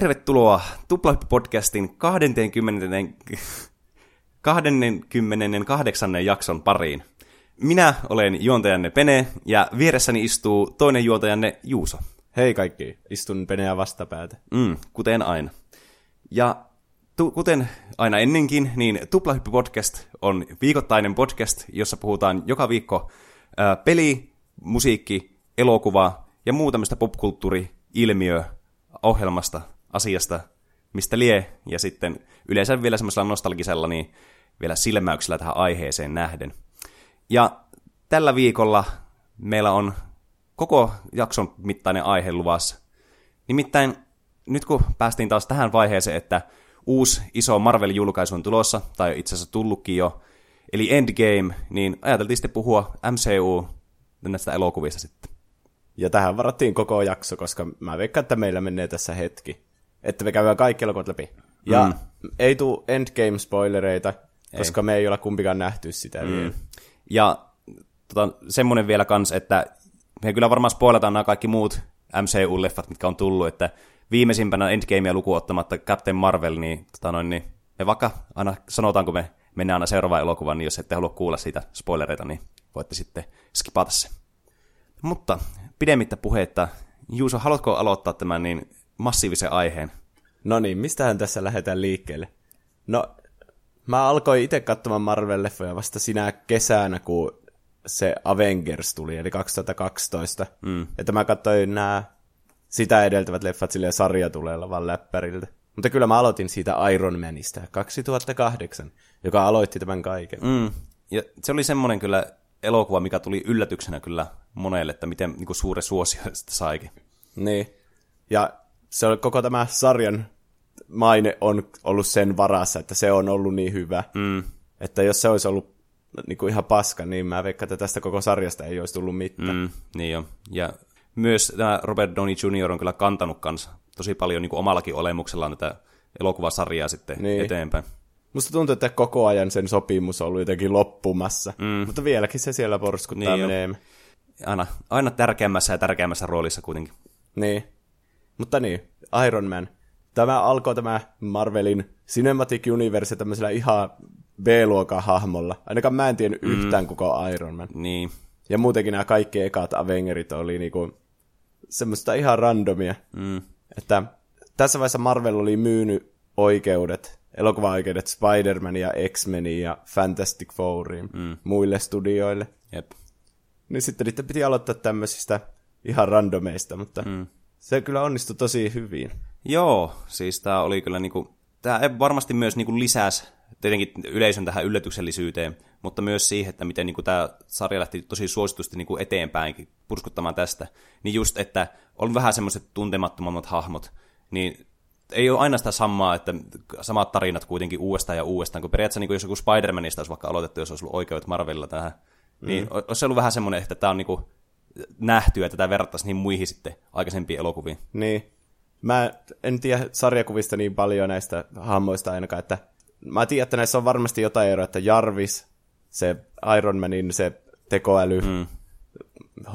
Tervetuloa Tuplahyppy-podcastin 20. 28. jakson pariin. Minä olen juontajanne Pene ja vieressäni istuu toinen juontajanne Juuso. Hei kaikki, istun Peneä vastapäätä. Mm, kuten aina. Ja tu- kuten aina ennenkin, niin Tuplahyppy-podcast on viikoittainen podcast, jossa puhutaan joka viikko ää, peli, musiikki, elokuva ja muu tämmöistä popkulttuuri-ilmiö ohjelmasta, asiasta, mistä lie, ja sitten yleensä vielä semmoisella nostalgisella, niin vielä silmäyksellä tähän aiheeseen nähden. Ja tällä viikolla meillä on koko jakson mittainen aihe luvassa. Nimittäin nyt kun päästiin taas tähän vaiheeseen, että uusi iso Marvel-julkaisu on tulossa, tai itse asiassa tullutkin jo, eli Endgame, niin ajateltiin sitten puhua MCU näistä elokuvista sitten. Ja tähän varattiin koko jakso, koska mä veikkaan, että meillä menee tässä hetki. Että me käydään kaikki elokuvat läpi. Ja mm. ei tule Endgame-spoilereita, koska ei. me ei olla kumpikaan nähty sitä mm. vielä. Ja tota, semmoinen vielä kans, että me kyllä varmaan spoilataan nämä kaikki muut MCU-leffat, mitkä on tullut, että viimeisimpänä Endgamea lukuun ottamatta Captain Marvel, niin, tota noin, niin me vaikka aina sanotaan, kun me mennään aina seuraavaan elokuvaan, niin jos ette halua kuulla siitä spoilereita, niin voitte sitten skipata se. Mutta pidemmittä puheetta, Juuso, haluatko aloittaa tämän niin massiivisen aiheen? No niin, mistähän tässä lähdetään liikkeelle? No, mä alkoin itse katsomaan Marvel-leffoja vasta sinä kesänä, kun se Avengers tuli, eli 2012. Mm. Että mä katsoin nämä sitä edeltävät leffat silleen sarjatuleella vaan läppäriltä. Mutta kyllä mä aloitin siitä Iron Manista 2008, joka aloitti tämän kaiken. Mm. Ja se oli semmoinen kyllä elokuva, mikä tuli yllätyksenä kyllä monelle, että miten niin suuri suosio sitä saikin. Niin. Ja se on koko tämä sarjan maine on ollut sen varassa, että se on ollut niin hyvä. Mm. Että jos se olisi ollut niin kuin ihan paska, niin mä veikkaan, että tästä koko sarjasta ei olisi tullut mitään. Mm, niin jo. Ja myös tämä Robert Downey Jr. on kyllä kantanut kanssa tosi paljon niin kuin omallakin olemuksellaan tätä elokuvasarjaa sitten niin. eteenpäin. Musta tuntuu, että koko ajan sen sopimus on ollut jotenkin loppumassa, mm. mutta vieläkin se siellä porskuttaa niin menee. Aina, aina tärkeämmässä ja tärkeämmässä roolissa kuitenkin. Niin. Mutta niin, Iron Man. Tämä alkoi tämä Marvelin Cinematic Universe tämmöisellä ihan B-luokan hahmolla. Ainakaan mä en tiedä mm. yhtään koko Iron Man. Niin. Ja muutenkin nämä kaikki ekat Avengerit oli niinku semmoista ihan randomia. Mm. Että tässä vaiheessa Marvel oli myynyt oikeudet, elokuva-oikeudet Spider-Man ja X-Menin ja Fantastic Fouriin mm. muille studioille. Jep. Niin sitten niitä piti aloittaa tämmöisistä ihan randomeista, mutta mm. Se kyllä onnistui tosi hyvin. Joo, siis tämä oli kyllä niinku, tämä varmasti myös niinku lisäsi tietenkin yleisön tähän yllätyksellisyyteen, mutta myös siihen, että miten niin tämä sarja lähti tosi suositusti niin kuin eteenpäin purskuttamaan tästä. Niin just, että on vähän semmoiset tuntemattomammat hahmot, niin ei ole aina sitä samaa, että samat tarinat kuitenkin uudestaan ja uudestaan, kun periaatteessa niin jos joku Spider-Manista olisi vaikka aloitettu, jos olisi ollut oikeudet Marvelilla tähän, mm. niin olisi ollut vähän semmoinen, että tämä on niin kuin nähty, että tämä verrattaisiin niin muihin sitten aikaisempiin elokuviin. Niin. Mä en tiedä sarjakuvista niin paljon näistä hahmoista ainakaan, että mä tiedän, että näissä on varmasti jotain eroa, että Jarvis, se Iron Manin se tekoäly, mm.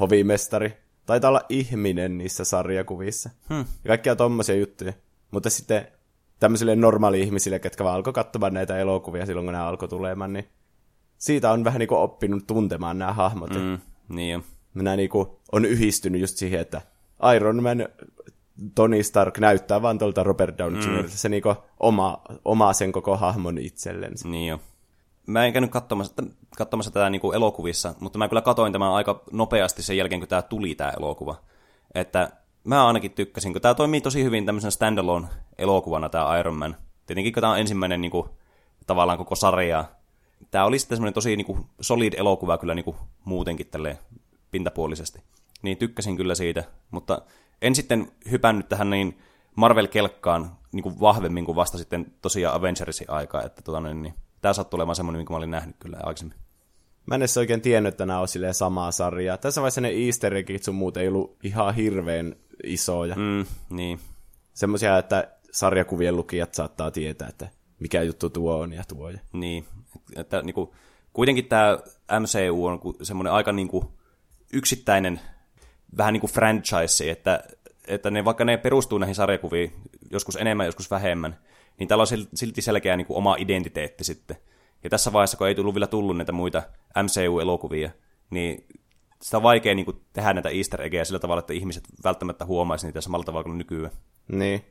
hovimestari, taitaa olla ihminen niissä sarjakuvissa. Hmm. Ja kaikkia tommosia juttuja. Mutta sitten tämmöisille normaali-ihmisille, ketkä vaan alkoi katsomaan näitä elokuvia silloin, kun ne alkoi tulemaan, niin siitä on vähän niin kuin oppinut tuntemaan nämä hahmot. Mm, niin jo. Nämä niin kuin on yhdistynyt just siihen, että Iron Man Tony Stark näyttää vaan tuolta Robert Downey mm. Jr. Se niinku oma, oma sen koko hahmon itsellensä. Niin jo. Mä en käynyt katsomassa, katsomassa tätä niinku elokuvissa, mutta mä kyllä katoin tämän aika nopeasti sen jälkeen, kun tämä tuli tämä elokuva. Että mä ainakin tykkäsin, kun tämä toimii tosi hyvin tämmöisen standalone elokuvana tämä Iron Man. Tietenkin kun tämä on ensimmäinen niinku, tavallaan koko sarja. Tämä oli sitten semmoinen tosi niinku, solid elokuva kyllä niinku, muutenkin tälle pintapuolisesti. Niin tykkäsin kyllä siitä, mutta en sitten hypännyt tähän niin Marvel-kelkkaan niin kuin vahvemmin kuin vasta sitten tosiaan Avengersin aikaa, että tota, niin, niin, tämä sattuu olemaan semmoinen, minkä mä olin nähnyt kyllä aikaisemmin. Mä en edes oikein tiennyt, että nämä on samaa sarjaa. Tässä vaiheessa ne easter eggit sun muut ei ollut ihan hirveän isoja. Mm, niin. Semmoisia, että sarjakuvien lukijat saattaa tietää, että mikä juttu tuo on ja tuo. Niin, että niin kuin, kuitenkin tämä MCU on semmoinen aika niin kuin, yksittäinen vähän niin kuin franchise, että että ne, vaikka ne perustuu näihin sarjakuviin joskus enemmän, joskus vähemmän, niin täällä on silti selkeä niin kuin oma identiteetti sitten. Ja tässä vaiheessa, kun ei tullut vielä tullut näitä muita MCU-elokuvia, niin sitä on vaikea niin kuin, tehdä näitä easter eggejä sillä tavalla, että ihmiset välttämättä huomaisi niitä samalla tavalla kuin nykyään. Niin.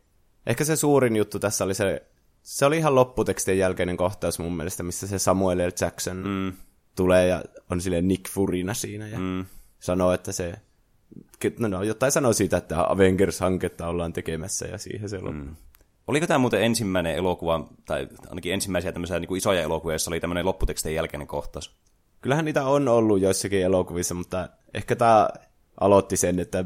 Ehkä se suurin juttu tässä oli se, se oli ihan lopputekstien jälkeinen kohtaus mun mielestä, missä se Samuel L. Jackson mm. tulee ja on sille Nick Furina siinä ja mm. Sanoo, että se no, no, jotain sanoo siitä, että Avengers-hanketta ollaan tekemässä ja siihen se loppuu. Mm. Oliko tämä muuten ensimmäinen elokuva, tai ainakin ensimmäisiä tämmöisiä niin kuin isoja elokuvia, joissa oli tämmöinen lopputekstien jälkeinen kohtaus? Kyllähän niitä on ollut joissakin elokuvissa, mutta ehkä tämä aloitti sen, että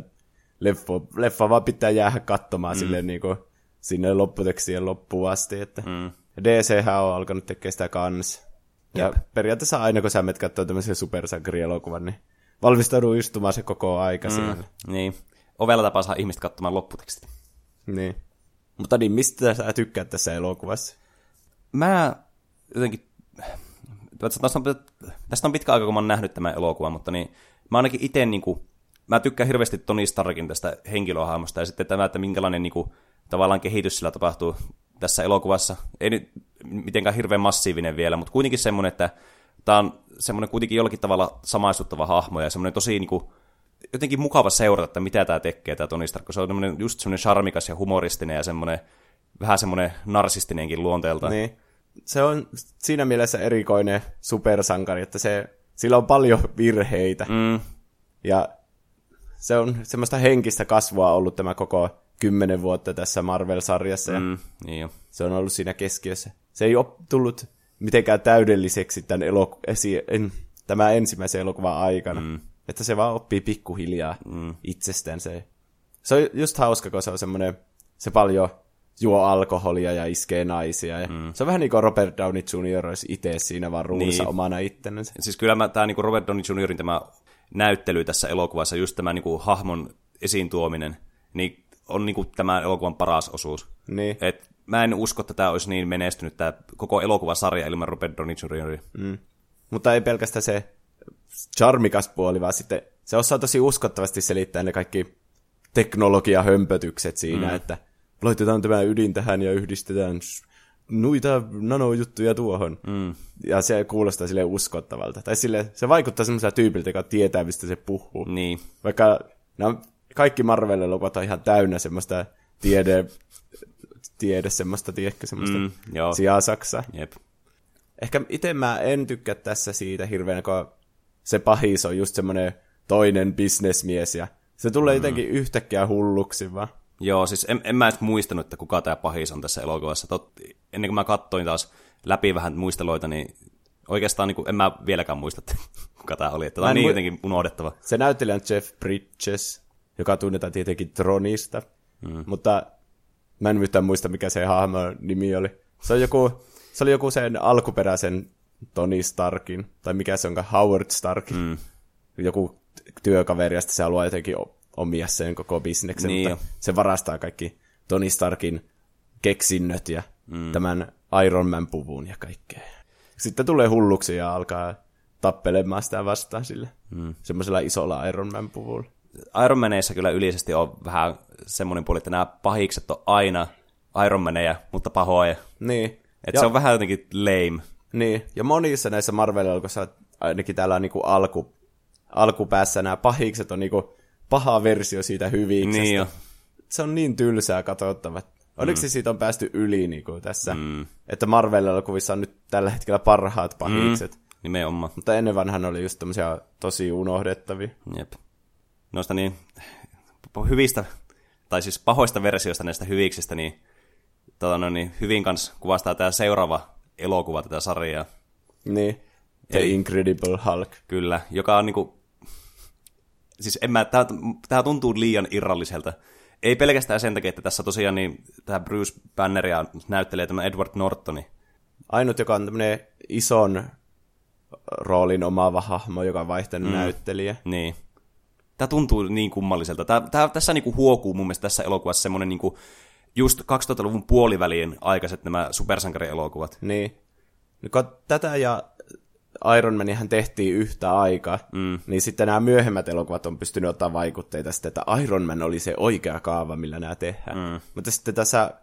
leffa, leffa vaan pitää jäädä katsomaan mm. silleen niin kuin sinne lopputekstien loppuun asti. Että mm. DC on alkanut tekemään sitä kans. Ja Jep. periaatteessa aina kun sä menet katsoa tämmöisen supersankarielokuvan, niin valmistaudu istumaan se koko aika mm. siellä. Niin. Ovella tapaa saa ihmiset katsomaan lopputekstit. Niin. Mutta niin, mistä sä tykkäät tässä elokuvassa? Mä jotenkin... Tästä on, tästä on pitkä aika, kun mä oon nähnyt tämän elokuvan, mutta niin, mä ainakin itse niin kuin, mä tykkään hirveästi Tony Starkin tästä henkilöhahmosta, ja sitten tämä, että minkälainen niin kuin, tavallaan kehitys sillä tapahtuu tässä elokuvassa. Ei nyt mitenkään hirveän massiivinen vielä, mutta kuitenkin semmoinen, että tämä on semmoinen kuitenkin jollakin tavalla samaistuttava hahmo, ja semmoinen tosi niin kuin, jotenkin mukava seurata, että mitä tämä tekee, tämä Tony Stark, se on just semmoinen charmikas ja humoristinen ja semmoinen vähän semmoinen narsistinenkin luonteelta. Niin. Se on siinä mielessä erikoinen supersankari, että se, sillä on paljon virheitä. Mm. Ja se on semmoista henkistä kasvua ollut tämä koko kymmenen vuotta tässä Marvel-sarjassa. Mm, niin jo. Se on ollut siinä keskiössä. Se ei ole tullut mitenkään täydelliseksi tämän eloku- esi- en, tämä ensimmäisen elokuvan aikana. Mm. Että se vaan oppii pikkuhiljaa mm. itsestään se. Se on just hauska, kun se on semmoinen, se paljon juo alkoholia ja iskee naisia. Ja mm. Se on vähän niin kuin Robert Downey Jr. olisi itse siinä vaan ruudussa niin. omana ittenänsä. Siis kyllä mä, tämä niin kuin Robert Downey Jr.in tämä näyttely tässä elokuvassa, just tämä niin kuin hahmon esiin tuominen, niin on niin kuin tämän elokuvan paras osuus. Niin. Et mä en usko, että tämä olisi niin menestynyt, tämä koko elokuvasarja ilman Robert Downey Jr. Mm. Mutta ei pelkästään se charmikas puoli, vaan sitten se osaa tosi uskottavasti selittää ne kaikki teknologiahömpötykset siinä, mm. että laitetaan tämä ydin tähän ja yhdistetään nuita nanojuttuja tuohon. Mm. Ja se kuulostaa sille uskottavalta. Tai sille, se vaikuttaa semmoiselta tyypiltä, joka tietää, mistä se puhuu. Niin. Vaikka nämä kaikki Marvel-elokuvat on ihan täynnä semmoista tiede, tiede semmoista, tiedätkö, semmoista mm, sijasaksa. Jep. Ehkä itse mä en tykkää tässä siitä hirveän, kun se pahis on just semmoinen toinen bisnesmies ja se tulee mm. jotenkin yhtäkkiä hulluksi vaan. Joo, siis en, en mä edes muistanut, että kuka tämä pahis on tässä elokuvassa. Tot, ennen kuin mä katsoin taas läpi vähän muisteloita, niin oikeastaan niin kuin, en mä vieläkään muista, että kuka tämä oli. Tämä on niin mu- jotenkin unohdettava. Se näyttelijä on Jeff Bridges, joka tunnetaan tietenkin Tronista, mm. mutta mä en yhtään muista, mikä se hahmo nimi oli. Se, on joku, se oli joku sen alkuperäisen Tony Starkin, tai mikä se onkaan, Howard Starkin, mm. joku työkaveri, ja sitten se haluaa jotenkin omia sen koko bisneksen, niin mutta jo. se varastaa kaikki Tony Starkin keksinnöt ja mm. tämän Iron Man-puvun ja kaikkea. Sitten tulee hulluksi ja alkaa tappelemaan sitä vastaan sille mm. semmoisella isolla Iron Man-puvulla. Iron Maneissa kyllä yleisesti on vähän semmoinen puoli, että nämä pahikset on aina Iron Maneja, mutta pahoja. Niin. Että se on vähän jotenkin lame. Niin, ja monissa näissä Marvel-elokuvissa, ainakin täällä niinku alku, alkupäässä nämä pahikset on niinku paha versio siitä hyviksestä. Niin jo. Se on niin tylsää katsottava. Onneksi mm. siitä on päästy yli niin kuin tässä, mm. että Marvel-elokuvissa on nyt tällä hetkellä parhaat pahikset. Mm. Nimenomaan. Mutta ennen vanhan oli just tämmöisiä tosi unohdettavia. Jep. Noista niin hyvistä, tai siis pahoista versioista näistä hyviksistä, niin, tota no, niin hyvin kanssa kuvastaa tämä seuraava elokuva tätä sarjaa. Niin, The Eli, Incredible Hulk. Kyllä, joka on niinku, siis en mä, tää, tää tuntuu liian irralliselta. Ei pelkästään sen takia, että tässä tosiaan niin, tämä Bruce Banneria näyttelee tämä Edward Nortoni. Ainut, joka on tämmöinen ison roolin omaava hahmo, joka on vaihtanut mm. näyttelijä. Niin. Tämä tuntuu niin kummalliselta. Tää, tää, tässä niinku huokuu mun mielestä tässä elokuvassa semmoinen niinku, just 2000-luvun puolivälien aikaiset nämä supersankarielokuvat. Niin. No, tätä ja Iron Manihan tehtiin yhtä aikaa, mm. niin sitten nämä myöhemmät elokuvat on pystynyt ottaa vaikutteita sitten, että Iron Man oli se oikea kaava, millä nämä tehdään. Mm. Mutta sitten tässä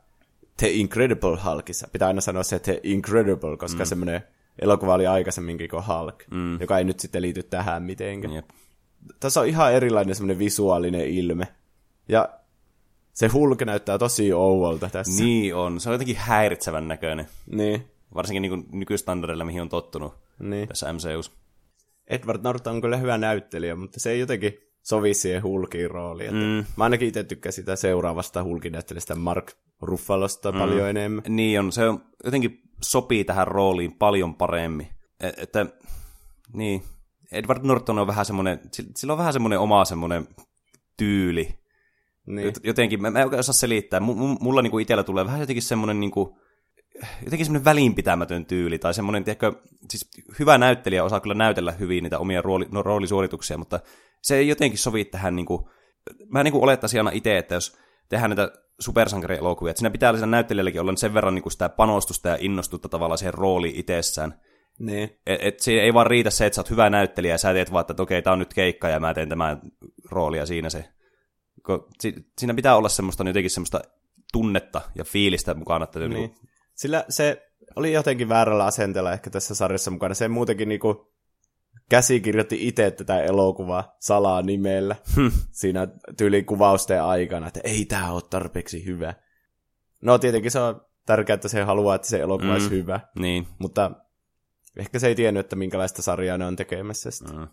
The Incredible Hulkissa, pitää aina sanoa se The Incredible, koska mm. semmoinen elokuva oli aikaisemminkin kuin Hulk, mm. joka ei nyt sitten liity tähän mitenkään. Yep. Tässä on ihan erilainen semmoinen visuaalinen ilme. Ja se Hulk näyttää tosi ouvolta tässä. Niin on, se on jotenkin häiritsevän näköinen. Niin. Varsinkin niin nykystandardilla, mihin on tottunut niin. tässä MCUssa. Edward Norton on kyllä hyvä näyttelijä, mutta se ei jotenkin sovi siihen Hulkin rooliin. Mm. Mä ainakin itse tykkäsin sitä seuraavasta Hulkin näyttelijästä Mark Ruffalosta mm. paljon enemmän. Niin on, se on, jotenkin sopii tähän rooliin paljon paremmin. Et, että, niin, Edward Norton on vähän semmoinen, sillä on vähän semmoinen oma semmoinen tyyli. Niin. Jotenkin, mä, mä en osaa selittää. M- mulla niinku itsellä tulee vähän jotenkin semmoinen niinku, jotenkin semmoinen välinpitämätön tyyli, tai semmoinen, tiedätkö, siis hyvä näyttelijä osaa kyllä näytellä hyvin niitä omia rooli, no, roolisuorituksia, mutta se ei jotenkin sovi tähän, niin kuin, mä niin kuin olettaisin aina itse, että jos tehdään näitä supersankarielokuvia, että siinä pitää olla näyttelijälläkin olla sen verran niin kuin sitä panostusta ja innostusta tavallaan siihen rooliin itsessään. Niin. Et, et se ei vaan riitä se, että sä oot hyvä näyttelijä ja sä teet vaan, että okei, tää on nyt keikka ja mä teen tämän roolia siinä se. Siinä pitää olla semmoista jotenkin semmoista tunnetta ja fiilistä mukana. Että niin. Niin. Sillä se oli jotenkin väärällä asenteella ehkä tässä sarjassa mukana. Se muutenkin niinku käsikirjoitti itse tätä elokuvaa salaa nimellä hm. siinä tyyliin kuvausten aikana, että ei tämä ole tarpeeksi hyvä. No tietenkin se on tärkeää, että se haluaa, että se elokuva mm. olisi hyvä. Niin. Mutta ehkä se ei tiennyt, että minkälaista sarjaa ne on tekemässä. Mm.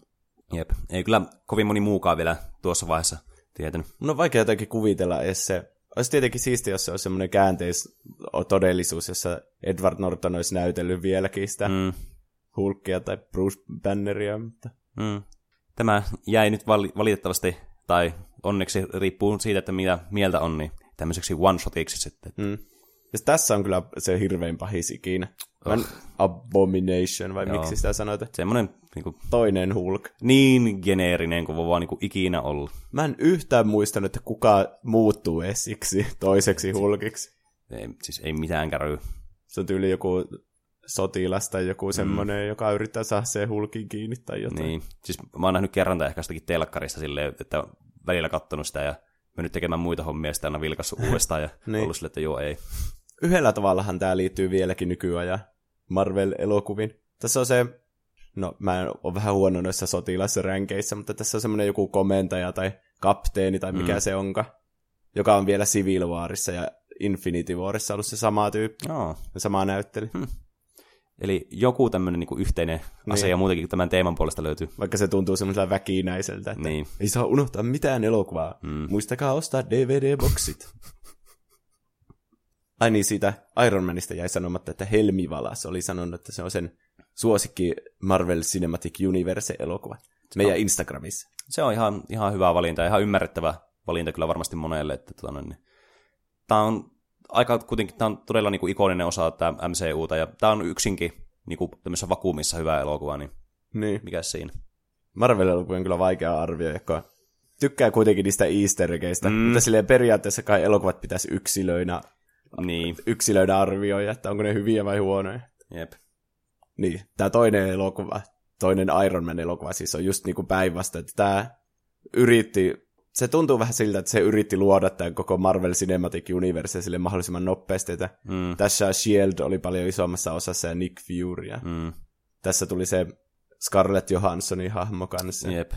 Jep. Ei kyllä kovin moni muukaan vielä tuossa vaiheessa tietänyt. No on vaikea jotenkin kuvitella edes se. Olisi tietenkin siisti, jos se olisi semmoinen käänteis todellisuus, jossa Edward Norton olisi näytellyt vieläkin sitä mm. Hulkia tai Bruce Banneria. Mutta... Mm. Tämä jäi nyt valitettavasti, tai onneksi riippuu siitä, että mitä mieltä on, niin tämmöiseksi one-shotiksi sitten. Mm. Ja tässä on kyllä se hirvein pahis ikinä. Oh. Abomination, vai Joo. miksi sitä sanoit? Semmoinen niin kuin, toinen Hulk. Niin geneerinen kuin voi vaan niin kuin, ikinä ollut. Mä en yhtään muistanut, että kuka muuttuu esiksi toiseksi Hulkiksi. Ei, siis ei mitään käy. Se on tyyli joku sotilas tai joku mm. semmoinen, joka yrittää saada se hulkin kiinni tai jotain. Niin, siis mä oon nähnyt kerran tai ehkä jostakin telkkarista silleen, että välillä kattonut sitä ja mennyt tekemään muita hommia ja sitten aina vilkassut uudestaan ja niin. ollut silleen, että joo ei. Yhdellä tavallahan tämä liittyy vieläkin nykyajan Marvel-elokuviin. Tässä on se, no mä oon vähän huono noissa sotilasränkeissä, mutta tässä on semmoinen joku komentaja tai kapteeni tai mikä mm. se onka, joka on vielä Civil Warissa ja Infinity Warissa ollut se sama tyyppi, oh. sama näyttely. Hmm. Eli joku tämmöinen niin yhteinen niin. asia muutenkin tämän teeman puolesta löytyy. Vaikka se tuntuu semmoisella väkinäiseltä, että niin. ei saa unohtaa mitään elokuvaa. Mm. Muistakaa ostaa DVD-boksit. Ai niin, siitä Iron Manista jäi sanomatta, että Helmi Valas oli sanonut, että se on sen suosikki Marvel Cinematic Universe-elokuva. Meidän Instagramissa. Se on ihan, ihan hyvä valinta, ihan ymmärrettävä valinta kyllä varmasti monelle. Että, tuota, niin, tämä on aika kuitenkin, tämä on todella niin kuin ikoninen osa tämä MCUta, ja tämä on yksinkin niin kuin tämmöisessä vakuumissa hyvä elokuva, niin, niin. mikä siinä? Marvel-elokuvia on kyllä vaikea arvioida, joka tykkää kuitenkin niistä easter mm. mutta silleen periaatteessa kai elokuvat pitäisi yksilöinä, niin. yksilöidä arvioida, että onko ne hyviä vai huonoja. Jep. Niin, tämä toinen elokuva, toinen Iron Man-elokuva siis on just niinku päinvastoin, että tämä yritti se tuntuu vähän siltä, että se yritti luoda tämän koko Marvel Cinematic Universe sille mahdollisimman nopeasti. Että mm. Tässä Shield oli paljon isommassa osassa ja Nick Fury. Ja mm. Tässä tuli se Scarlett Johanssonin hahmo kanssa. Jep.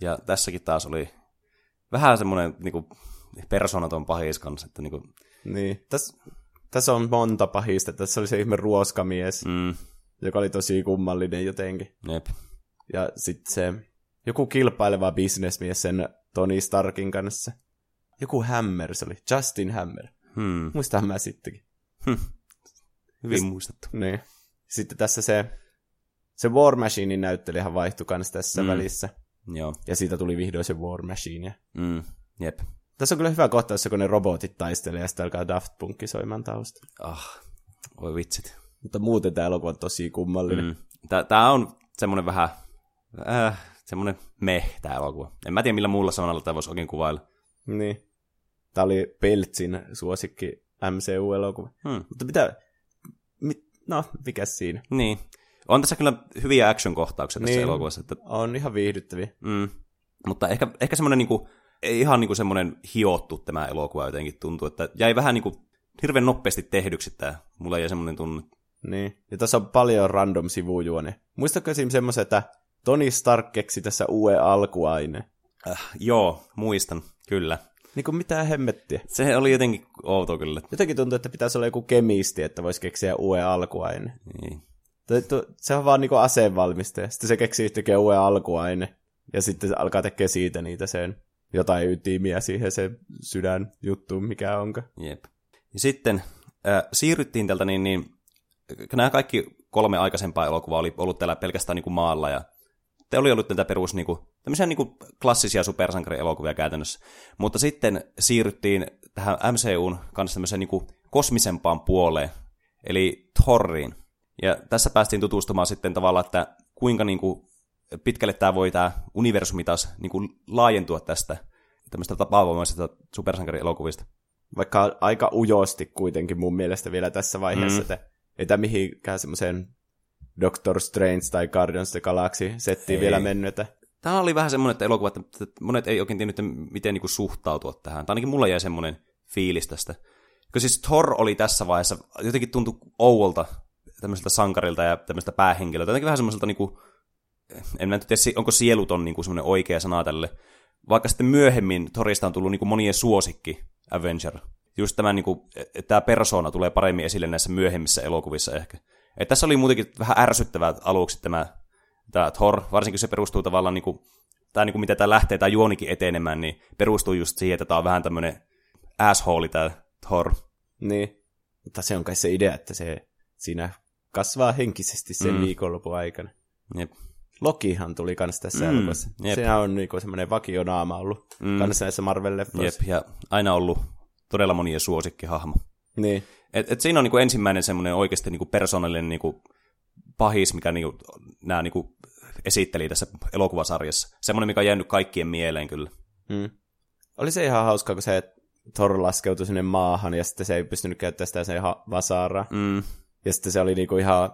Ja tässäkin taas oli vähän semmoinen niinku, persoonaton pahis kanssa. Että niinku... Niin, tässä, tässä on monta pahista. Tässä oli se ihme ruoskamies, mm. joka oli tosi kummallinen jotenkin. Jep. Ja sitten se joku kilpaileva bisnesmies sen Tony Starkin kanssa. Joku Hammer se oli, Justin Hammer. Hmm. Muistahan mä sittenkin. Hmm. Hyvin ja, muistettu. Niin. Sitten tässä se, se War Machinein näyttelijähän vaihtui kanssa tässä mm. välissä. Joo. Ja siitä tuli vihdoin se War Machine. Mm. Jep. Tässä on kyllä hyvä kohtaus, kun ne robotit taistelee ja sitten alkaa Daft Punkki soimaan tausta. Ah, voi vitsit. Mutta muuten tämä elokuva on tosi kummallinen. Mm. Tämä on semmoinen vähän, äh, semmoinen meh tämä elokuva. En mä tiedä, millä muulla sanalla tämä voisi oikein kuvailla. Niin. Tämä oli Peltsin suosikki MCU-elokuva. Hmm. Mutta mitä, mit, no, mikä siinä? Niin. On tässä kyllä hyviä action-kohtauksia tässä Niin. elokuvassa. Että, On ihan viihdyttäviä. mm, mutta ehkä, ehkä semmoinen niinku, ei ihan niinku semmoinen hiottu tämä elokuva jotenkin tuntuu, että jäi vähän niinku hirveän nopeasti tehdyksi tämä. Mulla jäi semmoinen tunne. Niin. Ja tässä on paljon random sivujuone. Muistatko esim. semmoisen, että Tony Stark keksi tässä uuden alkuaine? Äh, joo, muistan, kyllä. Niin kuin mitään hemmettiä. Se oli jotenkin outo kyllä. Jotenkin tuntuu, että pitäisi olla joku kemisti, että voisi keksiä uuden alkuaine. Niin. Se on vaan niinku aseenvalmistaja. Sitten se keksii yhtäkkiä uuden alkuaine. Ja sitten alkaa tekemään siitä niitä sen jotain ytimiä siihen se sydän juttu, mikä onka. Jep. Ja sitten äh, siirryttiin tältä niin, niin nämä kaikki kolme aikaisempaa elokuvaa oli ollut täällä pelkästään niin kuin maalla ja te oli ollut näitä perus niin kuin, tämmöisiä niin kuin klassisia supersankarielokuvia käytännössä. Mutta sitten siirryttiin tähän MCUn kanssa tämmöiseen niin kuin kosmisempaan puoleen, eli Thoriin. Ja tässä päästiin tutustumaan sitten tavallaan, että kuinka niin kuin pitkälle tämä voi tämä universumi taas niin kuin laajentua tästä tämmöistä tapaavoimaisesta supersankarielokuvista. Vaikka aika ujosti kuitenkin mun mielestä vielä tässä vaiheessa, mm. että ei tämä mihinkään semmoiseen Doctor Strange tai Guardians of the Galaxy settiin Ei. vielä mennyt, että Tämä oli vähän semmoinen että elokuva, että monet ei oikein tiennyt, miten niin suhtautua tähän. Tai ainakin mulla jäi semmoinen fiilis tästä. Koska siis Thor oli tässä vaiheessa, jotenkin tuntui ouolta tämmöiseltä sankarilta ja tämmöistä päähenkilöltä. Jotenkin vähän semmoiselta, niin kuin, en mä tiedä, onko sieluton niin kuin semmoinen oikea sana tälle. Vaikka sitten myöhemmin Thorista on tullut niin kuin monien suosikki Avenger. Just tämä, niin kuin, että tämä persona tulee paremmin esille näissä myöhemmissä elokuvissa ehkä. Et tässä oli muutenkin vähän ärsyttävää aluksi tämä, tämä Thor, varsinkin se perustuu tavallaan, niin kuin, tai niin kuin mitä tämä lähtee tämä juonikin etenemään, niin perustuu just siihen, että tämä on vähän tämmöinen asshole tämä Thor. niin. Mutta se on kai se idea, että se siinä kasvaa henkisesti sen mm. viikonlopun aikana. Jep. Lokihan tuli kans tässä Mm, elokuvassa. Sehän on niinku semmoinen vakionaama ollut Mm. kanssa näissä Marvel-leffoissa. Jep, ja aina ollut todella monien suosikkihahmo. Niin. Et, et siinä on niinku ensimmäinen semmoinen oikeasti niinku persoonallinen niinku pahis, mikä niinku, nämä niinku esitteli tässä elokuvasarjassa. Semmoinen, mikä on jäänyt kaikkien mieleen kyllä. Mm. Oli se ihan hauskaa, kun se Thor laskeutui sinne maahan ja sitten se ei pystynyt käyttämään sitä sen ha- vasaraa. Mm, Ja sitten se oli niinku ihan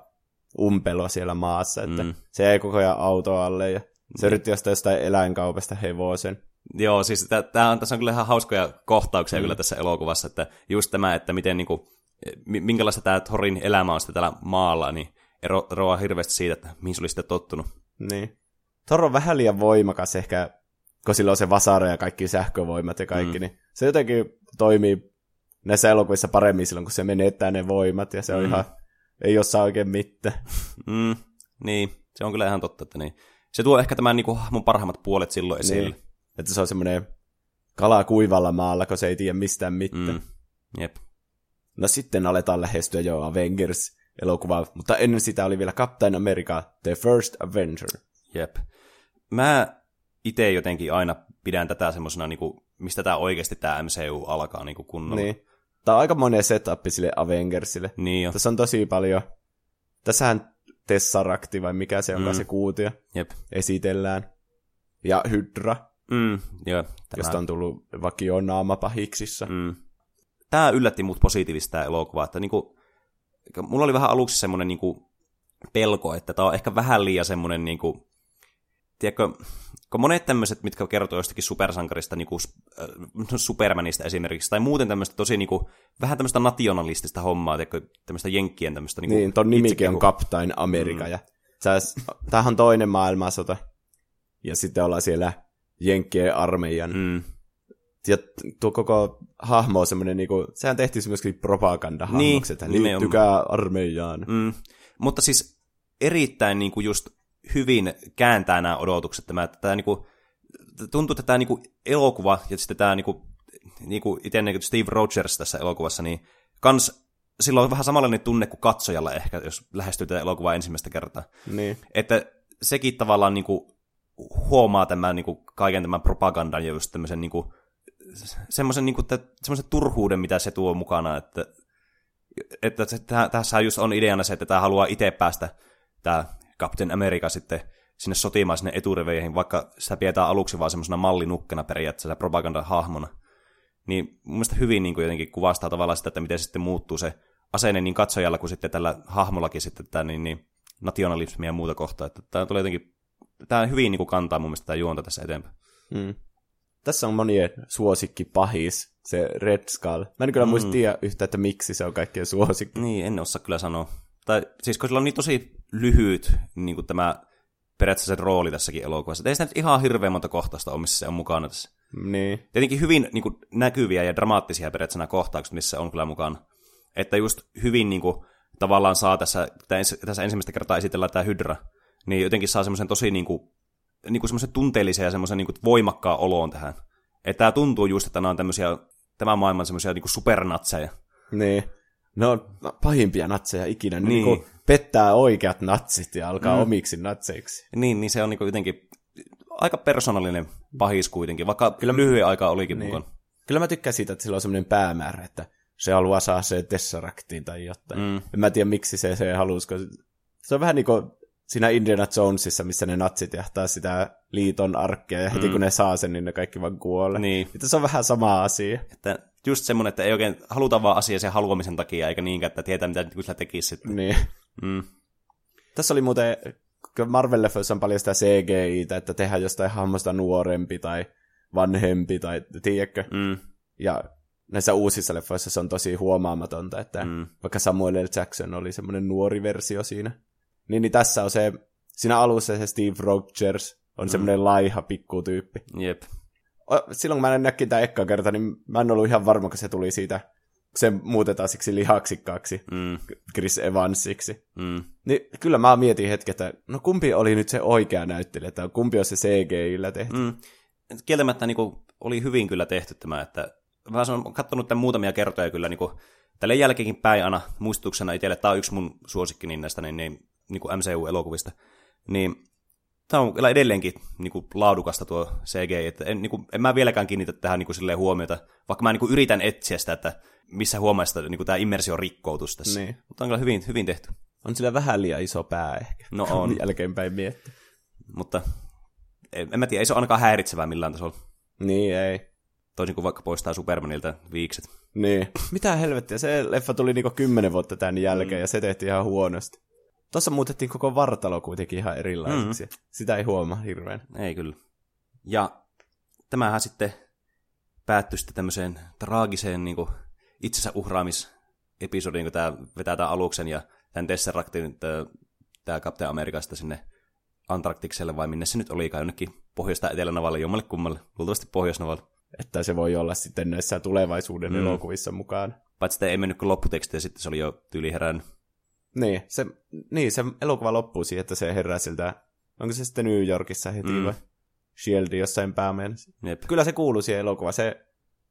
umpelo siellä maassa, että Mm. mm. se jäi koko ajan auto alle ja se yritti ostaa jostain eläinkaupasta hevosen. Joo, siis tää on, tässä on kyllä ihan hauskoja kohtauksia mm. kyllä tässä elokuvassa, että just tämä, että miten niinku, mi- minkälaista tämä Thorin elämä on sitten täällä maalla, niin ero, eroaa hirveästi siitä, että mihin se oli sitten tottunut. Niin. Thor on vähän liian voimakas ehkä, kun sillä on se vasara ja kaikki sähkövoimat ja kaikki, mm. niin se jotenkin toimii näissä elokuvissa paremmin silloin, kun se menettää ne voimat ja se on Mm. mm. ihan, ei osaa oikein mitään. Mm, niin, se on kyllä ihan totta, että niin. Se tuo ehkä tämän niinku, mun parhaimmat puolet silloin esille. Niin. Että se on semmoinen kala kuivalla maalla, kun se ei tiedä mistään mitään. Mm, jep. No sitten aletaan lähestyä jo Avengers-elokuvaa, mutta ennen sitä oli vielä Captain America, The First Avenger. Jep. Mä itse jotenkin aina pidän tätä semmoisena, niinku, mistä tämä oikeasti tämä MCU alkaa niinku kunnolla. Niin. Tämä on aika monen setup sille Avengersille. Niin jo. Tässä on tosi paljon. Tässähän Tessarakti vai mikä se onkaan Mm. se kuutio Jep. esitellään. Ja Hydra, Mm, joo. Tämä, josta on tullut vakio naama pahiksissa. Mm. Tämä yllätti mut positiivisesti tämä elokuva, että niinku, mulla oli vähän aluksi semmoinen niinku pelko, että tämä on ehkä vähän liian semmoinen niinku, tiedätkö, kun monet tämmöiset, mitkä kertoo jostakin supersankarista, niin kuin Supermanista esimerkiksi, tai muuten tämmöistä tosi niin kuin, vähän tämmöistä nationalistista hommaa, tämmöistä jenkkien tämmöistä niin kuin, Niin, ton nimikin on Captain America. Mm. Ja tämähän on toinen maailmansota. Ja sitten ollaan siellä Jenkkien armeijan. Mm. Ja tuo koko hahmo on semmoinen, niinku, sehän tehtiin myöskin propagandahahmoksi, Niin, niin, että liittykää armeijaan. Mm. Mutta siis erittäin niin kuin just hyvin kääntää nämä odotukset. Tämä, että tämä niin kuin, tuntuu, että tämä niin kuin elokuva ja sitten tämä niin kuin, niin kuin itse niin kuin Steve Rogers tässä elokuvassa, niin kans sillä on vähän samanlainen tunne kuin katsojalla ehkä, jos lähestyy tätä elokuvaa ensimmäistä kertaa. Niin. Että sekin tavallaan niin kuin, huomaa tämän niin kuin, kaiken tämän propagandan ja just tämmöisen niin kuin, semmoisen, niin kuin, semmoisen turhuuden, mitä se tuo mukana, että, että se, tä- tässä just on ideana se, että tämä haluaa itse päästä, tämä Captain America sitten sinne sotimaan sinne eturiveihin, vaikka sitä pidetään aluksi vaan semmoisena mallinukkena periaatteessa propagandahahmona. Niin mun mielestä hyvin niin kuin jotenkin kuvastaa tavallaan sitä, että miten se sitten muuttuu se asenne niin katsojalla kuin sitten tällä hahmollakin sitten, että niin, niin nationalismia ja muuta kohtaa. Että tämä tulee jotenkin, tämä hyvin niin kuin kantaa mun mielestä tämä juonta tässä eteenpäin. Mm. Tässä on monien suosikki pahis, se Red Skull. Mä en kyllä mm. muista tiedä yhtä, että miksi se on kaikkien suosikki. Niin, en osaa kyllä sanoa. Tai siis kun sillä on niin tosi lyhyt niin kuin tämä periaatteessa se rooli tässäkin elokuvassa. Ei sitä nyt ihan hirveän monta kohtausta ole, missä se on mukana tässä. Niin. Tietenkin hyvin niin kuin, näkyviä ja dramaattisia periaatteessa nämä kohtaukset, missä on kyllä mukana. Että just hyvin niin kuin, tavallaan saa tässä, tässä ensimmäistä kertaa esitellä tämä Hydra, niin jotenkin saa semmoisen tosi niin kuin, niin kuin semmoisen tunteellisen ja semmoisen niin kuin voimakkaan oloon tähän. Että tämä tuntuu just, että nämä on tämmöisiä, tämän maailman semmoisia niin supernatseja. Niin. Ne on pahimpia natseja ikinä. Niin. niin pettää oikeat natsit ja alkaa mm. omiksi natseiksi. Niin, niin se on niin jotenkin aika persoonallinen pahis kuitenkin, vaikka kyllä lyhyen aika olikin niin. mukaan. Kyllä mä tykkään siitä, että sillä on semmoinen päämäärä, että se haluaa saada se Tesseractiin tai jotain. Mm. En mä tiedä, miksi se, se halusi, se on vähän niin kuin siinä Indiana Jonesissa, missä ne natsit jahtaa sitä liiton arkkia, ja heti mm. kun ne saa sen, niin ne kaikki vaan kuolee. Niin. Että se on vähän sama asia. Että just semmoinen, että ei oikein haluta vaan asia sen haluamisen takia, eikä niinkään, että tietää, mitä sillä tekisi sitten. Niin. Mm. Tässä oli muuten, Marvel-leffoissa on paljon sitä CGI, että tehdään jostain hahmosta nuorempi tai vanhempi, tai tiedätkö? Mm. Ja näissä uusissa leffoissa se on tosi huomaamatonta, että mm. vaikka Samuel L. Jackson oli semmoinen nuori versio siinä. Niin, niin tässä on se, siinä alussa se Steve Rogers on mm. semmoinen laiha pikkutyyppi. Jep. Silloin kun mä näkin tämä ekka kerta, niin mä en ollut ihan varma, kun se tuli siitä, se muutetaan siksi lihaksikkaaksi, mm. Chris Evansiksi. Mm. Niin kyllä mä mietin hetken, että no kumpi oli nyt se oikea näyttelijä, että kumpi on se CGI-llä tehty. Mm. Kieltämättä niin kuin, oli hyvin kyllä tehty tämä, että mä olen katsonut tämän muutamia kertoja kyllä niin kuin, tälle jälkeenkin päin aina muistutuksena itselle, tämä on yksi mun suosikki niin näistä niin, niin, niin kuin MCU-elokuvista, niin tämä on kyllä edelleenkin niin kuin, laadukasta tuo CGI, että en, niin kuin, en mä vieläkään kiinnitä tähän niin kuin, huomiota, vaikka mä niin kuin, yritän etsiä sitä, että missä huomaa sitä niin kuin, tämä immersio rikkoutus tässä. Niin. Mutta on kyllä hyvin, hyvin tehty. On sillä vähän liian iso pää ehkä. No on. Jälkeenpäin miettiä. Mutta en, en mä tiedä, ei se ole ainakaan häiritsevää millään tasolla. Niin, ei. Toisin kuin vaikka poistaa Supermanilta viikset. Niin. Mitä helvettiä, se leffa tuli niinku kymmenen vuotta tämän jälkeen mm. ja se tehtiin ihan huonosti. Tuossa muutettiin koko vartalo kuitenkin ihan erilaiseksi. Mm. Sitä ei huomaa hirveän. Ei kyllä. Ja tämähän sitten päättyi sitten tämmöiseen traagiseen niin kuin itsensä uhraamis-episodiin, kun tämä vetää tämän aluksen ja tämän Tesseractin tämä Captain Amerikasta sinne Antarktikselle vai minne se nyt olikaan, jonnekin pohjoista etelänavalle, jommalle kummalle, luultavasti pohjoisnavalle. Että se voi olla sitten näissä tulevaisuuden mm. elokuvissa mukaan. Paitsi sitten ei mennyt kuin lopputeksti ja sitten se oli jo tyyli herännyt. Niin se, niin, se elokuva loppuu siihen, että se herää siltä, onko se sitten New Yorkissa heti mm. vai Shield jossain päämennessä. Kyllä se kuuluu siihen elokuvaan. Se,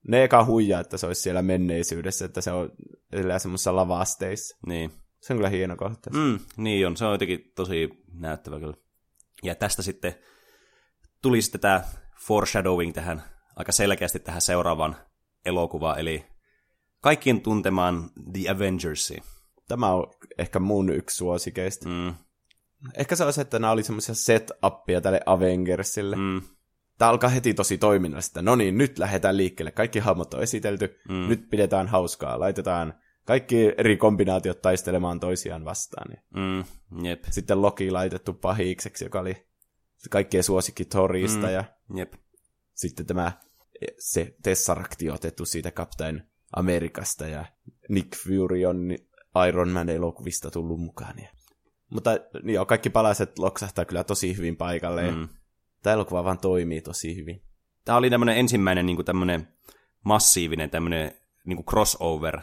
ne eka huijaa, että se olisi siellä menneisyydessä, että se on semmoisessa lavasteissa. Niin. Se on kyllä hieno kohta. Mm, niin on, se on jotenkin tosi näyttävä kyllä. Ja tästä sitten tuli sitten tämä foreshadowing tähän aika selkeästi tähän seuraavaan elokuvaan, eli kaikkien tuntemaan The Avengersi. Tämä on ehkä mun yksi suosikeista. Mm. Ehkä se olisi, että nämä oli semmoisia set-appia tälle Avengersille. Mm. Tämä alkaa heti tosi toiminnallista. No niin, nyt lähdetään liikkeelle. Kaikki hahmot on esitelty. Mm. Nyt pidetään hauskaa. Laitetaan kaikki eri kombinaatiot taistelemaan toisiaan vastaan. Mm, jep. Sitten Loki laitettu pahikseksi, joka oli kaikkien suosikki Thorista. Mm, ja jep. Sitten tämä se Tesseracti otettu siitä Captain Amerikasta ja Nick Fury on Iron Man elokuvista tullut mukaan. Ja... Mutta joo, kaikki palaset loksahtaa kyllä tosi hyvin paikalle. Mm. Tämä elokuva vaan toimii tosi hyvin. Tämä oli tämmöinen ensimmäinen niin kuin tämmöinen massiivinen tämmöinen niin kuin crossover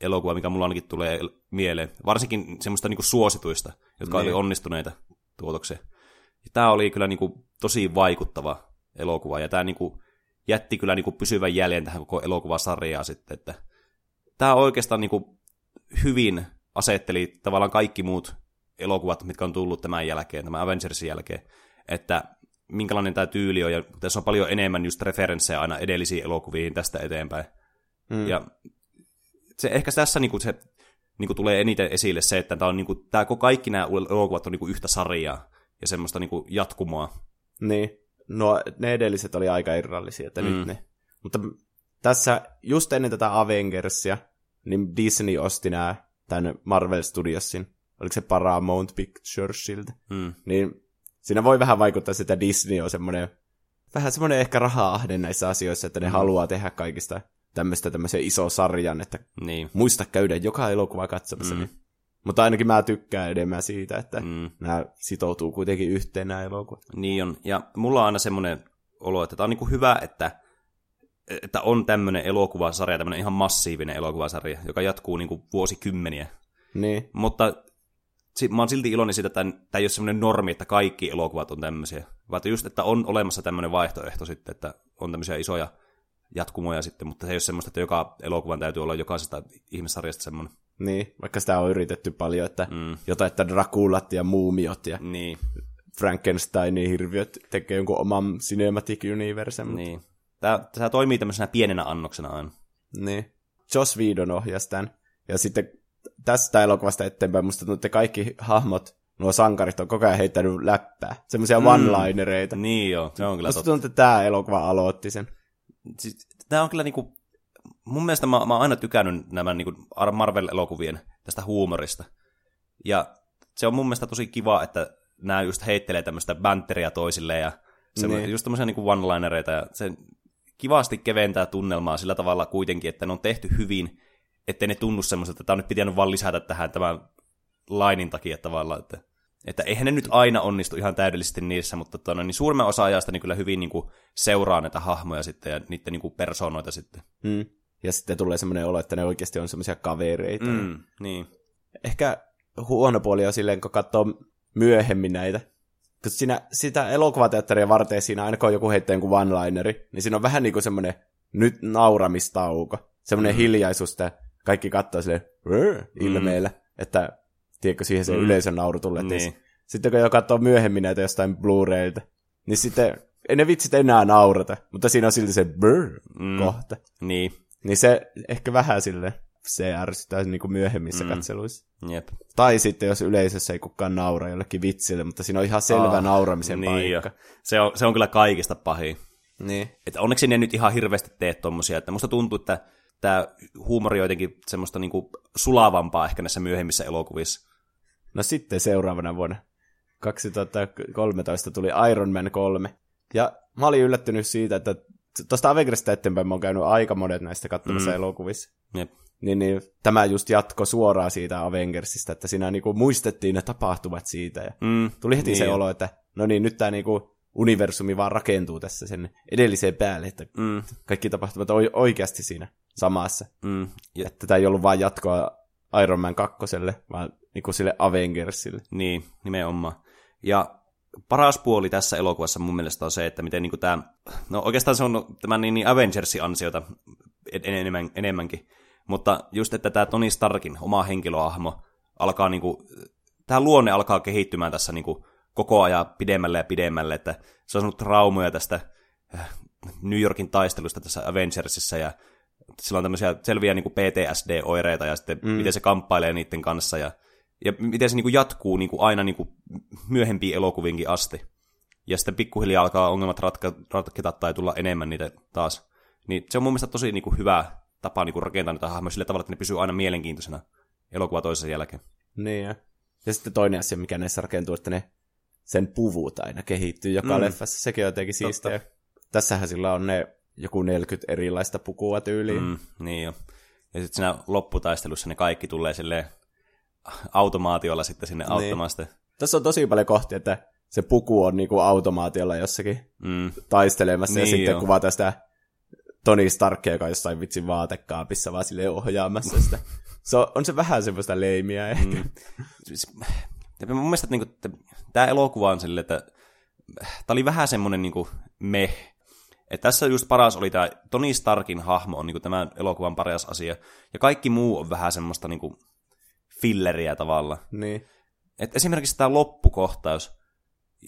elokuva, mikä mulla ainakin tulee mieleen. Varsinkin semmoista niin kuin suosituista, jotka niin. oli onnistuneita tuotokseen. Ja tämä oli kyllä niin kuin tosi vaikuttava elokuva, ja tämä niin kuin jätti kyllä niin kuin pysyvän jäljen tähän koko elokuvasarjaan sitten, että tämä oikeastaan niin kuin hyvin asetteli tavallaan kaikki muut elokuvat, mitkä on tullut tämän jälkeen, tämän Avengersin jälkeen, että minkälainen tämä tyyli on, ja tässä on paljon enemmän just referenssejä aina edellisiin elokuviin tästä eteenpäin. Mm. Ja se ehkä tässä niinku se niinku tulee eniten esille se, että tämä on niinku, tää, kaikki nämä elokuvat on niinku yhtä sarjaa ja semmoista niinku jatkumoa. Niin. No, ne edelliset oli aika irrallisia, että mm. nyt ne. Mutta tässä, just ennen tätä Avengersia, niin Disney osti nämä tämän Marvel Studiosin. oliko se Paramount Picturesilta, Mm. niin siinä voi vähän vaikuttaa sitä Disney on semmoinen, vähän semmoinen ehkä raha-ahde näissä asioissa, että ne mm. haluaa tehdä kaikista tämmöistä tämmöisen iso sarjan, että Niin. muista käydä joka elokuva katsomassa. Mm. Niin. Mutta ainakin mä tykkään enemmän siitä, että mm. nämä sitoutuu kuitenkin yhteen nämä elokuvat. Niin on. Ja mulla on aina semmoinen olo, että tämä on niinku hyvä, että, että on tämmöinen elokuvasarja, tämmöinen ihan massiivinen elokuvasarja, joka jatkuu niinku vuosikymmeniä. Niin, Mutta mä oon silti iloinen siitä, että tämä ei ole semmoinen normi, että kaikki elokuvat on tämmöisiä. Vaan just, että on olemassa tämmöinen vaihtoehto sitten, että on tämmöisiä isoja jatkumoja sitten, mutta se ei ole semmoista, että joka elokuvan täytyy olla jokaisesta ihmissarjasta semmoinen. niin, vaikka sitä on yritetty paljon, että mm. jotain, että Draculat ja Muumiot ja Niin, Frankensteinin hirviöt tekee jonkun oman Cinematic Universe. Niin. niin. Tämä, tämä toimii tämmöisenä pienenä annoksena aina. niin. Joss Whedon ohjasi tämän. Ja sitten tästä elokuvasta eteenpäin musta tuntuu, että kaikki hahmot, nuo sankarit on koko ajan heittänyt läppää. Semmoisia mm. one-linereita. Niin joo, se on kyllä Musta tuntuu, että tämä elokuva aloitti sen. Siis, tämä on kyllä niinku, mun mielestä mä, mä oon aina tykännyt nämä niinku Marvel-elokuvien tästä huumorista. Ja se on mun mielestä tosi kiva, että nämä just heittelee tämmöistä banteria toisille ja Niin. niin. just tämmöisiä niinku one-linereita ja se kivasti keventää tunnelmaa sillä tavalla kuitenkin, että ne on tehty hyvin, ettei ne tunnu semmoiselta, että tämä on nyt pitänyt vaan lisätä tähän tämän lainin takia tavallaan, että, että eihän ne nyt aina onnistu ihan täydellisesti niissä, mutta tuonne, niin suurimman osa ajasta niin kyllä hyvin niin kuin seuraa näitä hahmoja sitten ja niiden niin kuin persoonoita sitten. Mm. Ja sitten tulee semmoinen olo, että ne oikeasti on semmoisia kavereita. Mm. Niin. Ehkä huono puoli on silleen, kun katsoo myöhemmin näitä. Kun siinä, sitä elokuvateatteria varten siinä aina kun on joku heittää jonkun one-lineri, niin siinä on vähän niin kuin semmoinen nyt nauramistauko. Semmoinen mm. hiljaisuus, että kaikki katsoo silleen "Rrr", ilmeellä, mm. että tiedätkö, siihen se mm. yleisön nauru tulee. Niin. Sitten kun jo katsoo myöhemmin näitä jostain Blu-raylta, niin sitten ei ne vitsit enää naurata, mutta siinä on silti se brr mm. kohta. Niin, Niin se ehkä vähän sille se ärsyttää niin kuin myöhemmissä mm. katseluissa. jep. Tai sitten jos yleisössä ei kukaan naura jollekin vitsille, mutta siinä on ihan selvä Ah, nauramisen niin jo. paikka. Se on, se on kyllä kaikista pahin. Niin. Että onneksi ne nyt ihan hirveästi tee tommosia, että musta tuntuu, että tämä huumori on jotenkin semmoista niinku sulavampaa ehkä näissä myöhemmissä elokuvissa. No sitten seuraavana vuonna 2013 tuli Iron Man 3. Ja mä olin yllättynyt siitä, että tuosta Avengersista eteenpäin mä oon käynyt aika monet näistä katsomassa mm. elokuvissa. Jep. Niin, niin tämä just jatko suoraan siitä Avengersista, että siinä niinku muistettiin ne tapahtumat siitä. Ja Mm, tuli heti niin se olo, että no niin, nyt tämä niinku universumi vaan rakentuu tässä sen edelliseen päälle, että Mm, kaikki tapahtumat on oikeasti siinä samassa. mm, ja, Että tämä ei ollut vain jatkoa Iron Man 2, vaan niinku sille Avengersille. niin, nimenomaan. Ja paras puoli tässä elokuvassa mun mielestä on se, että miten niinku tämä, no oikeastaan se on tämän niin, niin Avengersin ansiota en- enemmän, enemmänkin, mutta just, että tämä Tony Starkin oma henkilöhahmo alkaa niinku, tämä luonne alkaa kehittymään tässä niinku koko ajan pidemmälle ja pidemmälle, että se on saanut traumoja tästä äh, New Yorkin taistelusta tässä Avengersissa ja sillä on tämmöisiä selviä niin PTSD-oireita ja sitten mm. miten se kamppailee niiden kanssa ja, ja miten se niin kuin jatkuu niin kuin aina niin kuin myöhempiin elokuvinkin asti. Ja sitten pikkuhiljaa alkaa ongelmat ratka, ratketa tai tulla enemmän niitä taas. Niin se on mun mielestä tosi niin kuin hyvä tapa niin kuin rakentaa niitä hahmoja sillä tavalla, että ne pysyy aina mielenkiintoisena elokuva toisen jälkeen. Niin ja. ja sitten toinen asia, mikä näissä rakentuu, että ne sen puvut aina kehittyy joka mm. Leffassa. Sekin on jotenkin siistiä. Tässähän sillä on ne joku 40 erilaista pukua tyyliin. Mm. Niin jo. Ja sitten siinä lopputaistelussa ne kaikki tulee silleen automaatiolla sitten sinne Niin. auttamaan sitä. Tässä on tosi paljon kohtia, että se puku on niinku automaatiolla jossakin Mm, taistelemassa ja Niin sitten joo. kuvataan sitä Tony Starkia, joka on jossain vitsin vaatekaapissa vaan silleen ohjaamassa sitä. Se on, on se vähän semmoista leimiä ehkä. Mm. siis, ja mun mielestä että, niinku, että tämä elokuva on silleen, että tämä oli vähän semmoinen niinku, meh. Et tässä just paras oli tämä Tony Starkin hahmo on niinku, tämän elokuvan paras asia. Ja kaikki muu on vähän semmoista niinku, filleriä tavalla. Niin. Et esimerkiksi tämä loppukohtaus,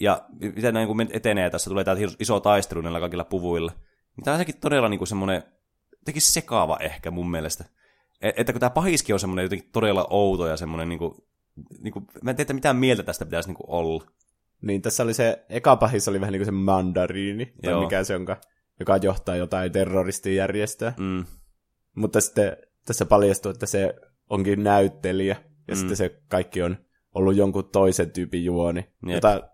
ja mitä näin kun etenee tässä, tulee tämä iso taistelu näillä kaikilla puvuilla, niin tämä on jotenkin todella niinku semmoinen, jotenkin sekaava ehkä mun mielestä. E- Että kun tämä pahiski on semmoinen jotenkin todella outo ja semmoinen, niinku, niinku, mä en tiedä, mitä mieltä tästä pitäisi niinku olla. Niin, tässä oli se, eka pahis oli vähän niin kuin se mandariini, tai Joo. mikä se onkaan, joka johtaa jotain terroristijärjestöä. Mm, Mutta sitten tässä paljastuu, että se onkin näyttelijä, ja mm. sitten se kaikki on ollut jonkun toisen tyypin juoni, Jep. jota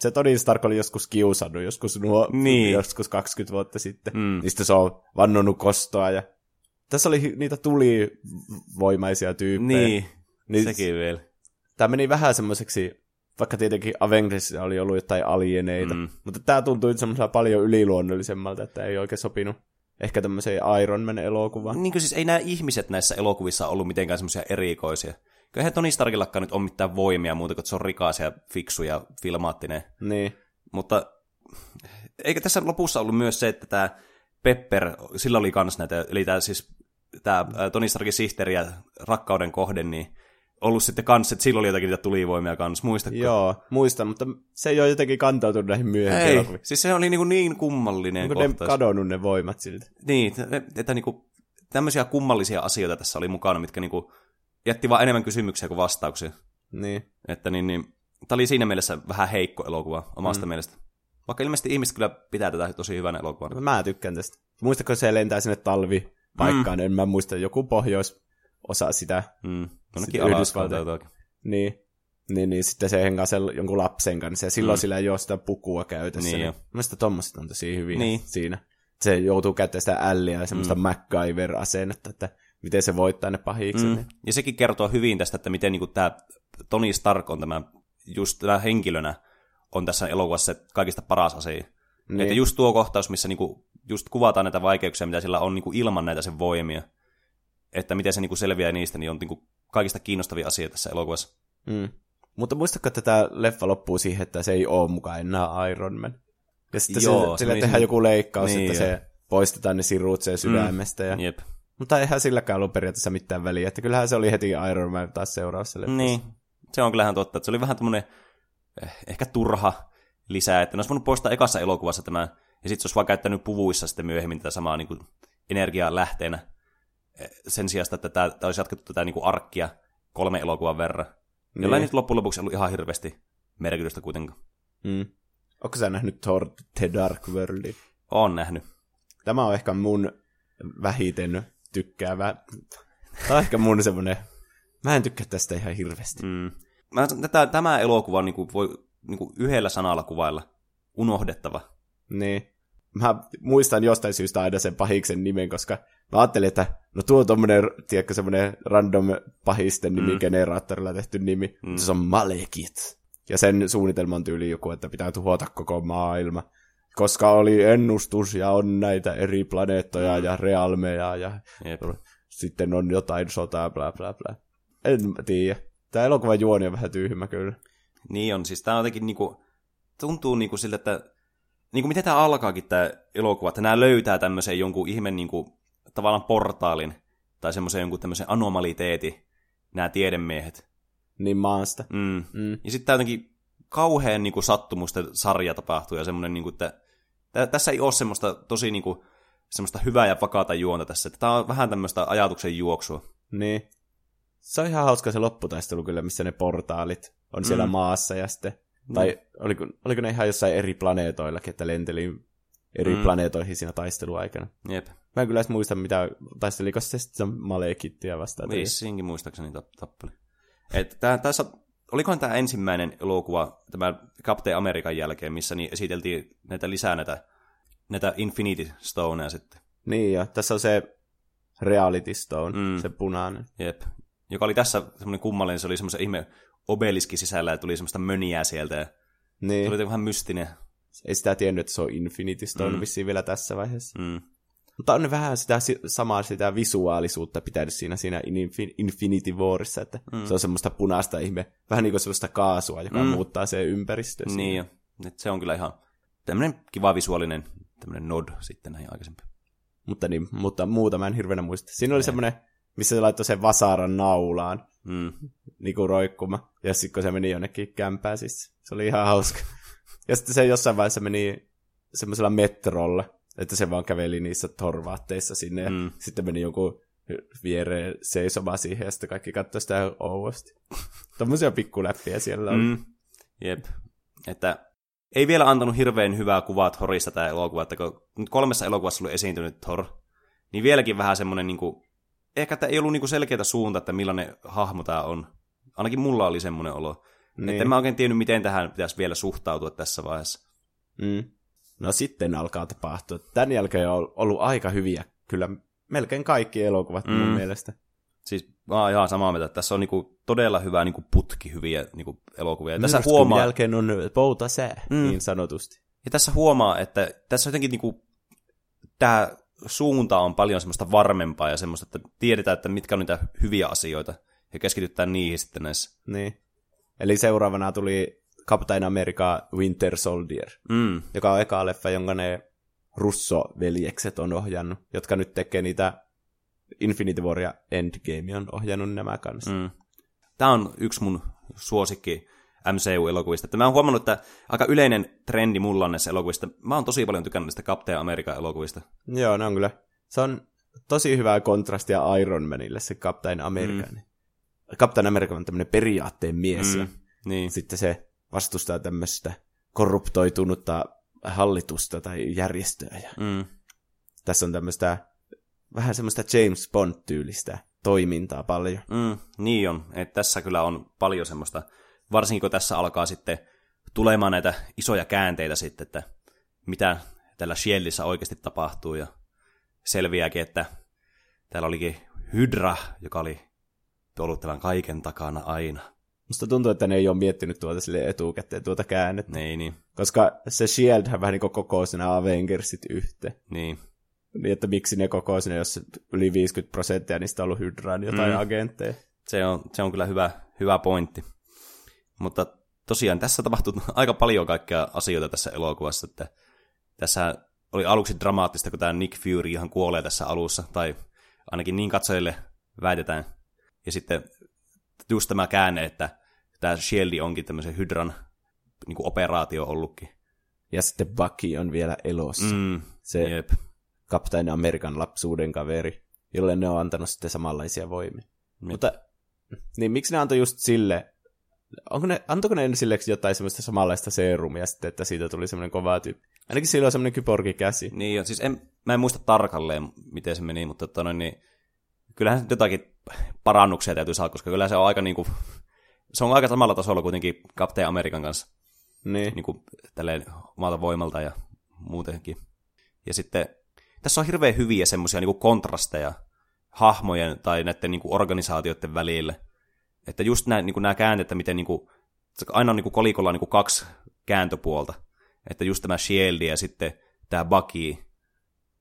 se Tony Stark oli joskus kiusannut, joskus, nuo, Niin. joskus 20 vuotta sitten. Mm. Niistä se on vannonut kostoa ja tässä oli niitä tulivoimaisia tyyppejä. Niin, Niin- sekin vielä. Tämä meni vähän semmoiseksi, vaikka tietenkin Avengersissa oli ollut jotain alieneita, Mm. mutta tämä tuntui semmoisella paljon yliluonnollisemmalta, että ei oikein sopinut ehkä tämmöiseen Iron Man-elokuvaan. Niin kuin siis ei nämä ihmiset näissä elokuvissa ollut mitenkään semmoisia erikoisia. Kyllähän Tony Starkillakaan nyt on mitään voimia muuta kuin, se on rikas ja fiksu ja filmaattinen. Niin, Mutta eikö tässä lopussa ollut myös se, että tämä Pepper, sillä oli kans näitä, eli tämä siis tämä Tony Starkin sihteeri ja rakkauden kohde, niin ollut sitten kans, että sillä oli jotakin niitä tulivoimia kans, muistatko? joo, muistan, mutta se ei ole jotenkin kantautunut näihin myöhempiin Ei, elokuviin. siis se oli niin, niin kummallinen Onko ne kohtaus. kadonnut ne voimat siltä? Niin, että, että niinku, tämmöisiä kummallisia asioita tässä oli mukana, mitkä niinku, jätti vaan enemmän kysymyksiä kuin vastauksia. Niin. Että niin, niin, tämä oli siinä mielessä vähän heikko elokuva omasta mm. mielestä. Vaikka ilmeisesti ihmiset kyllä pitää tätä tosi hyvänä elokuvana. Mä tykkään tästä. Muistatko se lentää sinne talvipaikkaan? Mm. En mä muista, joku pohjoisosa sitä. Mm. Tai jotakin. Niin. Niin, niin sitten se hengaa sen jonkun lapsen kanssa, ja silloin Mm. sillä ei ole sitä pukua käytössä. Niin Niin, niin. Mielestäni tommoset on tosi hyviä Niin. siinä. Se joutuu käyttämään sitä älliä ja semmoista mm. MacGyver-asennetta, että miten se voittaa ne pahikset. Mm. Mm. Ja sekin kertoo hyvin tästä, että miten niin tämä Tony Stark on tämä, just tämä henkilönä, on tässä elokuvassa se kaikista paras asia. Niin. Niin. Että just tuo kohtaus, missä niinku, just kuvataan näitä vaikeuksia, mitä sillä on niinku ilman näitä sen voimia. Että miten se niinku selviää niistä, niin on niinku kaikista kiinnostavia asioita tässä elokuvassa. Mm. Mutta muistatko, että tämä leffa loppuu siihen, että se ei ole mukaan enää Iron Man? Ja sitten Joo, se se, sille meni tehdään sinne- joku leikkaus, Niin, niin, että joo. se poistetaan ne sirut sen sydämestä. Ja... Jep. Mutta eihän silläkään ollut periaatteessa mitään väliä, että kyllähän se oli heti Iron Man taas seuraavassa leffassa. Niin, se on kyllähän totta, että se oli vähän tämmöinen eh, ehkä turha lisää, että ne olisi voinut poistaa ekassa elokuvassa tämä, ja sitten se olisi vaan käyttänyt puvuissa sitten myöhemmin tätä samaa niin kuin, energiaa lähteenä, sen sijaan, että tämä, tämä olisi jatkettu tätä niin kuin arkkia kolme elokuvan verran. Niin. Jolla ei Niin. nyt loppujen lopuksi ollut ihan hirveästi merkitystä kuitenkaan. Mm. Onko sä nähnyt Thor The Dark Worldin? Olen nähnyt. Tämä on ehkä mun vähiten tykkäävä. Tämä on ehkä mun semmonen... Mä en tykkää tästä ihan hirveästi. Mm. Mä, tätä, tämä elokuva niin kuin, voi niin kuin, yhdellä sanalla kuvailla. Unohdettava. Niin. Mä muistan jostain syystä aina sen pahiksen nimen, koska mä ajattelin, että no tuo on tommonen, tiedätkö, semmonen random pahisten nimigeneraattorilla tehty nimi. Mm. Se on Malekit. Ja sen suunnitelma on tyyli joku, että pitää tuhota koko maailma. Koska oli ennustus ja on näitä eri planeettoja ja realmeja ja Jep. sitten on jotain sotaa, bla bla bla. En tiedä. Tämä elokuvan juoni on vähän tyhmä kyllä. Niin on, siis tämä on jotenkin niinku, tuntuu niinku siltä, että niinku miten tämä alkaakin tämä elokuva, että nämä löytää tämmöisen jonkun ihmeen niinku, tavallaan portaalin, tai semmoisen jonkun tämmöisen anomaliteetin, nämä tiedemiehet. Niin maasta. Mm. Mm. Ja sitten tämä jotenkin kauhean niinku, sattumusten sarja tapahtuu, ja semmoinen, niinku, että tä- tässä ei ole semmoista tosi niinku, semmoista hyvää ja vakaata juonta tässä, tämä on vähän tämmöistä ajatuksen juoksua. Niin. Se on ihan hauska se lopputaistelu kyllä, missä ne portaalit on siellä Mm. mm. maassa ja sitten, tai oliko, oliko ne ihan jossain eri planeetoillakin, että lenteli eri Mm. mm. planeetoihin siinä taisteluaikana. Jep, Mä en kyllä edes muista, mitä taisteliko se sitten Malekittia vastaan. tai- Vissiinkin muistaakseni tap- tappeli. Et tää, tässä, olikohan tämä ensimmäinen elokuva tämä Captain Amerikan jälkeen, missä niin esiteltiin näitä lisää näitä, näitä Infinity Stoneja sitten. Niin, ja tässä on se Reality Stone, Mm. se punainen. Jep. Joka oli tässä semmoinen kummallinen, se oli semmoisen ihme obeliski sisällä ja tuli semmoista möniää sieltä. Ja se Niin, oli vähän mystinen. ei sitä tiennyt, että se on Infinity Stone mm. vissiin vielä tässä vaiheessa. Mm. Mutta on vähän sitä si- samaa sitä visuaalisuutta pitänyt siinä, siinä Infin- Infinity Warissa, että Mm. se on semmoista punaista ihme, vähän niin kuin semmoista kaasua, joka Mm. muuttaa se ympäristö. siinä. Niin jo. Et se on kyllä ihan tämmöinen kiva visuaalinen tämmöinen nod sitten näihin aikaisempiin. Mutta, niin, mutta muuta mä en hirveänä muista. Siinä oli semmoinen, missä se laittoi sen vasaran naulaan, Mm. niin kuin roikkuma, ja sitten kun se meni jonnekin kämpään, siis se oli ihan hauska. Ja sitten se jossain vaiheessa meni semmoisella metrolla, että se vaan käveli niissä torvaatteissa sinne, ja Mm. mm. sitten meni joku viereen seisomaan siihen, ja sitten kaikki katsoi sitä ouvosti. Tommosia pikkuläppiä siellä on. Mm. Jep. Että ei vielä antanut hirveän hyvää kuvaa Thorista tämä elokuva, että kun nyt kolmessa elokuvassa oli esiintynyt Thor, niin vieläkin vähän semmoinen, niin kuin, ehkä että ei ollut niin selkeää suunta, että millainen hahmo tämä on. Ainakin mulla oli semmoinen olo. Niin. Että en mä oikein tiennyt, miten tähän pitäisi vielä suhtautua tässä vaiheessa. Mm. No sitten alkaa tapahtua. Tämän jälkeen on ollut aika hyviä, kyllä melkein kaikki elokuvat mm. mun mielestä. Siis mä oon ihan samaa mieltä, että tässä on niinku todella hyvä niinku putki hyviä niinku elokuvia. Ja tässä huomaa... jälkeen on pouta sää, mm. niin sanotusti. Ja tässä huomaa, että tässä jotenkin niinku, tämä suunta on paljon semmoista varmempaa ja semmoista, että tiedetään, että mitkä on niitä hyviä asioita ja keskitytään niihin sitten näissä. Niin. Eli seuraavana tuli Captain America Winter Soldier, mm. joka on eka leffa, jonka ne Russo-veljekset on ohjannut, jotka nyt tekee niitä Infinity War ja Endgame on ohjannut nämä kanssa. Mm. Tämä on yksi mun suosikki MCU-elokuvista. Että mä oon huomannut, että aika yleinen trendi mulla on näissä elokuvista. Mä oon tosi paljon tykännyt näistä Captain America-elokuvista. Joo, ne on kyllä. Se on tosi hyvää kontrastia Iron Manille, se Captain America. Mm. Captain America on tämmöinen periaatteen mies. Mm. Niin. Sitten se vastustaa tämmöistä korruptoitunutta hallitusta tai järjestöä. Ja mm. Tässä on tämmöistä vähän semmoista James Bond-tyylistä toimintaa paljon. Mm, niin on. Et tässä kyllä on paljon semmoista, varsinkin kun tässä alkaa sitten tulemaan näitä isoja käänteitä sitten, että mitä tällä Shieldissä oikeasti tapahtuu ja selviääkin, että täällä olikin Hydra, joka oli ollut tämän kaiken takana aina. Musta tuntuu, että ne ei ole miettinyt tuota sille etukäteen tuota käännettä. Niin, niin. Koska se Shield vähän niin sinä Avengersit yhteen. Niin. Niin, että miksi ne koko sinne, jos yli 50 prosenttia niistä on ollut Hydraan jotain mm. agentteja. Se on, se on kyllä hyvä, hyvä pointti. Mutta tosiaan tässä tapahtuu aika paljon kaikkea asioita tässä elokuvassa, että tässä oli aluksi dramaattista, kun tämä Nick Fury ihan kuolee tässä alussa, tai ainakin niin katsojille väitetään. Ja sitten just tämä käänne, että tämä Shieldi onkin tämmöisen Hydran niin kuin operaatio ollutkin. Ja sitten Bucky on vielä elossa. Mm, se jep. Captain Amerikan lapsuuden kaveri, jolle ne on antanut sitten samanlaisia voimia. Mm. Mutta niin miksi ne antoi just sille, onko ne, antoiko ne silleksi jotain semmoista samanlaista seerumia sitten, että siitä tuli semmoinen kova tyyppi? Ainakin sillä on semmoinen kyborgikäsi. Niin jo, siis en, mä en muista tarkalleen, miten se meni, mutta tota, niin, kyllähän jotakin parannuksia täytyy saada, koska kyllä se on aika niinku, se on aika samalla tasolla kuitenkin Captain Amerikan kanssa. Niin. niin kuin, tälleen omalta voimalta ja muutenkin. Ja sitten tässä on hirveän hyviä semmoisia niin kontrasteja hahmojen tai näiden niin kuin organisaatioiden välille. Että just nämä, niin kuin nämä käänteet, että miten niin kuin, aina on niin kuin kolikolla niin kuin kaksi kääntöpuolta. Että just tämä Shield ja sitten tämä Bucky.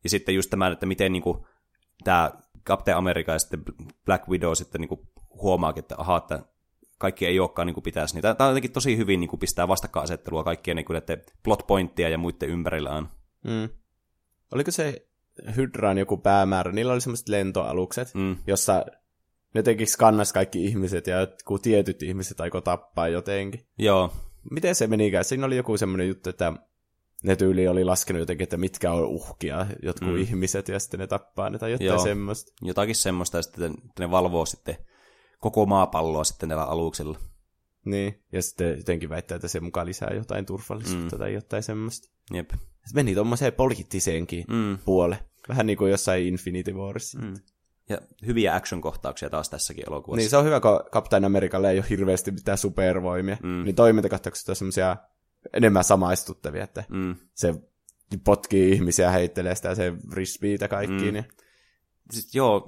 Ja sitten just tämä, että miten niin kuin, tämä Captain America ja sitten Black Widow sitten niin kuin huomaakin, että aha, että kaikki ei olekaan niin kuin pitäisi. Niin tämä on jotenkin tosi hyvin niin kuin pistää vastakkainasettelua kaikkien niin kuin, plot pointtia ja muiden ympärillä on. Mm. Oliko se Hydraan joku päämäärä, niillä oli semmoiset lentoalukset, mm. jossa ne teki skannas kaikki ihmiset ja kun tietyt ihmiset aiko tappaa jotenkin. Joo. Miten se menikään? Siinä oli joku semmoinen juttu, että ne tyyli oli laskenut jotenkin, että mitkä on uhkia, jotkut mm. ihmiset, ja sitten ne tappaa ne tai jotain Joo. semmoista. Jotakin semmoista, ja sitten ne valvoo sitten koko maapalloa sitten näillä aluksilla. Niin, ja sitten jotenkin väittää, että se mukaan lisää jotain turvallisuutta mm. tai jotain semmoista. Jep. Se meni tuommoiseen poliittiseenkin mm. puole. Vähän niin kuin jossain Infinity Warissa. Mm. Ja hyviä action-kohtauksia taas tässäkin elokuvassa. Niin, se on hyvä, kun Captain Americalle ei ole hirveästi mitään supervoimia. Mm. Niin toimintakohtaukset on semmoisia enemmän samaistuttavia, että mm. se potkii ihmisiä, heittelee sitä se frisbeitä kaikkiin. Mm. Siis, joo,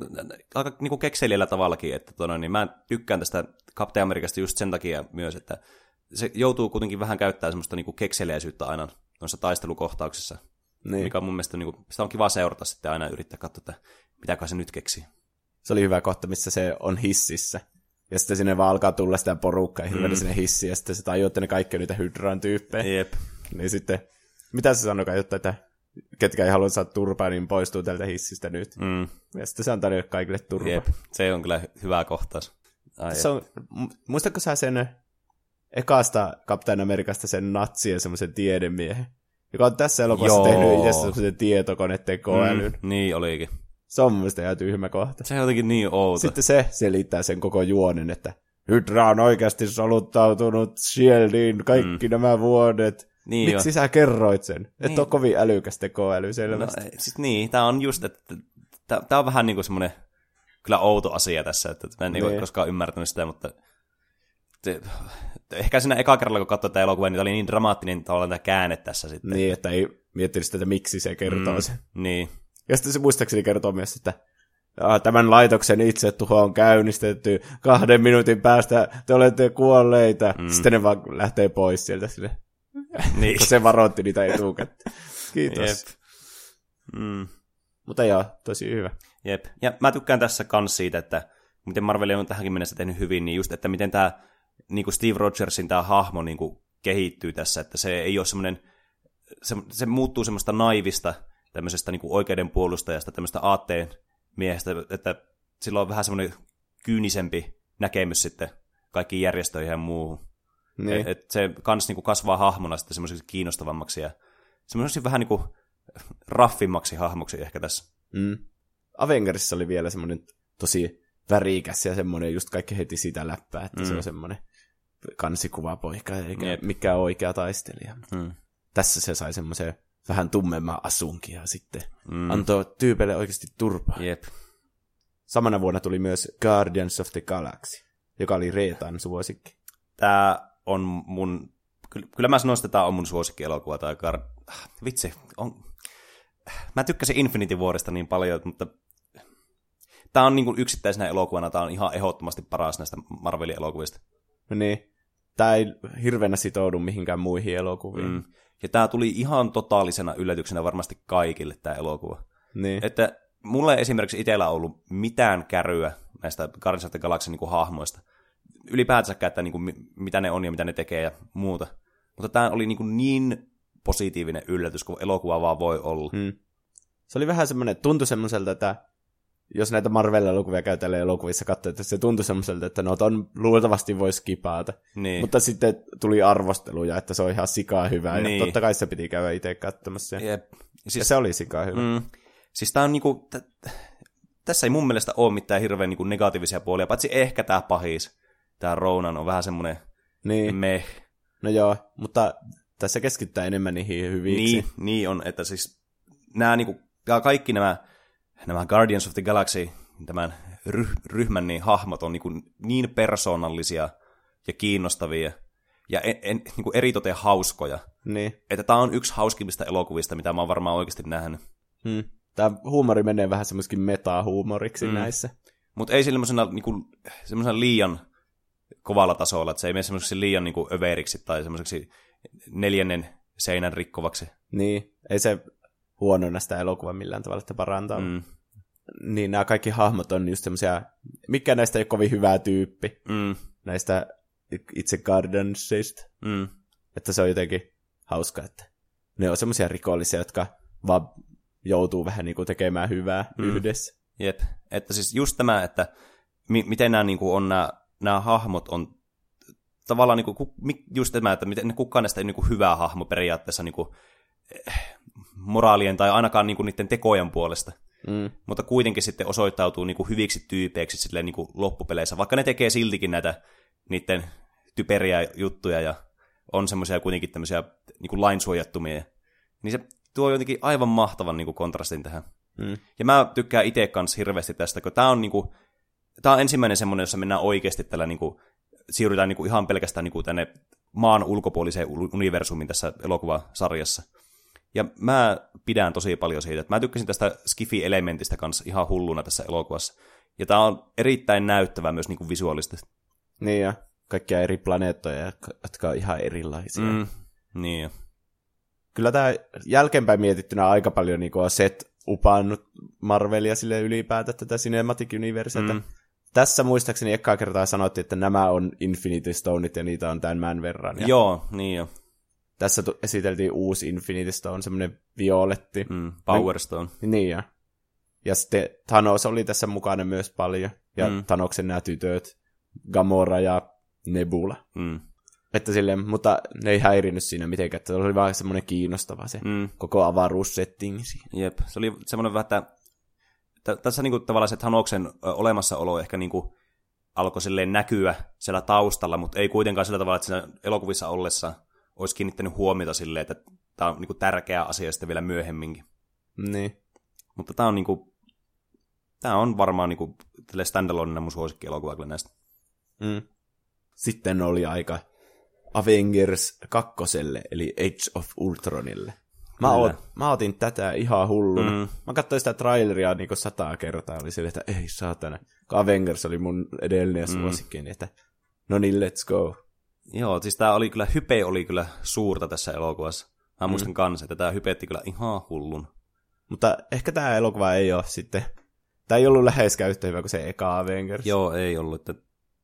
aika niin kekseliällä tavallakin, että tono, niin mä tykkään tästä Captain Amerikasta just sen takia myös, että se joutuu kuitenkin vähän käyttämään semmoista niin kekseliäisyyttä aina noissa taistelukohtauksissa. Niin. Mikä on mun mielestä, niin kuin, sitä on kiva seurata sitten aina yrittää katsoa, että mitäkö se nyt keksii. Se oli hyvä kohta, missä se on hississä. Ja sitten sinne vaan alkaa tulla sitä porukkaa hirveän mm. sinne hissiin, ja sitten se tajuu, että ne kaikki on niitä hydran tyyppejä. Jep. Niin sitten, mitä se sanoi, jotta, että ketkä ei halua saada turpaa, niin poistuu tältä hissistä nyt. Mm. Ja sitten se on tarjonnut kaikille turpaa. Jep. Se on kyllä hyvä kohtaus. Ai se on, muistatko sä sen ekasta Captain Amerikasta sen natsien semmoisen tiedemiehen? joka on tässä elokuvassa Joo. tehnyt itse semmoisen tietokonetekoälyn. Mm, niin olikin. Se on mun mielestä ihan tyhmä kohta. Se on jotenkin niin outo. Sitten se selittää sen koko juonen, että Hydra on oikeasti soluttautunut Shieldiin kaikki mm. nämä vuodet. Niin Miksi jo. sä kerroit sen? Niin. Et ole kovin älykäs tekoäly selvästi. No, siis niin, tää on just, että tää on vähän niin kuin semmoinen kyllä outo asia tässä, että mä en niin. koskaan ymmärtänyt sitä, mutta te, ehkä siinä eka kerralla, kun katsoin tätä elokuvaa, niin oli niin dramaattinen tavallaan tämä käänne tässä sitten. Niin, että ei miettinyt sitä, että miksi se kertoo mm, sen. Niin. Ja sitten se muistaakseni kertoo myös, että tämän laitoksen itse tuho on käynnistetty, kahden minuutin päästä te olette kuolleita. Mm. Sitten ne vaan lähtee pois sieltä sille. Niin. kun se varoitti niitä etukäteen. Kiitos. Jep. Mm. Mutta joo, tosi hyvä. Jep. Ja mä tykkään tässä kans siitä, että miten Marvel on tähänkin mennessä tehnyt hyvin, niin just, että miten tämä niin kuin Steve Rogersin tämä hahmo niin kuin kehittyy tässä, että se ei ole semmoinen, se, se muuttuu semmoista naivista, tämmöisestä niin kuin oikeuden puolustajasta, tämmöistä aatteen miehestä, että sillä on vähän semmoinen kyynisempi näkemys sitten kaikkiin järjestöihin ja muuhun. Niin. Et, et se kans niin kuin kasvaa hahmona sitten semmoiseksi kiinnostavammaksi ja semmoiseksi vähän niin kuin raffimmaksi hahmoksi ehkä tässä. Mm. Avengersissa oli vielä semmoinen tosi värikäs ja semmoinen just kaikki heti sitä läppää, että mm. se on semmoinen kansikuvapoika eikä Jep. mikään oikea taistelija. Mm. Tässä se sai semmoisen vähän tummemman asunkin ja sitten mm. antoi tyypeille oikeasti turpaa. Jep. Samana vuonna tuli myös Guardians of the Galaxy, joka oli Reetan suosikki. Tämä on mun, kyllä mä sanoisin, että tämä on mun suosikkielokuva. Tai Gar- vitsi, on... mä tykkäsin Infinity Warista niin paljon, mutta tämä on niin kuin yksittäisenä elokuvana, tämä on ihan ehdottomasti paras näistä Marvelin elokuvista. No niin, tämä ei hirveänä sitoudu mihinkään muihin elokuviin. Mm. Ja tämä tuli ihan totaalisena yllätyksenä varmasti kaikille tämä elokuva. Niin. Että mulle ei esimerkiksi itsellä ollut mitään käryä näistä Guardians of the Galaxy niin hahmoista. Ylipäätänsäkään, että niin kuin, mitä ne on ja mitä ne tekee ja muuta. Mutta tämä oli niin, kuin niin positiivinen yllätys, kun elokuva vaan voi olla. Hmm. Se oli vähän semmoinen, tuntui semmoiselta, että jos näitä Marvel-elokuvia käy tälle elokuvissa katsoa, että se tuntui semmoiselta, että no ton luultavasti voisi skipata. Niin. Mutta sitten tuli arvosteluja, että se on ihan sikaa hyvä, niin. ja totta kai se piti käydä itse katsomassa. Jep. Siis, ja se oli sikaa hyvä. Mm. Siis tää on niinku, t- tässä ei mun mielestä ole mitään hirveän niinku negatiivisia puolia, paitsi ehkä tämä pahis. Tämä Ronan on vähän semmoinen niin. meh. No joo, mutta tässä keskittää enemmän niihin hyviksi. Niin, niin on, että siis nämä niinku, kaikki nämä nämä Guardians of the Galaxy, tämän ryh- ryhmän niin hahmot on niin, kuin niin persoonallisia ja kiinnostavia ja en, en, niin kuin eritoten hauskoja. Niin. Että tämä on yksi hauskimmista elokuvista, mitä mä oon varmaan oikeasti nähnyt. Hmm. Tämä huumori menee vähän semmoisikin meta-huumoriksi hmm. näissä. Mutta ei semmoisena, niin semmoisena liian kovalla tasolla, että se ei mene semmoiseksi liian niin kuin överiksi tai semmoiseksi neljännen seinän rikkovaksi. Niin, ei se huonona sitä elokuvaa millään tavalla, että parantaa. Mm. Niin nämä kaikki hahmot on just semmoisia, mikä näistä ei ole kovin hyvä tyyppi, mm. näistä itse Gardansista. Mm. Että se on jotenkin hauska, että ne on semmoisia rikollisia, jotka vaan joutuu vähän niin kuin tekemään hyvää mm. yhdessä. Jep, että siis just tämä, että mi- miten nämä niin kuin on nämä, nämä hahmot on tavallaan niin kuin, just tämä, että miten ne kukaan näistä ei niin kuin hyvä hahmo periaatteessa niin kuin, moraalien tai ainakaan niinku niiden tekojen puolesta. Mm. Mutta kuitenkin sitten osoittautuu niinku hyviksi tyypeiksi silleen niinku loppupeleissä, vaikka ne tekee siltikin näitä niiden typeriä juttuja ja on semmoisia kuitenkin tämmöisiä niinku lainsuojattumia, niin se tuo jotenkin aivan mahtavan niinku kontrastin tähän. Mm. Ja mä tykkään itse kanssa hirveästi tästä, kun tää on, niinku, tää on ensimmäinen semmoinen, jossa mennään oikeasti tällä niinku, siirrytään niinku ihan pelkästään niinku tänne maan ulkopuoliseen universumiin tässä elokuvasarjassa. Ja mä pidän tosi paljon siitä, että mä tykkäsin tästä Skifi-elementistä kanssa ihan hulluna tässä elokuvassa. Ja tää on erittäin näyttävä myös niin kuin visuaalisesti. Niin ja kaikkia eri planeettoja, jotka on ihan erilaisia. Mm, niin. Kyllä tämä jälkeenpäin mietittynä aika paljon niin on set upannut Marvelia sille ylipäätään tätä Cinematic Universeta. Mm. Tässä muistaakseni ekkaa kertaa sanottiin, että nämä on Infinity Stoneit ja niitä on tämän verran. Ja... Joo, niin jo. Tässä esiteltiin uusi Infinity Stone, semmoinen violetti. Mm, Power Stone. Niin ja. Ja sitten Thanos oli tässä mukana myös paljon. Ja mm. Thanoksen nämä tytöt, Gamora ja Nebula. Mm. Että silleen, mutta ne ei häirinyt siinä mitenkään, että se oli vaan semmoinen kiinnostava se mm. koko avaruussetting siinä. Jep, se oli semmoinen vähän, tässä niinku tavallaan se Thanoksen olemassaolo ehkä niinku alkoi silleen näkyä siellä taustalla, mutta ei kuitenkaan sillä tavalla, että siinä elokuvissa ollessa olisi kiinnittänyt huomiota silleen, että tämä on niinku tärkeä asia sitten vielä myöhemminkin. Niin. Mutta tämä on niinku, tämä on varmaan niinku standalone mun suosikkielokuva kyllä näistä. Mm. Sitten oli aika Avengers 2, eli Age of Ultronille. Mä, oot, mä otin tätä ihan hulluna. Mm. Mä katsoin sitä traileria niin sataa kertaa. Oli sille, että ei saatana. Kun Avengers oli mun edellinen Mm. suosikki, niin että no niin, let's go. Joo, siis tää oli kyllä, hype oli kyllä suurta tässä elokuvassa. Mä muistan mm. kanssa, että tää hypetti kyllä ihan hullun. Mutta ehkä tämä elokuva ei ole sitten... Tämä ei ollut läheskään yhtä hyvä kuin se eka Avengers. Joo, ei ollut. Että,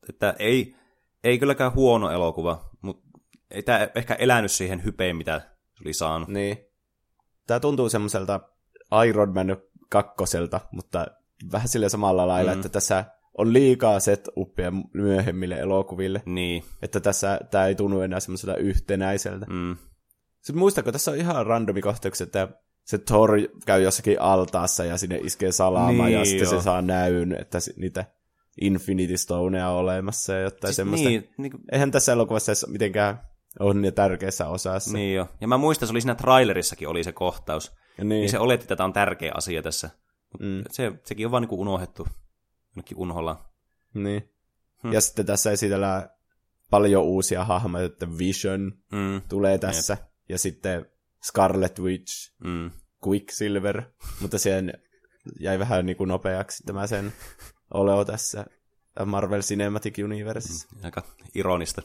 että ei, ei kylläkään huono elokuva, mutta ei tää ehkä elänyt siihen hypeen, mitä se oli saanut. Niin. Tämä tuntuu semmoiselta Iron Man kakkoselta, mutta vähän sille samalla lailla, Mm. että tässä on liikaa set uppia myöhemmille elokuville. Niin, Että tässä tämä ei tunnu enää semmoiselta yhtenäiseltä. Mm. Sitten muistatko, tässä on ihan randomi kohtauksia, että se Thor käy jossakin altaassa ja sinne iskee salama Niin, ja sitten joo. se saa näyn, että niitä Infinity Stoneja on olemassa ja jotain siis semmoista. niin, niin, kuin- Eihän tässä elokuvassa edes mitenkään ole niin tärkeässä osassa. niin jo. Ja mä muistan, se oli siinä trailerissakin oli se kohtaus. Ja Niin, niin. se oletti, että tämä on tärkeä asia tässä. Mut Mm. se, sekin on vaan niin unohdettu jonnekin unholla. Niin. Hmm. Hmm. Ja sitten tässä esitellään paljon uusia hahmoja, että Vision Mm, tulee tässä, ja sitten Scarlet Witch, mm. Quicksilver, mutta sen jäi vähän niin kuin nopeaksi tämä sen oleo tässä Marvel Cinematic Universe. Aika ironista.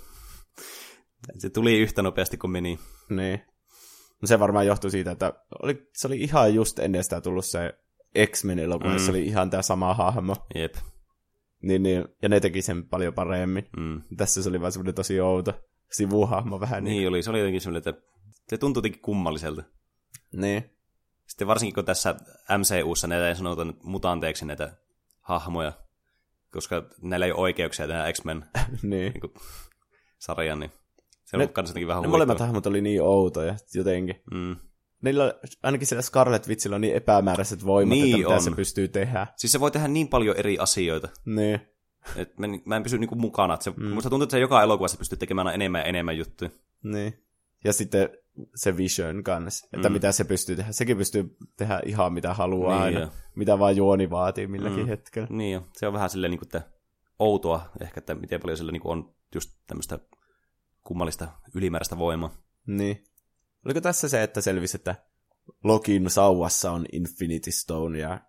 Se tuli yhtä nopeasti kuin meni. Niin. No se varmaan johtui siitä, että oli, se oli ihan just ennen sitä tullut se X-Men elokuva, mm. Se oli ihan tämä sama hahmo. Jep. Niin, niin, ja ne teki sen paljon paremmin. Mm. Tässä se oli vaan semmoinen tosi outo sivuhahmo vähän. Niin. Niin oli, se oli jotenkin semmoinen, että se tuntui jotenkin kummalliselta. niin. Sitten varsinkin kun tässä MCUssa näitä ei sanota mutanteeksi näitä hahmoja, koska näillä ei ole oikeuksia tehdä X-Men niin. niin sarjan, niin se on kans jotenkin vähän Ne molemmat hahmot oli niin outoja jotenkin. Mm. Niillä, ainakin siellä Scarlet Witchillä on niin epämääräiset voimat, Niin että mitä on. se pystyy tehdä. Siis se voi tehdä niin paljon eri asioita, Niin. että mä, mä en pysy niinku mukana. Se, mm. Musta tuntuu, että se joka elokuvassa pystyy tekemään enemmän ja enemmän juttuja. Niin. Ja sitten se Vision kanssa, että Mm. mitä se pystyy tehdä. Sekin pystyy tehdä ihan mitä haluaa Niin aina, jo. mitä vaan juoni vaatii milläkin Mm. hetkellä. Niin jo. Se on vähän silleen niinku, että outoa ehkä, että miten paljon sillä niinku on just tämmöistä kummallista ylimääräistä voimaa. Niin. Oliko tässä se, että selvisi, että Lokin sauvassa on Infinity Stone ja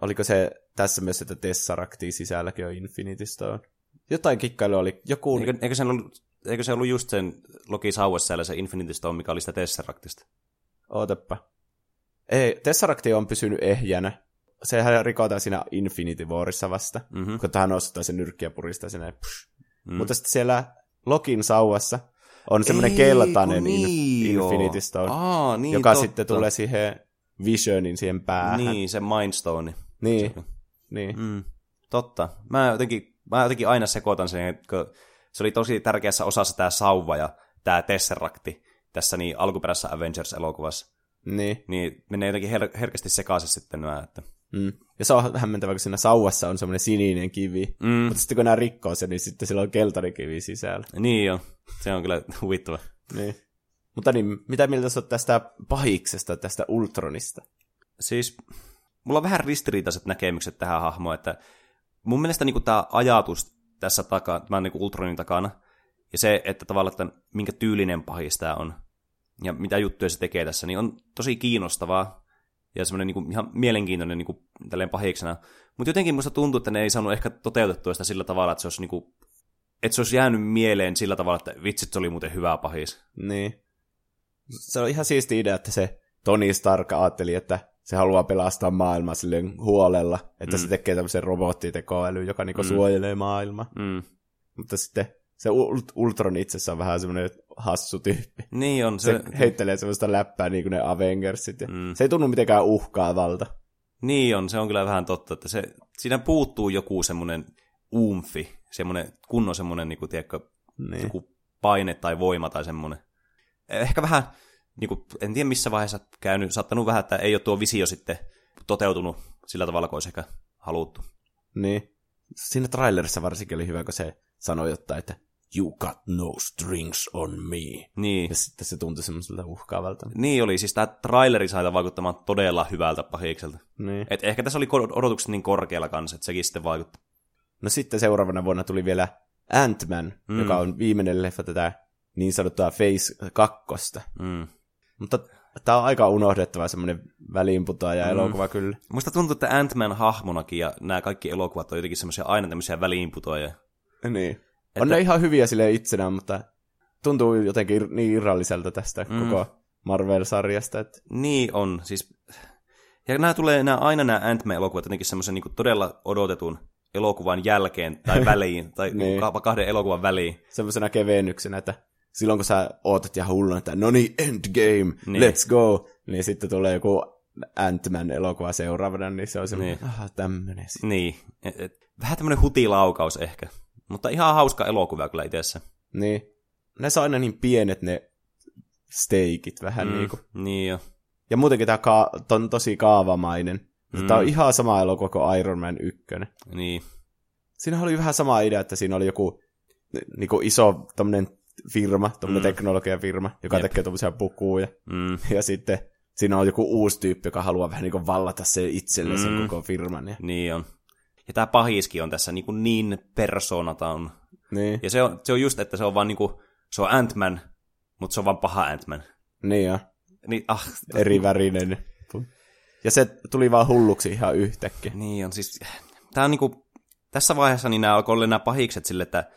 oliko se tässä myös, että Tesseractin sisälläkin on Infinity Stone? Jotain kikkailu oli. Joku... Eikö, eikö, se ollut, eikö se ollut just sen Loki Sauessa se Infinity Stone, mikä oli sitä Tesseractista? Ootappa. Ei, Tesseracti on pysynyt ehjänä. Sehän rikotaan siinä Infinity Warissa vasta, Mhm. kun tähän nostaa sen nyrkkiä ja puristaa sen. Psh. Mm. Mutta sitten siellä Lokin sauvassa on semmoinen keltainen in, niin, joo. Infinity Stone, Aa, niin, joka totta. sitten tulee siihen Visionin siihen päähän. Niin, se Mindstone. Niin, niin. Mm, totta. Mä jotenkin, mä jotenkin aina sekoitan sen, kun se oli tosi tärkeässä osassa tämä sauva ja tämä Tesseracti tässä niin alkuperäisessä Avengers-elokuvassa. niin. Niin menee jotenkin her- herkästi sekaisin sitten nämä, että... Mm. Ja se on hämmentävää, kun siinä sauvassa on semmoinen sininen kivi. Mm, Mutta sitten kun nämä rikkoo sen, niin sitten sillä on keltainen kivi sisällä. niin jo, se on kyllä huvittava. Niin. Mutta niin, mitä mieltä sä tästä pahiksesta, tästä Ultronista? Siis mulla on vähän ristiriitaiset näkemykset tähän hahmoon, että mun mielestä niin tämä ajatus tässä takaa, tämän niin Ultronin takana, ja se, että tavallaan, että minkä tyylinen pahis tämä on, ja mitä juttuja se tekee tässä, niin on tosi kiinnostavaa, ja semmoinen niin ihan mielenkiintoinen niin kuin, tälleen pahiksena. Mutta jotenkin musta tuntuu, että ne ei saanut ehkä toteutettua sitä sillä tavalla, että se olisi, niin kuin, että se olisi jäänyt mieleen sillä tavalla, että vitsit, se oli muuten hyvä pahis. Niin. Se on ihan siisti idea, että se Tony Stark ajatteli, että se haluaa pelastaa maailmaa silleen huolella, että mm. se tekee tämmöisen robottitekoälyn, joka niinku Mm. suojelee maailmaa. Mm. Mutta sitten se Ult- Ultron itsessä on vähän semmoinen hassu tyyppi. Niin on. Se, Se, heittelee semmoista läppää niin kuin ne Avengersit. Ja Mm. Se ei tunnu mitenkään uhkaavalta. Niin on, se on kyllä vähän totta, että se, siinä puuttuu joku semmoinen umfi, semmoinen kunnon semmoinen, niin kuin, tiedätkö, Niin. joku paine tai voima tai semmoinen. Ehkä vähän, niin kuin, en tiedä missä vaiheessa käynyt, saattanut vähän, että ei ole tuo visio sitten toteutunut sillä tavalla, kuin olisi ehkä haluttu. niin. Siinä trailerissa varsinkin oli hyvä, kun se sanoi jotain, että You got no strings on me. Niin, Ja sitten se tuntui semmoiselta uhkaavalta. niin oli, siis tämä traileri sai vaikuttamaan todella hyvältä pahikselta. Niin. Et ehkä tässä oli odotukset niin korkealla kanssa, että sekin sitten vaikutti. No sitten seuraavana vuonna tuli vielä Ant-Man, mm. joka on viimeinen leffa tätä niin sanottua Phase 2. Mm. Mutta tämä on aika unohdettava semmoinen väliinputoaja mm. elokuva kyllä. Musta tuntuu, että Ant-Man hahmonakin ja nämä kaikki elokuvat on jotenkin semmoisia aina tämmöisiä väliinputoajia. Niin. Että... On ne ihan hyviä sille itsenään, mutta tuntuu jotenkin niin irralliselta tästä mm. koko Marvel-sarjasta. Että... Niin on, siis... Ja nämä tulee nämä, aina nämä Ant-Man-elokuvat jotenkin semmoisen niin todella odotetun elokuvan jälkeen tai väliin, tai niin. kahden elokuvan väliin. Semmoisena kevennyksenä, että silloin kun sä ootat ja hullun, että no niin, endgame, niin. let's go, niin sitten tulee joku Ant-Man elokuva seuraavana, niin se on semmoinen, niin. aha, tämmönen. Niin, et, et, vähän tämmöinen hutilaukaus ehkä, mutta ihan hauska elokuva kyllä itsessä. Niin, ne saa aina niin pienet ne steikit vähän mm, niin kuin. Niin jo. Ja muutenkin tämä ka- on tosi kaavamainen. Mm. Tämä on ihan sama elokuva kuin Iron Man 1. Niin. Siinä oli vähän sama idea, että siinä oli joku niin kuin iso tämmöinen firma, tämmöinen mm. teknologiafirma, joka Jep. tekee tuommoisia pukuja. Mm. Ja sitten siinä on joku uusi tyyppi, joka haluaa vähän niin kuin vallata se itselle mm. sen koko firman. Ja... Niin on. Ja tämä pahiski on tässä niin, kuin niin persoonataan. Niin. Ja se on, se on just, että se on vaan niin kuin, se on Ant-Man, mutta se on vaan paha Ant-Man. Niin jo. Niin, ah. Eri värinen. Ja se tuli vaan hulluksi ihan yhtäkkiä. Niin on, siis tää on niinku, tässä vaiheessa niin nämä alkoi olla nämä pahikset sille, että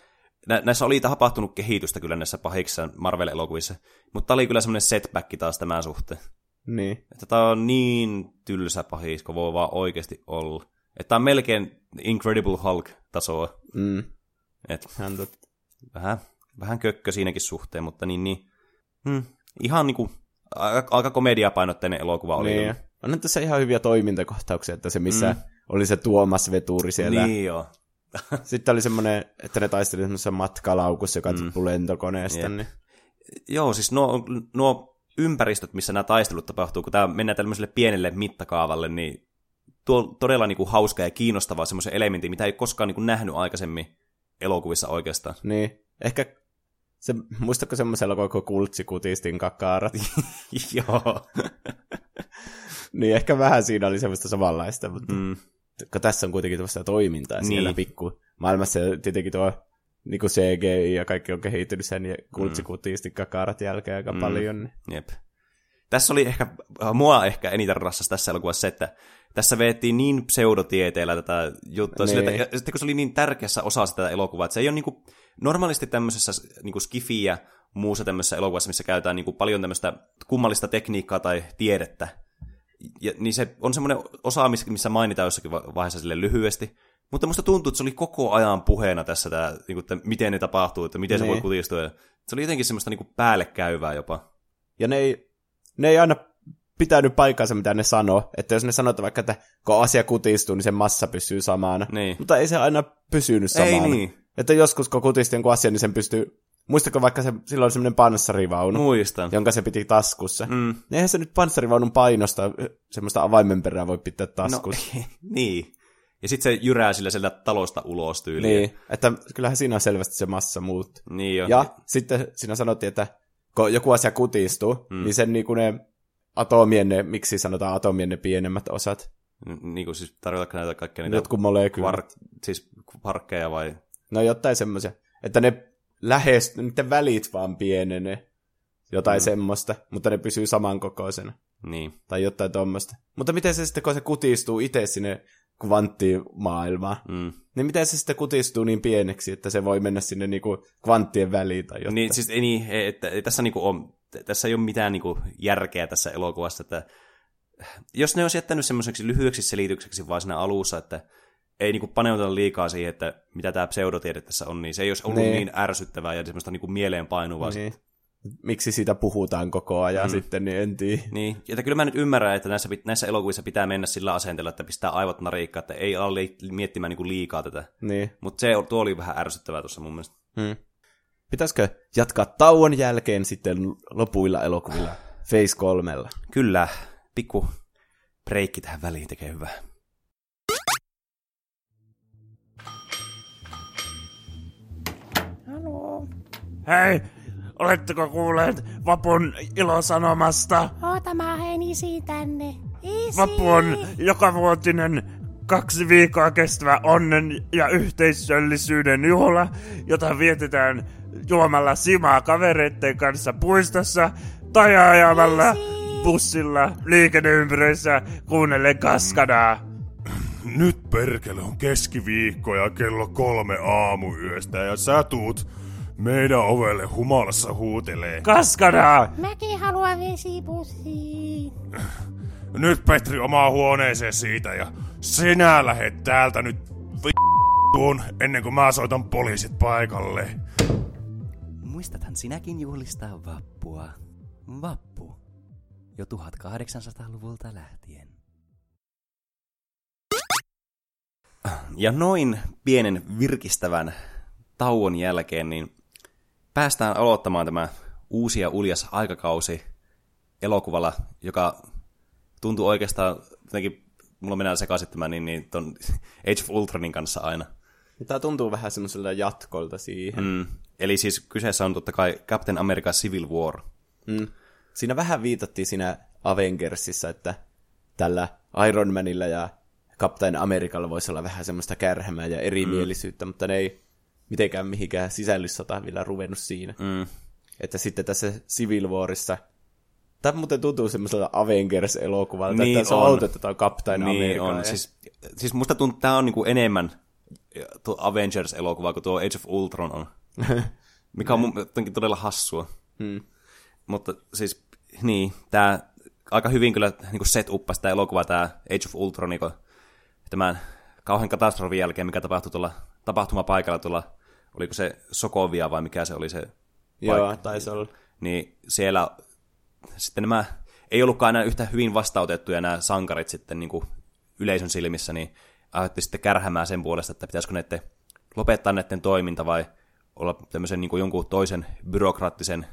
nä, näissä oli tapahtunut kehitystä kyllä näissä pahiksissa Marvel-elokuvissa, mutta tämä oli kyllä semmoinen setback taas tämän suhteen. Niin. Että tämä on niin tylsä pahis, kun voi vaan oikeasti olla. Että on melkein Incredible Hulk-tasoa. Mm. Et, vähän, vähän kökkö siinäkin suhteen, mutta niin, niin hmm, ihan niinku aika, aika komediapainotteinen elokuva oli. Niin. On tässä ihan hyviä toimintakohtauksia, että se missä mm. oli se Tuomas Veturi siellä. Niin joo. Sitten oli semmoinen, että ne taistelivat semmoisessa matkalaukussa, joka mm. lentokoneesta. Niin... Joo, siis nuo, nuo ympäristöt, missä nämä taistelut tapahtuu, kun tämä mennään tämmöiselle pienelle mittakaavalle, niin tuo todella niin kuin hauska ja kiinnostava semmoisen elementin, mitä ei koskaan niin kuin nähnyt aikaisemmin elokuvissa oikeastaan. Niin, ehkä se, muistatko semmoisen elokuvan kuin Kultsikutistin kakaarat? Joo. niin ehkä vähän siinä oli semmoista samanlaista, mutta mm. tässä on kuitenkin tämmöistä toimintaa niin. siellä pikku maailmassa tietenkin tuo niin kuin CGI ja kaikki on kehittynyt sen ja kultsikutistin kakaarat jälkeen aika mm. paljon. Niin. Jep. Tässä oli ehkä, mua ehkä eniten rassas tässä elokuvassa se, että tässä veettiin niin pseudotieteellä tätä juttua, niin. sille, että, ja sitten kun se oli niin tärkeässä osassa tätä elokuvaa, että se ei ole niin kuin, normaalisti tämmöisessä niin kuin skifi ja muussa tämmöisessä elokuvassa, missä käytetään niin kuin paljon tämmöistä kummallista tekniikkaa tai tiedettä, ja, niin se on semmoinen osa, missä mainitaan jossakin vaiheessa sille lyhyesti, mutta musta tuntuu, että se oli koko ajan puheena tässä, tämä, niin kuin, että miten ne tapahtuu, että miten niin. se voi niin. kutistua. Se oli jotenkin semmoista niin kuin päälle käyvää jopa. Ja ne ei, ne ei aina pitänyt paikkansa, mitä ne sanoo. Että jos ne sanoo vaikka, että kun asia kutistuu, niin se massa pysyy samana. Niin. Mutta ei se aina pysynyt samana. Ei niin. Että joskus kun kutisti jonkun asian, niin sen pystyy... Muistatko vaikka se, silloin oli semmoinen panssarivaunu? Muistan. Jonka se piti taskussa. Mm. Niin eihän se nyt panssarivaunun painosta semmoista avaimenperää voi pitää taskussa. No, niin. Ja sitten se jyrää sillä sieltä talosta ulos tyyliin. Niin, että kyllähän siinä on selvästi se massa muut. Niin on. Ja sitten siinä sanottiin, että kun joku asia kutistuu, mm. niin sen niinku ne atomien ne, miksi sanotaan atomien ne pienemmät osat. Niin kuin siis tarkoitatko näitä kaikkia niitä... Jotkut molekyylit. Var- siis parkkeja vai... No jotain semmoisia. Että ne lähes, niiden välit vaan pienenee. Jotain mm. semmoista, mutta ne pysyy samankokoisena. Niin. Tai jotain tuommoista. Mutta miten se sitten, kun se kutistuu itse sinne kvanttimaailmaan, mm. niin miten se sitten kutistuu niin pieneksi, että se voi mennä sinne niinku kvanttien väliin tai jotain? Niin, siis ei, niin, että, ei, tässä, niinku on, tässä ei ole mitään niinku järkeä tässä elokuvassa, että jos ne olisi jättänyt semmoiseksi lyhyeksi selitykseksi vaan siinä alussa, että ei niinku paneuta liikaa siihen, että mitä tämä pseudotiede tässä on, niin se ei olisi ollut niin, niin ärsyttävää ja semmoista niinku mieleenpainuvaa. Niin miksi siitä puhutaan koko ajan mm. sitten, niin en tiedä. Niin, että kyllä mä nyt ymmärrän, että näissä, näissä elokuvissa pitää mennä sillä asenteella, että pistää aivot nariikkaan, että ei ala miettimään niin kuin liikaa tätä. Niin. Mutta se tuo oli vähän ärsyttävää tuossa mun mielestä. Hmm. Pitäisikö jatkaa tauon jälkeen sitten lopuilla elokuvilla Face 3? Kyllä, pikku breikki tähän väliin tekee hyvää. Halo. Hei, Oletteko kuulleet Vapun ilosanomasta? Oota, mä isi tänne. Isi. Vapu on jokavuotinen kaksi viikkoa kestävä onnen ja yhteisöllisyyden juhla, jota vietetään juomalla simaa kavereiden kanssa puistossa tai ajamalla bussilla liikenneympyröissä kuunnellen kaskadaa. Nyt perkele on keskiviikko ja kello kolme aamuyöstä ja sä tuut meidän ovelle humalassa huutelee. Kaskadaa! Mäkin haluan vesipussiin. Nyt Petri omaa huoneeseen siitä ja sinä lähet täältä nyt vittuun ennen kuin mä soitan poliisit paikalle. Muistathan sinäkin juhlistaa vappua. Vappu. Jo 1800-luvulta lähtien. Ja noin pienen virkistävän tauon jälkeen, niin päästään aloittamaan tämä uusi ja uljas aikakausi elokuvalla, joka tuntuu oikeastaan, jotenkin mulla mennään sekaisin tämä niin, niin ton Age of Ultronin kanssa aina. Tämä tuntuu vähän semmoiselta jatkolta siihen. Mm. Eli siis kyseessä on totta kai Captain America Civil War. Mm. Siinä vähän viitattiin siinä Avengersissa, että tällä Iron Manilla ja Captain Amerikalla voisi olla vähän semmoista kärhämää ja erimielisyyttä, mm. mutta ne ei mitenkään mihinkään sisällyssota vielä ruvennut siinä. Mm. Että sitten tässä Civil Warissa, tämä muuten tuntuu semmoiselta Avengers-elokuvalta, Niin että se on on Captain Niin America. on. ja- Siis, siis musta tuntuu, että tämä on niinku enemmän Avengers-elokuva kuin tuo Age of Ultron on. Mikä on mun jotenkin todella hassua. Hmm. Mutta siis, niin, tämä aika hyvin kyllä niin set uppasi sitä elokuvaa, tämä Age of Ultron, niin tämän kauhean katastrofin jälkeen, mikä tapahtui tuolla tapahtumapaikalla tuolla, oliko se Sokovia vai mikä se oli se Joo, paikka. taisi olla. Niin siellä sitten nämä ei ollutkaan enää yhtä hyvin vastautettuja nämä sankarit sitten niin kuin yleisön silmissä, niin aiheutti sitten kärhämää sen puolesta, että pitäisikö näiden lopettaa näiden toiminta vai olla tämmöisen niin kuin jonkun toisen byrokraattisen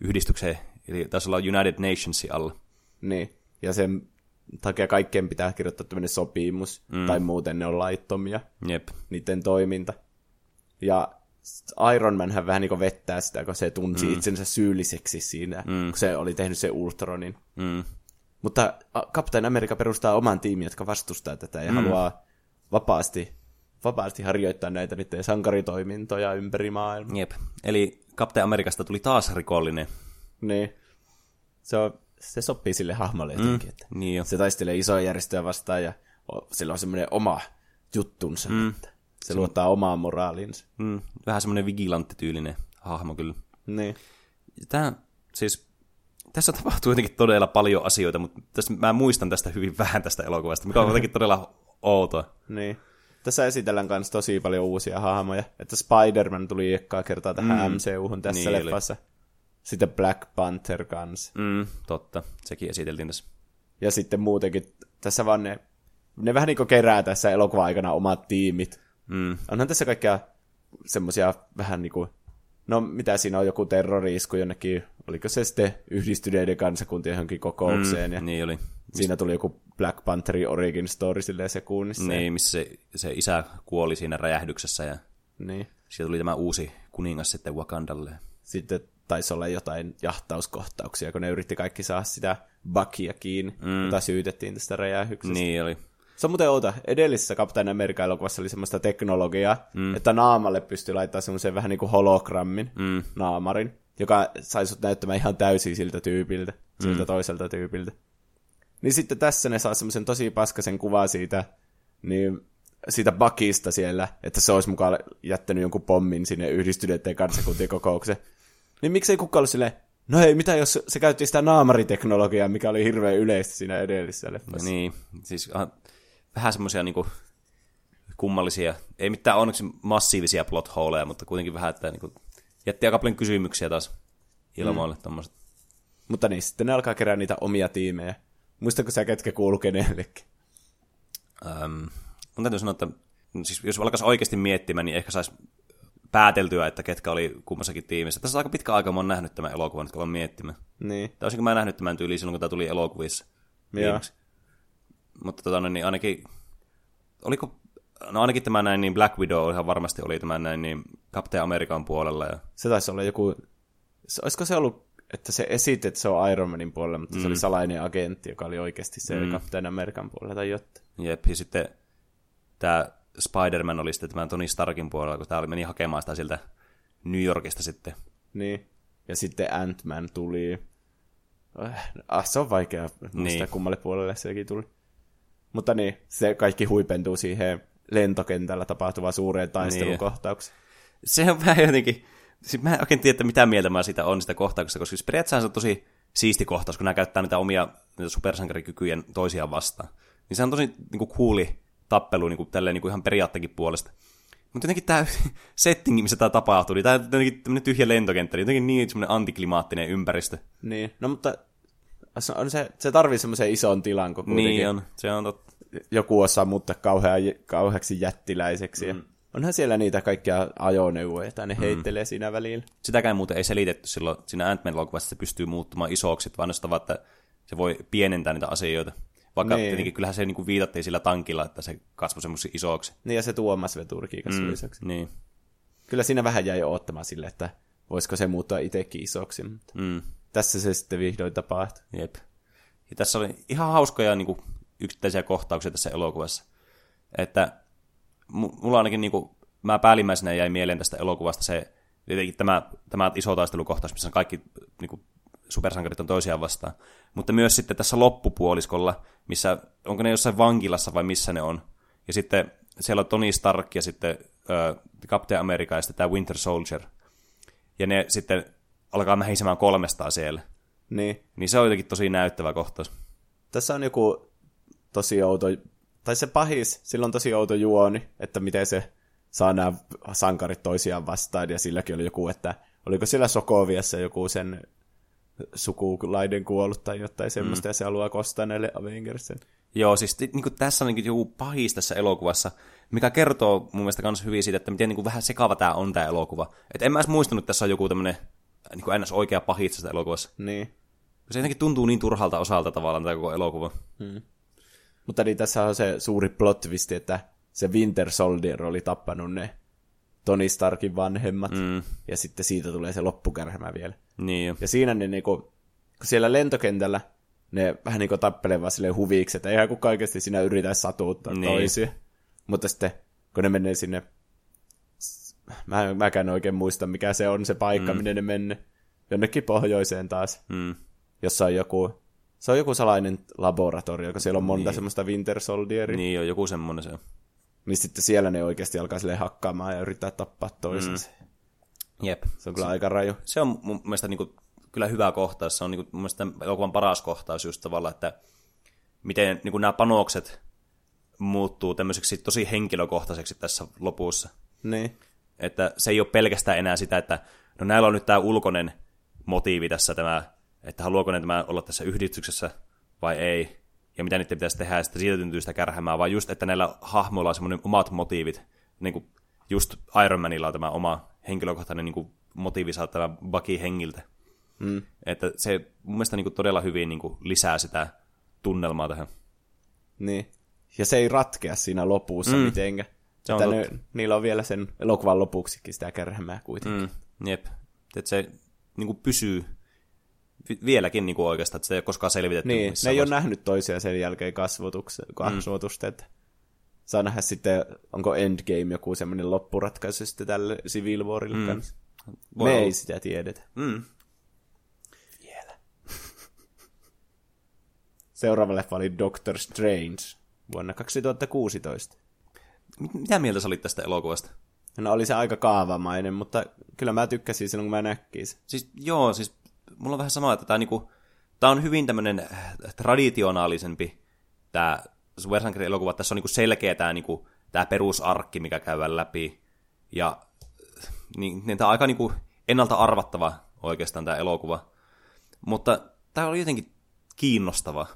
yhdistyksen, eli taisi olla United Nationsin alla. Niin. Ja sen takia kaikkien pitää kirjoittaa tämmöinen sopimus, mm. tai muuten ne on laittomia, Jep. niiden toiminta. Ja Iron Manhän vähän niin kuin vettää sitä, kun se tunsi mm. itsensä syylliseksi siinä, mm. kun se oli tehnyt se Ultronin. Mm. Mutta Captain America perustaa oman tiimin, jotka vastustaa tätä ja mm. haluaa vapaasti, vapaasti harjoittaa näitä niiden sankaritoimintoja ympäri maailmaa. Jep. Eli Captain Amerikasta tuli taas rikollinen. Niin. Se, on, se sopii sille hahmolle jotenkin, että Niin jo. se taistelee isoja järjestöjä vastaan ja sillä on semmoinen oma juttunsa, mm. että se luottaa omaan moraalinsa. Mm. Vähän semmoinen vigilanttityylinen hahmo kyllä. Niin. Tämä, siis, tässä tapahtuu jotenkin todella paljon asioita, mutta tässä, mä muistan tästä hyvin vähän tästä elokuvasta, mikä on jotenkin todella outoa. Niin. Tässä esitellään myös tosi paljon uusia hahmoja. Että Spider-Man tuli ekkaa kertaa tähän mm. MCU-hun tässä Niin leffassa. Sitten Black Panther kanssa. Mm, totta, sekin esiteltiin tässä. Ja sitten muutenkin tässä vaan ne, ne vähän niin kuin kerää tässä elokuvan aikana omat tiimit. Mm. Onhan tässä kaikkea semmoisia vähän niin kuin, no mitä siinä on, joku terroriisku jonnekin, oliko se sitten yhdistyneiden kansakuntien johonkin kokoukseen. Mm, ja niin oli. Siinä tuli joku Black Pantherin origin story silleen sekunnissa. Niin, missä se, se isä kuoli siinä räjähdyksessä ja niin. sieltä tuli tämä uusi kuningas sitten Wakandalle. Sitten taisi olla jotain jahtauskohtauksia, kun ne yritti kaikki saada sitä Buckia kiinni, mm. jota syytettiin tästä räjähdyksestä. Niin oli. Se on muuten outo. Edellisessä Captain America-elokuvassa oli semmoista teknologiaa, mm. että naamalle pystyi laittamaan semmoisen vähän niin kuin hologrammin mm. naamarin, joka sai sut näyttämään ihan täysin siltä tyypiltä, siltä toiselta tyypiltä. Niin sitten tässä ne saa semmoisen tosi paskasen kuva siitä, niin siitä bakista siellä, että se olisi mukaan jättänyt jonkun pommin sinne yhdistyneiden kansakuntien kokoukseen. Niin miksei kukaan ollut silleen, no hei, mitä jos se käytti sitä naamariteknologiaa, mikä oli hirveän yleistä siinä edellisessä leffassa. Niin, siis ah, vähän semmoisia niinku kummallisia, ei mitään onneksi massiivisia plot holeja, mutta kuitenkin vähän, että niinku, jätti aika paljon kysymyksiä taas ilmoille mm. tommoset. Mutta niin, sitten ne alkaa kerää niitä omia tiimejä. Muistatko sä, ketkä kuuluu kenellekin? Ähm, mun täytyy sanoa, että siis jos alkaisi oikeasti miettimään, niin ehkä saisi pääteltyä, että ketkä oli kummassakin tiimissä. Tässä on aika pitkä aika, mä oon nähnyt tämän elokuvan, että olen miettimään. Niin. Tai olisinko mä nähnyt tämän tyyliin silloin, kun tämä tuli elokuvissa. Joo. Mutta tota, niin ainakin, oliko, no ainakin tämä näin, niin Black Widow ihan varmasti oli tämä näin, niin Captain American puolella. Ja, Se taisi olla joku... Olisiko se ollut, että se esitti, että se on Iron Manin puolella, mutta mm. se oli salainen agentti, joka oli oikeasti se mm. Captain American puolella tai jotain. jep, ja sitten tämä Spider-Man oli sitten tämän Tony Starkin puolella, kun tämä meni hakemaan sitä sieltä New Yorkista sitten. Niin. Ja sitten Ant-Man tuli. Ah, se on vaikea muistaa, Niin. niin. kummalle puolelle sekin tuli. Mutta niin, se kaikki huipentuu siihen lentokentällä tapahtuvaan suureen taistelukohtaukseen. Se on vähän jotenkin... Siis mä en oikein tiedä, että mitä mieltä mä siitä on sitä kohtauksesta, koska siis periaatteessa se on tosi siisti kohtaus, kun nämä käyttää niitä omia niitä supersankarikykyjen toisiaan vastaan. Niin se on tosi niin kuin, cooli tappelu niin kuin, tälleen, niin kuin ihan periaatteenkin puolesta. Mutta jotenkin tämä settingi, missä tämä tapahtuu, niin tämä on jotenkin tämmöinen tyhjä lentokenttä, niin jotenkin niin semmoinen antiklimaattinen ympäristö. Niin, no mutta se, on se, se tarvii semmoisen ison tilan, kun kuitenkin Niin on, se on totta. joku osaa muuttaa kauhea, kauheaksi jättiläiseksi. Mm. Onhan siellä niitä kaikkia ajoneuvoja, että ne heittelee siinä välillä. Sitäkään muuten ei selitetty silloin siinä elokuvassa, että se pystyy muuttumaan isoksi, vaan ainoastaan että se voi pienentää niitä asioita. Vaikka Niin. tietenkin kyllähän se niin kuin viitattiin sillä tankilla, että se kasvoi semmoisen isoksi. Niin ja se Tuomas Veturki mm. lisäksi. Niin. Kyllä siinä vähän jäi odottamaan sille, että voisiko se muuttua itsekin isoksi. Mutta Mm. tässä se sitten vihdoin tapahtui. Jep. Ja tässä oli ihan hauskoja niin kuin, yksittäisiä kohtauksia tässä elokuvassa. Että mulla ainakin, niin kuin, mä päällimmäisenä jäi mieleen tästä elokuvasta se, tietenkin tämä, tämä iso taistelukohtaus, missä kaikki niin kuin, supersankarit on toisiaan vastaan. Mutta myös sitten tässä loppupuoliskolla, missä, onko ne jossain vankilassa vai missä ne on. Ja sitten siellä on Tony Stark ja sitten äh, Captain America ja sitten tämä Winter Soldier. Ja ne sitten alkaa mähisemään kolmestaan siellä. Niin. Niin se on jotenkin tosi näyttävä kohtaus. Tässä on joku tosi outo, tai se pahis, sillä on tosi outo juoni, että miten se saa nämä sankarit toisiaan vastaan, ja silläkin oli joku, että oliko siellä Sokoviassa joku sen sukulaiden kuollut tai jotain semmoista, mm. ja se haluaa kostaa näille Avengersen. Joo, siis niin kuin tässä on niin joku pahis tässä elokuvassa, mikä kertoo mun mielestä myös hyvin siitä, että miten niin kuin vähän sekava tämä on tämä elokuva. Et en mä edes muistanut, että tässä on joku tämmöinen niin kuin ns. oikea pahis tässä elokuvassa. Niin. Se jotenkin tuntuu niin turhalta osalta tavallaan tämä koko elokuva. Mutta niin tässä on se suuri plot twist, että se Winter Soldier oli tappanut ne Tony Starkin vanhemmat, mm. ja sitten siitä tulee se loppukärhämä vielä. Niin. Ja siinä ne niinku, kun siellä lentokentällä ne vähän niinku tappelee vaan silleen huviksi, että eihän kukaan oikeasti siinä yritä satuuttaa Niin. toisia. Mutta sitten, kun ne menee sinne, mä en mäkään oikein muista, mikä se on se paikka, mm. minne ne menee. Jonnekin pohjoiseen taas, Mm. jossa on joku, se on joku salainen laboratorio, kun siellä on monta niin. semmoista Winter Soldieria. Niin. Jo, joku semmonen se on. niin sitten siellä ne oikeasti alkaa silleen hakkaamaan ja yrittää tappaa toisensa. Mm. Jep. Se on kyllä aika raju. se on mun mielestä niin kuin, kyllä hyvä kohtaus. Se on niin kuin, mun mielestä elokuvan paras kohtaus just tavallaan, että miten niin kuin nämä panokset muuttuu tämmöiseksi tosi henkilökohtaiseksi tässä lopussa. Niin. Että se ei ole pelkästään enää sitä, että no näillä on nyt tämä ulkoinen motiivi tässä tämä, että haluaako ne tämä olla tässä yhdistyksessä vai ei, ja mitä niiden pitäisi tehdä, ja sitten siitä syntyy sitä kärhämää, vaan just, että näillä hahmoilla on semmoinen omat motiivit, niin kuin just Iron Manilla on tämä oma henkilökohtainen niin kuin motiivi saada tämä Bucky hengiltä. Mm. Että se mun mielestä niin kuin todella hyvin niin kuin lisää sitä tunnelmaa tähän. Niin. Ja se ei ratkea siinä lopussa mm. mitenkään. Se on että ne, niillä on vielä sen elokuvan lopuksikin sitä kärhämää kuitenkin. Mm, jep. Että se niin kuin pysyy vieläkin niin kuin oikeastaan, että se ei ole koskaan selvitetty. Niin, ne missään ei ole vaiheessa. nähnyt toisia sen jälkeen kasvotukse, kasvotusta, mm. että saa nähdä sitten, onko Endgame joku semmoinen loppuratkaisu sitten tälle Civil Warille mm. kanssa. Voi Me olla. ei sitä tiedetä. Mm. Vielä. Seuraava leffa oli Doctor Strange vuonna 2016. Mit- Mitä mieltä sä olit tästä elokuvasta? No oli se aika kaavamainen, mutta kyllä mä tykkäsin silloin, kun mä näkkin sen. Siis joo, siis mulla on vähän sama, että tämä niinku, on hyvin tämmönen äh, traditionaalisempi tämä supersankari elokuva. Tässä on niinku selkeä tämä niinku, tää perusarkki, mikä käydään läpi. Ja niin, niin tämä on aika niinku ennalta arvattava oikeastaan tämä elokuva. Mutta tämä oli jotenkin kiinnostava.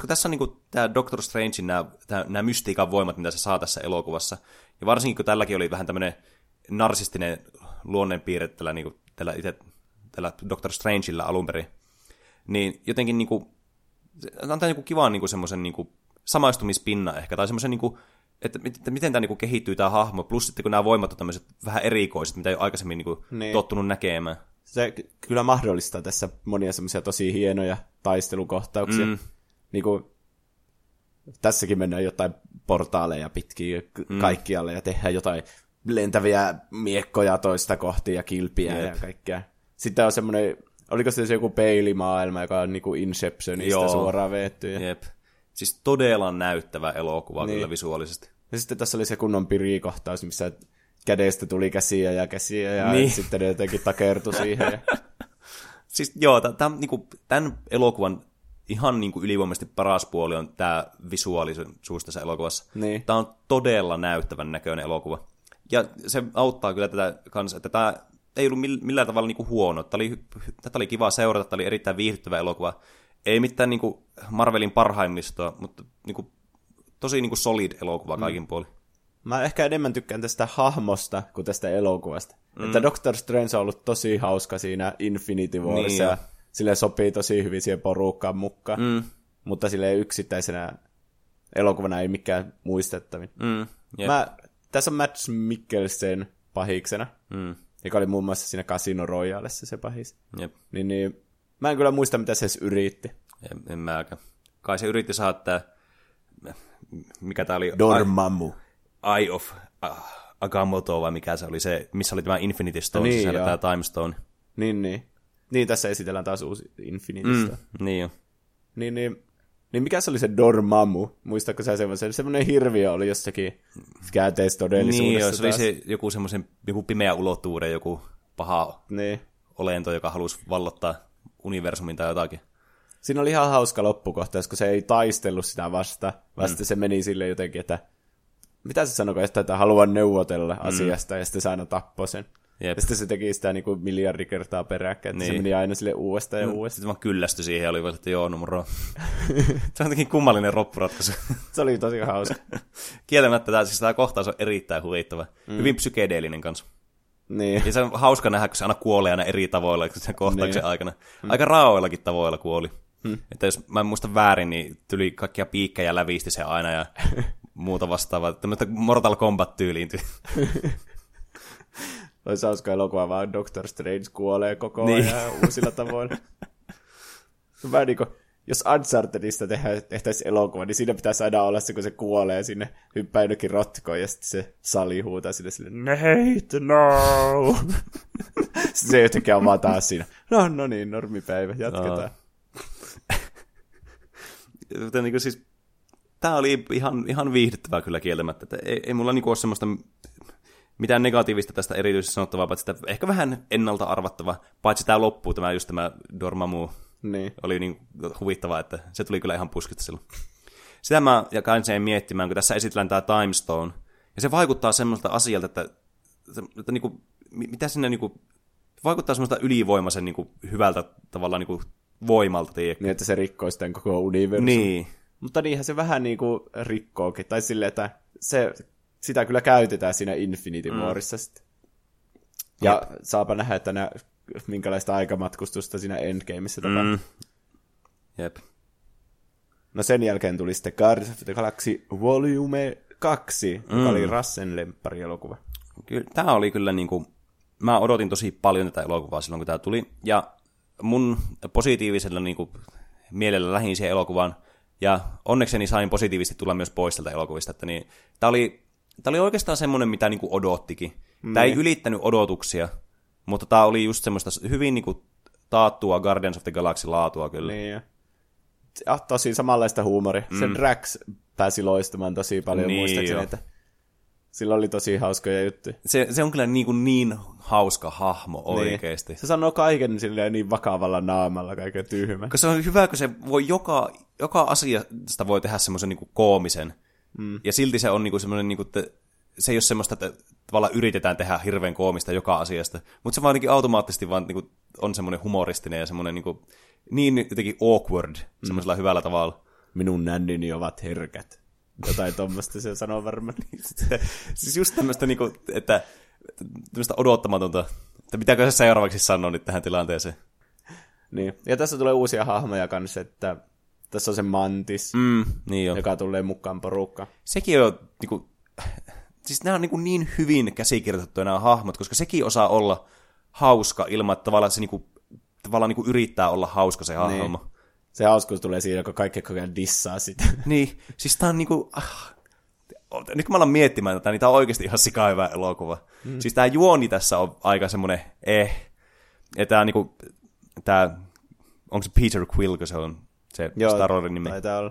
Kun tässä on niinku tämä Doctor Strangein nämä, mystiikan voimat, mitä se saa tässä elokuvassa. Ja varsinkin kun tälläkin oli vähän tämmöinen narsistinen luonneenpiirre tällä, niinku, tällä itse tällä Doctor Strangeilla alun perin. Niin jotenkin niinku, se antaa niinku kivaan niinku semmoisen niinku samaistumispinna ehkä, tai semmoisen niinku, että, mit- että miten tämä niinku kehittyy tämä hahmo, plus sitten kun nämä voimat on tämmöiset vähän erikoiset, mitä ei ole aikaisemmin niinku Niin. tottunut näkemään. Se ky- kyllä mahdollistaa tässä monia semmoisia tosi hienoja taistelukohtauksia. Mm. Niin kuin, tässäkin mennään jotain portaaleja pitkin mm. kaikkialle ja tehdään jotain lentäviä miekkoja toista kohti ja kilpiä Jep. ja kaikkea. Sitten on semmoinen, oliko se joku peilimaailma, joka on niinku Inceptionista Joo. suoraan veetty. Ja, Jep. Siis todella näyttävä elokuva Niin. kyllä visuaalisesti. ja sitten tässä oli se kunnon pirikohtaus, missä kädestä tuli käsiä ja käsiä ja Niin. sitten ne jotenkin takertui siihen. Ja, Siis joo, tämän, niinku, tämän elokuvan ihan niinku ylivoimaisesti paras puoli on tämä visuaalisuus tässä elokuvassa. Niin. Tämä on todella näyttävän näköinen elokuva. Ja se auttaa kyllä tätä kanssa, että tämä ei ollut mill- millään tavalla niinku huono. Tämä oli, tätä oli kiva seurata, tämä oli erittäin viihdyttävä elokuva. Ei mitään niinku Marvelin parhaimmistoa, mutta niinku, tosi niinku solid elokuva kaikin puolin. Mä ehkä enemmän tykkään tästä hahmosta kuin tästä elokuvasta. Mm. Että Doctor Strange on ollut tosi hauska siinä Infinity Warissa Niin niin jo. ja sille sopii tosi hyvin siihen porukkaan mukaan. Mm. Mutta sille yksittäisenä elokuvana ei mikään muistettavin. Mm, jep. Mä, tässä on Matt Mikkelsen pahiksena, Mm, joka oli muun muassa siinä Casino Royalessa se pahis. jep. Niin, niin, mä en kyllä muista, mitä se edes yritti. En, en mäkään. Kai se yritti saada tää, mikä tää oli? Dormammu. Eye of uh, Agamotto, vai mikä se oli se, missä oli tämä Infinity Stone, Niin, sisällä tämä Time Stone. Niin, niin. Niin, tässä esitellään taas uusi Infinitistä. Mm. Niin jo. Niin, niin, niin mikä se oli se Dormammu? Muistatko sä semmoisen? Semmoinen hirviö oli jossakin käänteistodellisuudessa. Niin jo, se oli se joku semmoisen, joku pimeä ulottuvuuden, joku paha Niin. olento, joka halusi vallottaa universumin tai jotakin. Siinä oli ihan hauska loppukohtaus, kun se ei taistellut sitä vasta, vasta mm. se meni sille jotenkin, että mitä se sanoi, että, haluan neuvotella asiasta, ja sitten se aina tappoi sen. Jep. Ja sitten se teki sitä niin kuin miljardi kertaa peräkkäin, niin. se meni aina sille uudestaan ja uudestaan. Sitten vaan kyllästyi siihen ja oli vaan, että joo, no moro. se on jotenkin kummallinen loppuratkaisu. Se oli tosi hauska. Kieltämättä tämä, siis tämä kohtaus on erittäin huvittava. Mm. Hyvin psykedeellinen kanssa. niin. Ja se on hauska nähdä, kun se aina kuolee aina eri tavoilla sen kohtauksen Niin. aikana. Aika raaoillakin tavoilla kuoli. Hmm. Että jos mä en muista väärin, niin tyli kaikkia piikkejä lävisti se aina ja muuta vastaavaa. Tämmöistä Mortal Kombat-tyyliin. Olisi hauska elokuva, vaan Doctor Strange kuolee koko Niin. ajan uusilla tavoilla. Vähän niin kuin, jos Unchartedista tehtäisiin elokuva, niin siinä pitäisi aina olla se, kun se kuolee sinne, hyppää jonnekin rotkoon ja sitten se sali huutaa sinne sille. Nate, no! Sitten se jotenkin on vaan taas siinä. No, no niin, normipäivä, jatketaan. Joo. Joten niin siis, tämä oli ihan, ihan viihdyttävää kyllä kieltämättä. Että ei, ei mulla niin ole semmoista mitään negatiivista tästä erityisesti sanottavaa, paitsi että ehkä vähän ennalta arvattava, paitsi tämä loppuu, tämä just tämä Dormammu Niin. oli niin huvittavaa, että se tuli kyllä ihan puskista silloin. Sitä mä ja kansin miettimään, kun tässä esitellään tämä Time Stone, ja se vaikuttaa semmoista asialta, että, että niin kuin, mitä sinne niin kuin, vaikuttaa semmoista ylivoimaisen niin kuin, hyvältä tavallaan niin kuin, voimalta, tiedätkö? Niin, että se rikkoo sitten koko universum. Niin, Mutta niinhän se vähän niin kuin rikkookin. Tai silleen, että se, sitä kyllä käytetään siinä Infinity Warissa sitten. Ja saapa nähdä, että nää, minkälaista aikamatkustusta siinä Endgameissa tapahtuu. Mm. Jep. No sen jälkeen tuli sitten Guardians of the Galaxy Volume 2, joka Mm. oli Rassen lemppari-elokuva. Kyllä, tämä oli kyllä niin kuin, mä odotin tosi paljon tätä elokuvaa silloin, kun tämä tuli, ja mun positiivisella niin kuin, mielellä lähin siihen elokuvaan, ja onnekseni sain positiivisesti tulla myös pois tältä elokuvista, että niin, tämä oli, tämä oli oikeastaan semmoinen, mitä niin kuin odottikin. Tämä ei ylittänyt odotuksia, mutta tämä oli just semmoista hyvin niin kuin, taattua Guardians of the Galaxy laatua kyllä. Niin ja. Ja tosi samanlaista huumoria. Mm. Se Drax pääsi loistamaan tosi paljon Niin muistaakseni, jo. että sillä oli tosi hauskoja juttuja. Se, se on kyllä niin, kuin niin hauska hahmo oikeasti. Niin. Se sanoo kaiken silleen niin vakavalla naamalla, kaiken tyhmän. Koska se on hyvä, kun se voi joka, joka asiasta voi tehdä semmoisen niin koomisen. Mm. Ja silti se on niin semmoinen, niin kuin, että se ei ole semmoista, että tavallaan yritetään tehdä hirveän koomista joka asiasta. Mutta se vaan jotenkin automaattisesti vaan niin kuin, on semmoinen humoristinen ja semmoinen niin, kuin, niin jotenkin awkward mm. semmoisella hyvällä tavalla. Minun nännini ovat herkät. Jotain tuommoista se sanoo varmaan. siis just tämmöistä, niin kuin, että tämmöistä odottamatonta, että pitääkö se seuraavaksi sanoa nyt tähän tilanteeseen. niin. Ja tässä tulee uusia hahmoja kanssa, että tässä on se Mantis, mm. Niin jo. joka tulee mukaan porukkaan. sekin on niin kuin, siis nämä on niin, kuin niin hyvin käsikirjoitettuja nämä hahmot, koska sekin osaa olla hauska ilman, että tavallaan se niin kuin, tavallaan niin kuin yrittää olla hauska se hahmo. Niin. Se hauskuus tulee siinä, kun kaikki koko ajan dissaa sitä. Niin, siis tää on niinku... Ah, nyt kun mä alan miettimään tätä, niin tää on oikeasti ihan sika hyvä elokuva. Mm. Siis tää juoni tässä on aika semmonen eh. Ja tää niinku... Tää... Onko se Peter Quill, kun se on se Star Warsin nimi? Taitaa olla.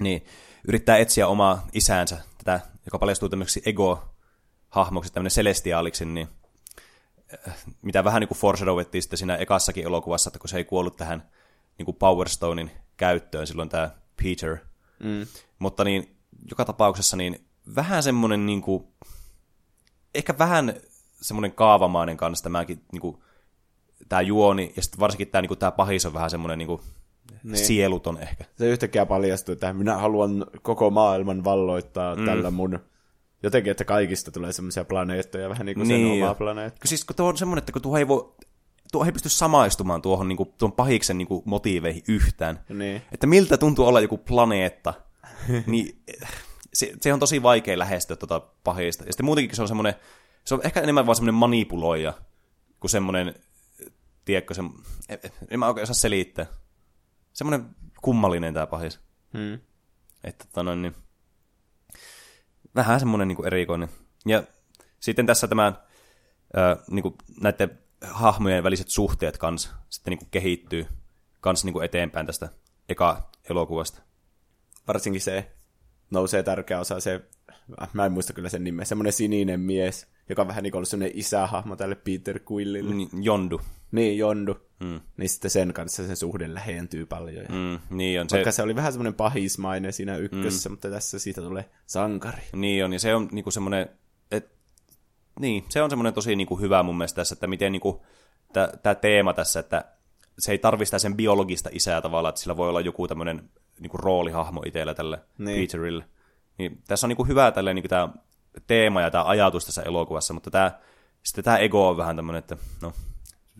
Niin, yrittää etsiä omaa isäänsä, tätä, joka paljastuu tämmöiseksi ego-hahmoksi, tämmöinen celestiaaliksi, niin äh, mitä vähän niin kuin foreshadowettiin sitten siinä ekassakin elokuvassa, että kun se ei kuollut tähän niin kuin Power Stonein käyttöön silloin tämä Peter. Mm. Mutta niin, joka tapauksessa niin vähän semmoinen niin kuin, ehkä vähän semmoinen kaavamainen kanssa tämäkin niin kuin, tämä juoni, ja sitten varsinkin tämä, niin kuin, tämä pahis on vähän semmoinen niin kuin, niin. sieluton ehkä. Se yhtäkkiä paljastuu, että minä haluan koko maailman valloittaa mm. tällä mun jotenkin, että kaikista tulee semmoisia planeettoja, vähän niin kuin niin sen oma planeetta. Siis kun tuo on semmoinen, että kun tuo ei voi tuo ei pysty samaistumaan tuohon niin kuin, tuon pahiksen niin kuin, motiiveihin yhtään. Niin. Että miltä tuntuu olla joku planeetta, niin se, se, on tosi vaikea lähestyä tuota pahista. Ja sitten muutenkin se on semmoinen, se on ehkä enemmän vaan semmoinen manipuloija, kuin semmoinen, tiedätkö, se, en mä oikein osaa selittää. Semmoinen kummallinen tämä pahis. Hmm. Että tota noin, niin, vähän semmoinen niin kuin erikoinen. Ja sitten tässä tämä ää, niin kuin näiden hahmojen väliset suhteet kans sitten niin kuin kehittyy kans niin kuin eteenpäin tästä eka elokuvasta. Varsinkin se nousee tärkeä osa se, mä en muista kyllä sen nimeä, semmoinen sininen mies, joka on vähän niin kuin ollut semmoinen isähahmo tälle Peter Quillille. Niin, Jondu. Niin, Jondu. Mm. Niin sitten sen kanssa se suhde lähentyy paljon. Ja mm, niin on. Se... Vaikka se oli vähän semmoinen pahismainen siinä ykkössä, mm. mutta tässä siitä tulee sankari. Niin on, ja se on niinku semmoinen, et, niin, se on semmoinen tosi niinku hyvä mun mielestä tässä, että miten niinku, tämä teema tässä, että se ei tarvista sen biologista isää tavallaan, että sillä voi olla joku tämmöinen niinku roolihahmo itsellä tälle niin. Peterille. Niin, tässä on niinku hyvä tälleen niinku tämä teema ja tämä ajatus tässä elokuvassa, mutta tämä, sitten tämä ego on vähän tämmöinen, että no,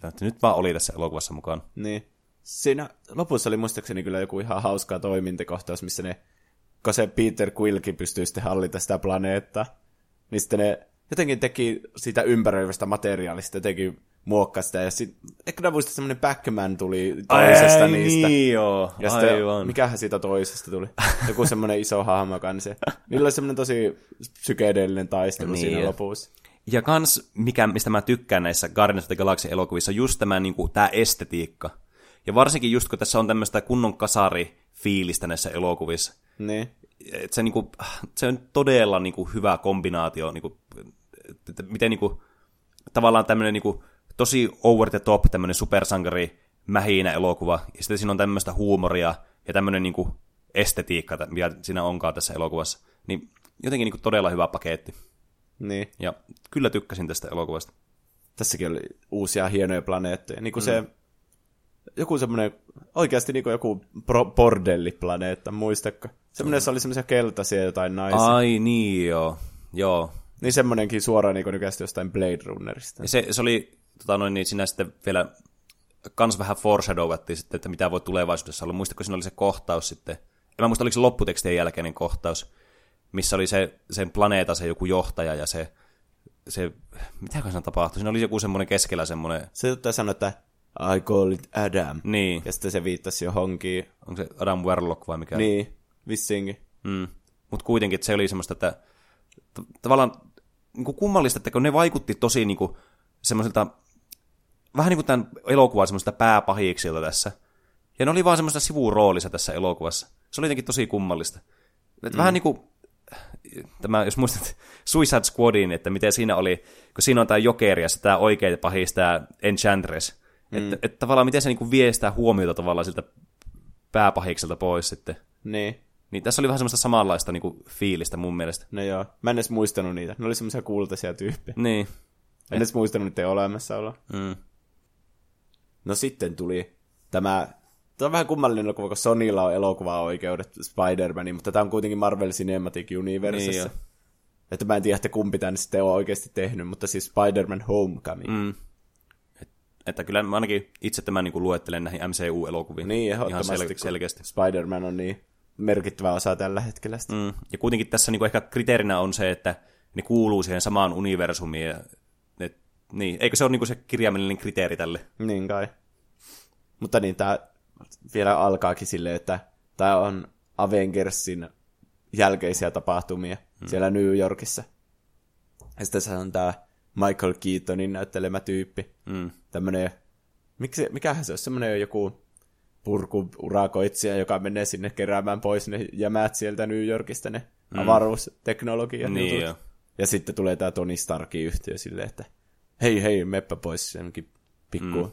että nyt vaan oli tässä elokuvassa mukaan. Niin. Siinä lopussa oli muistaakseni kyllä joku ihan hauska toimintakohtaus, missä ne, kun se Peter Quillkin pystyy sitten hallita sitä planeettaa, niin sitten ne jotenkin teki siitä ympäröivästä materiaalista jotenkin muokkaa sitä, ja sitten ehkä ne muista semmoinen Backman tuli toisesta Ai, niistä. Niin joo, ja sitten, aivan. mikähän siitä toisesta tuli? Joku semmoinen iso hahmo kanssa. Niillä oli semmoinen tosi psykedeellinen taistelu Niin. siinä lopussa. Ja kans, mikä, mistä mä tykkään näissä Guardians of the Galaxy-elokuvissa, on just tämä, niin kuin, tämä estetiikka. Ja varsinkin just kun tässä on tämmöistä kunnon kasari-fiilistä näissä elokuvissa. Niin. Et se, niin kuin, se on todella niin kuin, hyvä kombinaatio, niin kuin, että miten niin kuin, tavallaan tämmöinen niin kuin, tosi over the top tämmöinen supersankari mähinä elokuva, ja sitten siinä on tämmöistä huumoria ja tämmöinen niin kuin, estetiikka, mikä siinä onkaan tässä elokuvassa. Niin jotenkin niin kuin, todella hyvä paketti. Niin. Ja kyllä tykkäsin tästä elokuvasta. Tässäkin oli uusia hienoja planeettoja. Niin kuin mm. se, joku semmoinen, oikeasti niin kuin joku pro- bordelliplaneetta, muistatko? Semmoinen, jossa oli semmoisia keltaisia jotain naisia. Ai niin joo, joo. Niin semmoinenkin suoraan niin nykäisesti jostain Blade Runnerista. Ja se, se oli, tota noin, niin siinä sitten vielä kans vähän foreshadowattiin sitten, että mitä voi tulevaisuudessa olla. Muistatko, siinä oli se kohtaus sitten, en mä muista, oliko se lopputekstien jälkeinen kohtaus, missä oli se, sen planeeta, se joku johtaja ja se, se mitä siinä tapahtui? Siinä oli joku semmoinen keskellä semmoinen, Se juttu sanoi, että I call it Adam. niin, Ja sitten se viittasi johonkin. onko se Adam Warlock vai mikä? Niin, vissiinkin. Mm. Mutta kuitenkin että se oli semmoista, että t- tavallaan niin kuin kummallista, että kun ne vaikutti tosi niin kuin, semmoisilta, vähän niin kuin tämän elokuvan semmoisilta pääpahiksilta tässä. Ja ne oli vaan semmoista sivuroolissa tässä elokuvassa. Se oli jotenkin tosi kummallista. Et mm. Vähän niin kuin, tämä, jos muistat Suicide Squadin, että miten siinä oli, kun siinä on tämä Joker ja tämä oikea pahis, tämä Enchantress. Mm. Että et tavallaan miten se niin kuin vie sitä huomiota tavallaan siltä pääpahikselta pois sitten. Niin. Niin tässä oli vähän semmoista samanlaista niin kuin, fiilistä mun mielestä. No joo. Mä en edes muistanut niitä. Ne oli semmoisia kultaisia tyyppejä. Niin. En edes muistanut niiden olemassaoloa. Mm. No sitten tuli tämä... Tämä on vähän kummallinen elokuva, kun Sonylla on elokuva-oikeudet Spider-Maniin, mutta tämä on kuitenkin Marvel Cinematic Universessa. Niin jo. että mä en tiedä, että kumpi tämän sitten on oikeasti tehnyt, mutta siis Spider-Man Homecoming. Mm. Et, että kyllä mä ainakin itse tämän niin luettelen näihin MCU-elokuviin. Niin, Ihan sel- selkeästi. Spider-Man on niin merkittävä osa tällä hetkellä. sitä. Mm. Ja kuitenkin tässä niin kuin ehkä kriteerinä on se, että ne kuuluu siihen samaan universumiin. Ja, niin. Eikö se ole niin kuin se kirjaimellinen kriteeri tälle? Niin kai. Mutta niin, tämä vielä alkaakin silleen, että tämä on Avengersin jälkeisiä tapahtumia mm. siellä New Yorkissa. Ja sitten se on tämä Michael Keatonin näyttelemä tyyppi. Mm. Tämmönen, miksi, mikähän se on, semmoinen joku purkuurakoitsija, joka menee sinne keräämään pois ne jämät sieltä New Yorkista, ne mm. avaruusteknologiat. Niin joo. Ja sitten tulee tämä Tony Starkin yhtiö silleen, että hei hei, meppä pois senkin pikku mm.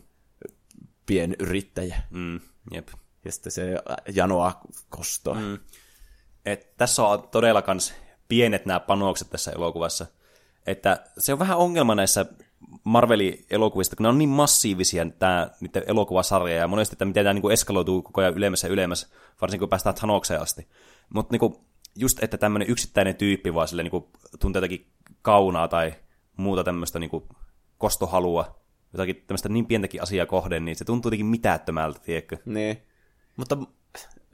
pienyrittäjä. Mm, jep. Ja sitten se janoa kostoa. Mm. Et tässä on todella kans pienet nämä panokset tässä elokuvassa. Että se on vähän ongelma näissä Marvelin elokuvista, kun ne on niin massiivisia tämä niiden elokuvasarja, ja monesti että miten tämä niin eskaloituu koko ajan ylemmässä ja ylemmässä, varsinkin kun päästään Thanokseen asti. Mutta niin just, että tämmöinen yksittäinen tyyppi vaan sille niin tuntee jotakin kaunaa tai muuta tämmöistä niin kostohalua, jotakin tämmöistä niin pientäkin asiaa kohden, niin se tuntuu jotenkin mitättömältä, tiedätkö? Niin. Mutta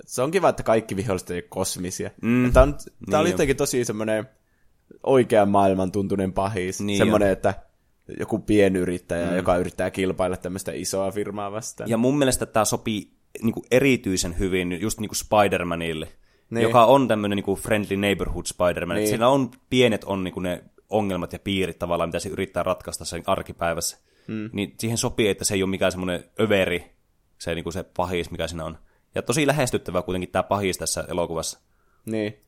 se on kiva, että kaikki viholliset ei kosmisia. Mm. Tämä, on, tämä Niin oli jotenkin tosi semmoinen oikean maailman tuntunen pahis. Niin semmoinen, on. että joku pienyrittäjä, mm. joka yrittää kilpailla tämmöistä isoa firmaa vastaan. Ja mun mielestä tämä sopii niin kuin erityisen hyvin just niin kuin Spider-Manille, Niin. joka on tämmöinen niin kuin friendly neighborhood Spider-Man. Niin. Niin. Siinä on pienet on niin kuin ne ongelmat ja piirit tavallaan, mitä se yrittää ratkaista sen arkipäivässä. Mm. Niin siihen sopii, että se ei ole mikään semmoinen överi, se, niin kuin se pahis, mikä siinä on. Ja tosi lähestyttävä kuitenkin tämä pahis tässä elokuvassa. Niin.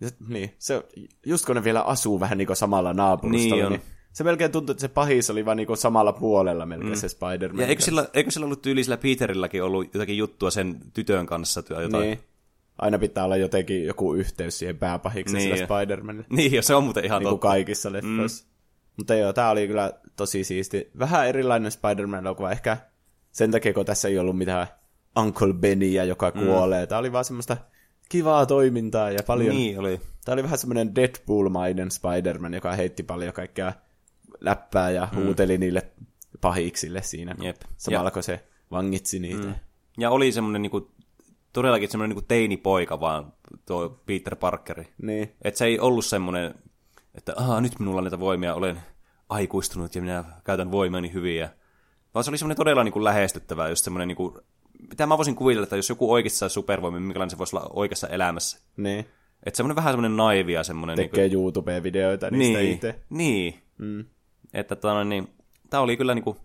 Ja, niin. Se, just kun ne vielä asuu vähän niin kuin samalla naapuristolla, Niin niin, on. niin se melkein tuntuu, että se pahis oli vaan niin kuin samalla puolella melkein mm. se Spider-Man. Ja eikö sillä, eikö sillä ollut tyyli sillä Peterilläkin ollut jotakin juttua sen tytön kanssa tai jotain? Niin. Aina pitää olla jotenkin joku yhteys siihen pääpahikseen Niin. sillä Spider-Manille. Niin, ja se on muuten ihan niin totta. kaikissa leffoissa. Mm. Mutta joo, tää oli kyllä tosi siisti. Vähän erilainen Spider-Man-elokuva. Ehkä sen takia, kun tässä ei ollut mitään Uncle Benia, joka kuolee. Tää oli vaan semmoista kivaa toimintaa ja paljon... Niin oli. Tää oli vähän semmoinen Deadpool-mainen Spider-Man, joka heitti paljon kaikkea läppää ja huuteli niille pahiksille siinä. Jep. Samalla Ja- kun se vangitsi niitä. Mm. Ja oli semmoinen niinku, todellakin semmoinen niinku teinipoika vaan, tuo Peter Parkeri. Niin. Että se ei ollut semmoinen, että Aha, nyt minulla on näitä voimia, olen aikuistunut ja minä käytän voimiani hyvin. Ja... Vaan se oli semmoinen todella niinku lähestyttävä, just semmoinen, niinku, mitä mä voisin kuvitella, että jos joku oikeasti saa supervoimia, minkälainen se voisi olla oikeassa elämässä. Niin. Että semmoinen vähän semmoinen naivi ja semmoinen... Tekee YouTube-videoita niistä niin, itse. niin. Mm. Että tota, niin, tää oli kyllä niinku,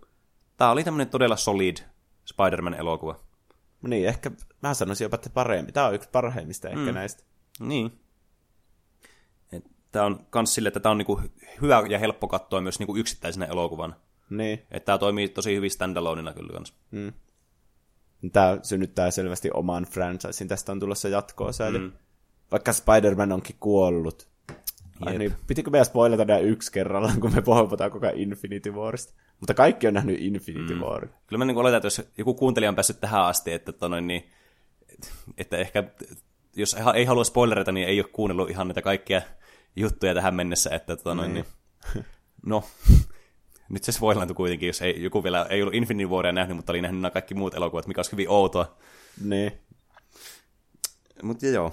tää oli tämmöinen todella solid Spider-Man-elokuva. Niin, ehkä mä sanoisin jopa, että parempi. Tää on yksi parhaimmista ehkä Mm. näistä. Niin. Tää on kans sille, että tää on niinku hyvä ja helppo katsoa myös niinku yksittäisenä elokuvana. Niin. Että tää toimii tosi hyvin standaloneina kyllä kans. Tämä synnyttää selvästi oman franchisein. Tästä on tulossa jatkoa mm. Vaikka Spider-Man onkin kuollut. Ai niin, pitikö meidän spoilata nämä yksi kerrallaan, kun me puhutaan koko Infinity Warista? Mutta kaikki on nähnyt Infinity mm. War. Kyllä mä niinku oletan, että jos joku kuuntelija on päässyt tähän asti, että, tota noin, niin, että ehkä jos ei halua spoilerita, niin ei ole kuunnellut ihan niitä kaikkia juttuja tähän mennessä, että tota noin, niin, no, nyt se spoilaantui kuitenkin, jos ei, joku vielä ei ollut Infinity Waria nähnyt, mutta oli nähnyt nämä kaikki muut elokuvat, mikä olisi hyvin outoa. Niin. Mutta joo.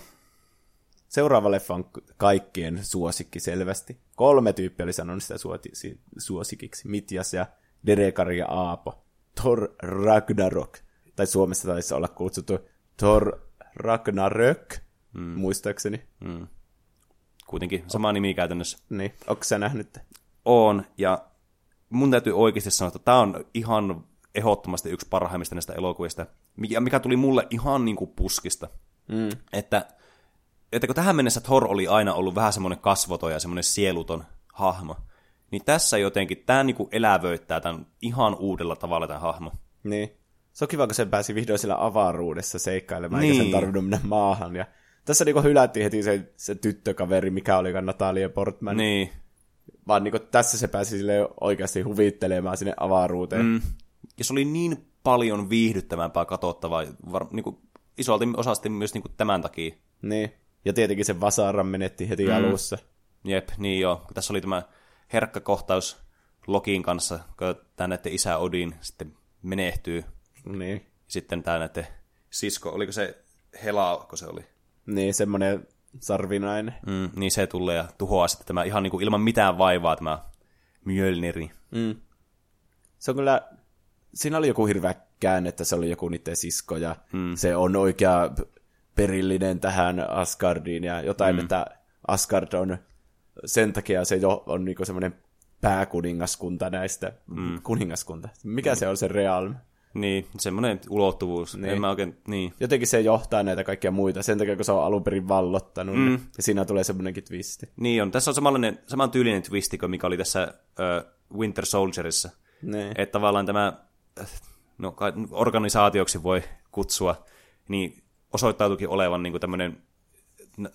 Seuraava leffa on kaikkien suosikki selvästi. Kolme tyyppiä oli sanonut sitä suoti- suosikiksi. Mitjas ja Derekari ja Aapo. Thor Ragnarok. Tai Suomessa taisi olla kutsuttu Thor Ragnarök, mm. muistaakseni. Kuitenkin sama nimi käytännössä. Niin, onko sä nähnyt? On, ja mun täytyy oikeasti sanoa, että tämä on ihan ehdottomasti yksi parhaimmista näistä elokuvista, mikä, mikä tuli mulle ihan niin kuin puskista. Mm. Että, että kun tähän mennessä Thor oli aina ollut vähän semmoinen kasvoton ja semmoinen sieluton hahmo, niin tässä jotenkin tämä niin kuin elävöittää tämän ihan uudella tavalla tämän hahmo. Niin. Se on kiva, kun sen pääsi vihdoin siellä avaruudessa seikkailemaan, niin. Niin. eikä sen tarvinnut mennä maahan. Ja tässä niinku hylättiin heti se, se tyttökaveri, mikä oli Natalia Portman. Niin, Vaan niinku tässä se pääsi sille oikeasti huvittelemaan sinne avaruuteen. Mm. ja se oli niin paljon viihdyttävämpää katsottavaa, var, niin kuin isolti osasti myös niin kuin tämän takia. Niin. Ja tietenkin se Vasaran menetti heti mm. alussa. Jep, niin joo. Tässä oli tämä herkkä kohtaus Lokin kanssa, kun tämä näiden isä Odin sitten menehtyy. Niin. Sitten tämä näiden sisko, oliko se Hela, kun se oli? Niin, semmoinen sarvinainen. Mm, niin se tulee ja tuhoaa sitten tämä ihan niin kuin ilman mitään vaivaa tämä Mjölniri. Se on kyllä, siinä oli joku hirveä käänne, että se oli joku niiden sisko ja mm. se on oikea perillinen tähän Asgardiin ja jotain, mm. että Asgard on sen takia se jo on niinku semmoinen pääkuningaskunta näistä. Mm. Kuningaskunta. Mikä se on se realm? Niin, semmoinen ulottuvuus. Niin. En mä oikein, niin. Jotenkin se johtaa näitä kaikkia muita, sen takia kun se on alun perin vallottanut. Mm. Ja siinä tulee semmoinenkin twisti. Niin on. Tässä on samanlainen, saman tyylinen twisti kuin mikä oli tässä uh, Winter Soldierissa. Niin. Että tavallaan tämä, no organisaatioksi voi kutsua, niin osoittautuikin olevan niin kuin tämmöinen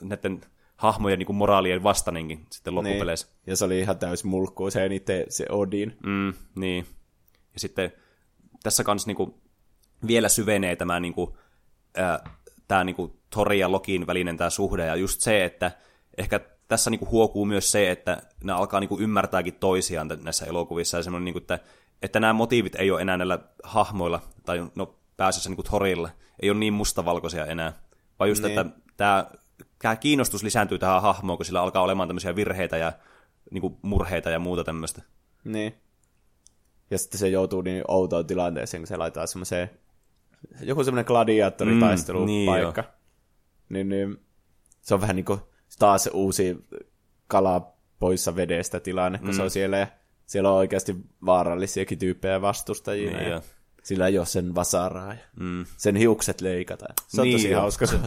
näiden hahmojen niin kuin moraalien vastainenkin sitten loppupeleissä. Niin. Ja se oli ihan täys mulkkuu se, niitä, se Odin. Mm, niin. Ja sitten tässä kanssa niin kuin, vielä syvenee tämä niin kuin, ää, tämä niin kuin, Tori ja Lokin välinen tämä suhde, ja just se, että ehkä tässä niin kuin, huokuu myös se, että ne alkaa niin kuin, ymmärtääkin toisiaan näissä elokuvissa, ja semmoinen, niin kuin, että, että nämä motiivit ei ole enää näillä hahmoilla, tai no pääasiassa niin kuin Torilla, ei ole niin mustavalkoisia enää, vaan just, niin. että tämä, tämä kiinnostus lisääntyy tähän hahmoon, kun sillä alkaa olemaan tämmöisiä virheitä ja niin kuin, murheita ja muuta tämmöistä. Niin. Ja sitten se joutuu niin outoon tilanteeseen, kun se laittaa semmoiseen, joku semmoinen gladiaattoritaistelupaikka. Mm, niin, niin, niin, se on vähän niin kuin taas uusi kala poissa vedestä tilanne, kun mm. se on siellä ja siellä on oikeasti vaarallisiakin tyyppejä vastustajia. Niin, ja sillä ei ole sen vasaraa ja mm. sen hiukset leikataan. Se on niin tosi hauska. Se.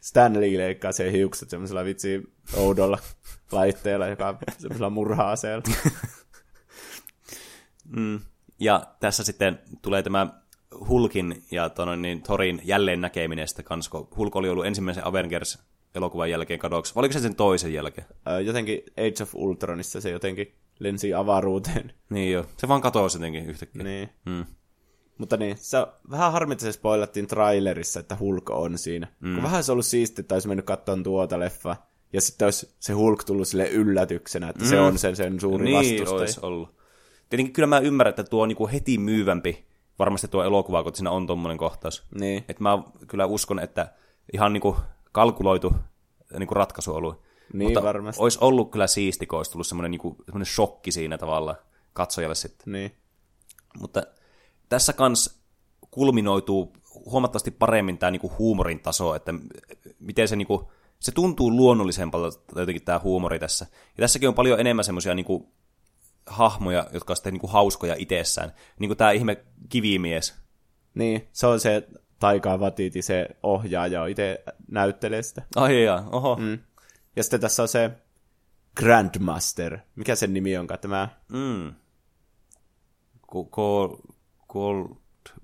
Stanley leikkaa sen hiukset semmoisella vitsi oudolla laitteella, joka on semmoisella murha-aseella. Mm. Ja tässä sitten tulee tämä Hulkin ja tono, niin, Thorin jälleen näkeminen sitten kanssa, kun Hulk oli ollut ensimmäisen Avengers-elokuvan jälkeen kadoksi. Oliko se sen toisen jälkeen? jotenkin Age of Ultronissa se jotenkin lensi avaruuteen. Niin jo, se vaan katosi jotenkin yhtäkkiä. Niin. Mm. Mutta niin, se vähän harmi, että se spoilattiin trailerissa, että Hulk on siinä. Mm. Kun vähän se ollut siisti, että olisi mennyt katsomaan tuota leffa, ja sitten olisi se Hulk tullut sille yllätyksenä, että mm. se on sen, sen suuri niin, vastustaja. olisi ollut. Tietenkin kyllä mä ymmärrän, että tuo on niinku heti myyvämpi varmasti tuo elokuva, kun siinä on tuommoinen kohtaus. Niin. Et mä kyllä uskon, että ihan niinku kalkuloitu niinku ratkaisu ollut. Niin, Mutta varmasti. olisi ollut kyllä siisti, kun olisi tullut semmoinen, niinku, semmoinen shokki siinä tavalla katsojalle sitten. Niin. Mutta tässä kans kulminoituu huomattavasti paremmin tämä niinku huumorin taso, että miten se, niinku, se tuntuu luonnollisempalta jotenkin tämä huumori tässä. Ja tässäkin on paljon enemmän semmoisia niinku, hahmoja, jotka on sitten niinku hauskoja itsessään. Niin kuin tämä ihme kivimies. Niin, se on se Taika Vatiti, se ohjaaja, itse näyttelee sitä. Ai jaa, oho. Mm. Ja sitten tässä on se Grandmaster. Mikä sen nimi onkaan tämä? Mm. Gold, Gold,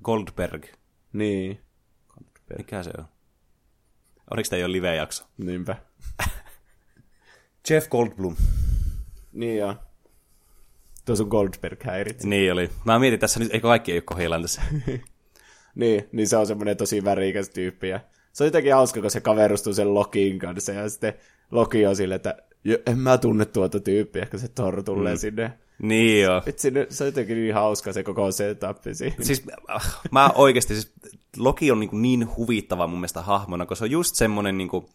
Goldberg. Niin. Goldberg. Mikä se on? Oliko tämä jo live-jakso? Niinpä. Jeff Goldblum. Niin joo. Tuo sun Goldberg häiritsi. Niin oli. Mä mietin tässä nyt, eikö kaikki ei ole kohdillaan tässä. niin, niin se on semmoinen tosi värikäs tyyppi. Ja se on jotenkin hauska, kun se kaverustuu sen Lokiin kanssa. Ja sitten Loki on silleen, että en mä tunne tuota tyyppiä, kun se Thor tulee mm. sinne. Niin joo. Vitsi, se on jotenkin niin hauska se koko setup siinä. Siis äh, mä oikeasti, siis Loki on niin, niin huvittava mun mielestä hahmona, koska se on just semmoinen niin kuin,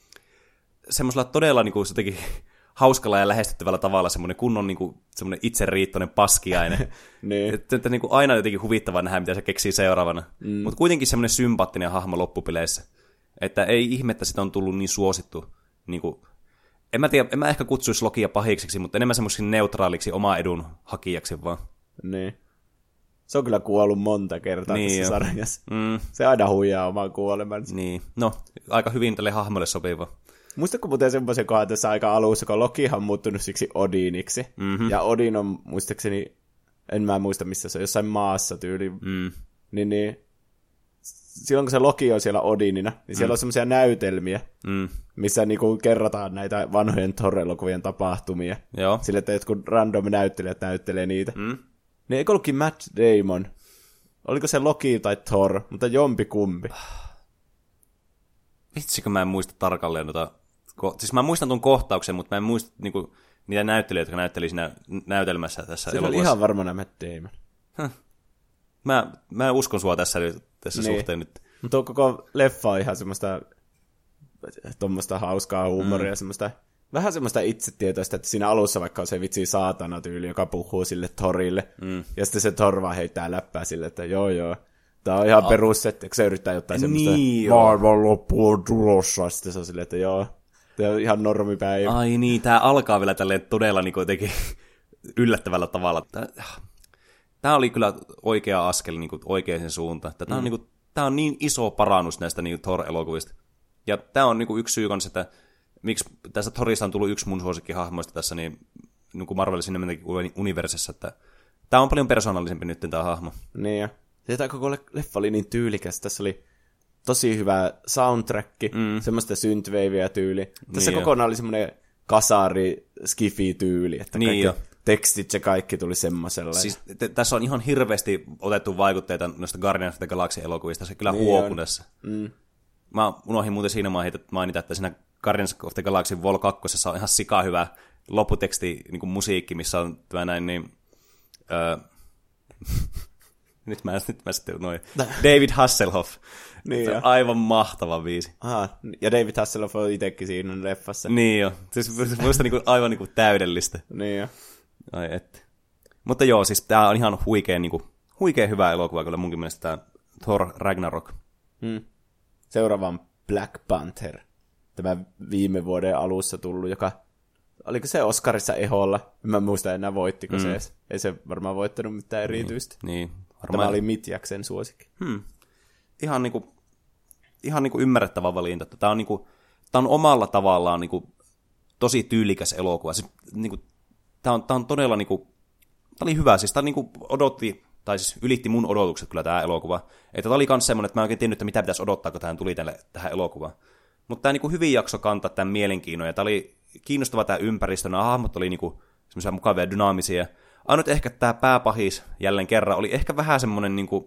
semmoisella todella niin kuin, jotenkin hauskalla ja lähestyttävällä tavalla semmoinen kunnon niin kuin, semmoinen itseriittoinen paskiainen. niin. että, että niin kuin aina jotenkin huvittavaa nähdä, mitä se keksii seuraavana. Mm. Mutta kuitenkin semmoinen sympaattinen hahmo loppupileissä. Että ei ihme, että sitä on tullut niin suosittu. Niin kuin, en mä tiedä, en mä ehkä kutsuisi Lokia pahikseksi, mutta enemmän semmoiseksi neutraaliksi oma edun hakijaksi vaan. Niin. Se on kyllä kuollut monta kertaa Niin tässä jo. sarjassa. Mm, Se aina huijaa oman kuolemansa. niin. No, aika hyvin tälle hahmolle sopiva. Muistatko muuten semmoisen kohdan tässä aika alussa, kun Lokihan on muuttunut siksi Odiniksi. Mhm. Ja Odin on muistaakseni, en mä muista missä se on, jossain maassa tyyli. Mm. Niin, niin silloin kun se Loki on siellä Odinina, niin siellä on semmoisia näytelmiä, Mm. missä niinku kerrotaan näitä vanhojen Thor-elokuvien tapahtumia. Joo. Sille, että jotkut random näyttelijät näyttelee niitä. Mm. Niin eikö ollutkin Matt Damon? Oliko se Loki tai Thor, mutta jompi kumpi. Vitsikö mä en muista tarkalleen tota... Ko- siis mä muistan tuon kohtauksen, mutta mä en muista niinku, niitä näyttelijöitä, jotka näytteli siinä näytelmässä tässä Se oli elokuvassa. ihan varmana Matt Damon. Mä, mä uskon sua tässä, nyt- tässä Niin. suhteen nyt. Mutta koko leffa on ihan semmoista tuommoista hauskaa huumoria, mm. semmoista, vähän semmoista itsetietoista, että siinä alussa vaikka on se vitsi saatana tyyli, joka puhuu sille Torille, mm. ja sitten se Thor vaan heittää läppää sille, että joo joo, Tää on ihan perussetti, kun se yrittää jotain semmoista, Niin maailman loppu on tulossa, sitten se on silleen, että joo, tää on ihan normipäivä. Ai niin, tää alkaa vielä tälleen todella niin jotenkin yllättävällä tavalla. Tää, tää oli kyllä oikea askel niin oikeaan suuntaan. Tää, mm. on, niin kuin, tää on niin iso parannus näistä niin Thor-elokuvista. Ja tää on niin kuin yksi syy kanssa, että miksi tästä Thorista on tullut yksi mun suosikkihahmoista tässä niin, niin kuin Marvel Cinematic Universessa, että tää on paljon persoonallisempi nyt tää hahmo. Niin jo. Ja tämä koko le- leffa oli niin tyylikäs. Tässä oli tosi hyvä soundtrack, mm. semmoista synthwaveä tyyli. Tässä Niin jo. kokonaan oli semmoinen kasari skifi tyyli, että Niin kaikki jo. Tekstit ja kaikki tuli semmoisella. Siis t- tässä on ihan hirveästi otettu vaikutteita noista Guardians of the Galaxy-elokuvista, se kyllä Niin tässä. Mm. Mä unohdin muuten siinä mainita, mainita, että siinä Guardians of the Galaxy Vol 2 on ihan sika hyvä lopputeksti niin kuin musiikki, missä on tämä näin niin... Öö, nyt mä, nyt mä sitten noin. David Hasselhoff. Niin jo. aivan mahtava biisi. Aha, ja David Hasselhoff on itsekin siinä leffassa. Niin jo. Siis muista niin kuin, aivan niin kuin täydellistä. Niin jo. Ai et. Mutta joo, siis tää on ihan huikea, niin kuin, huikea hyvä elokuva kyllä munkin mielestä tää Thor Ragnarok. Seuraava on Black Panther. Tämä viime vuoden alussa tullut, joka... Oliko se Oscarissa eholla? En mä muista enää voittiko mm. se edes. Ei se varmaan voittanut mitään erityistä. Niin, Tämä varmaan oli Mitjaksen suosikki. ihan, niin kuin, ihan niin kuin ymmärrettävä valinta. Tämä on, niin kuin, tää on omalla tavallaan niin kuin, tosi tyylikäs elokuva. Siis, niin kuin, tämä, on, tämä on todella... Niin kuin, tämä oli hyvä. Siis tämä niin kuin, odotti, tai siis ylitti mun odotukset kyllä tämä elokuva. Että tämä oli myös semmoinen, että mä en oikein tiennyt, että mitä pitäisi odottaa, kun tähän tuli tälle, tähän elokuvaan. Mutta tämä niin kuin, hyvin jakso kantaa tämän mielenkiinnon. Ja tämä oli kiinnostava tämä ympäristö. Nämä hahmot oli niin kuin, semmoisia mukavia ja dynaamisia. Ainut ehkä tämä pääpahis jälleen kerran oli ehkä vähän semmoinen niin kuin,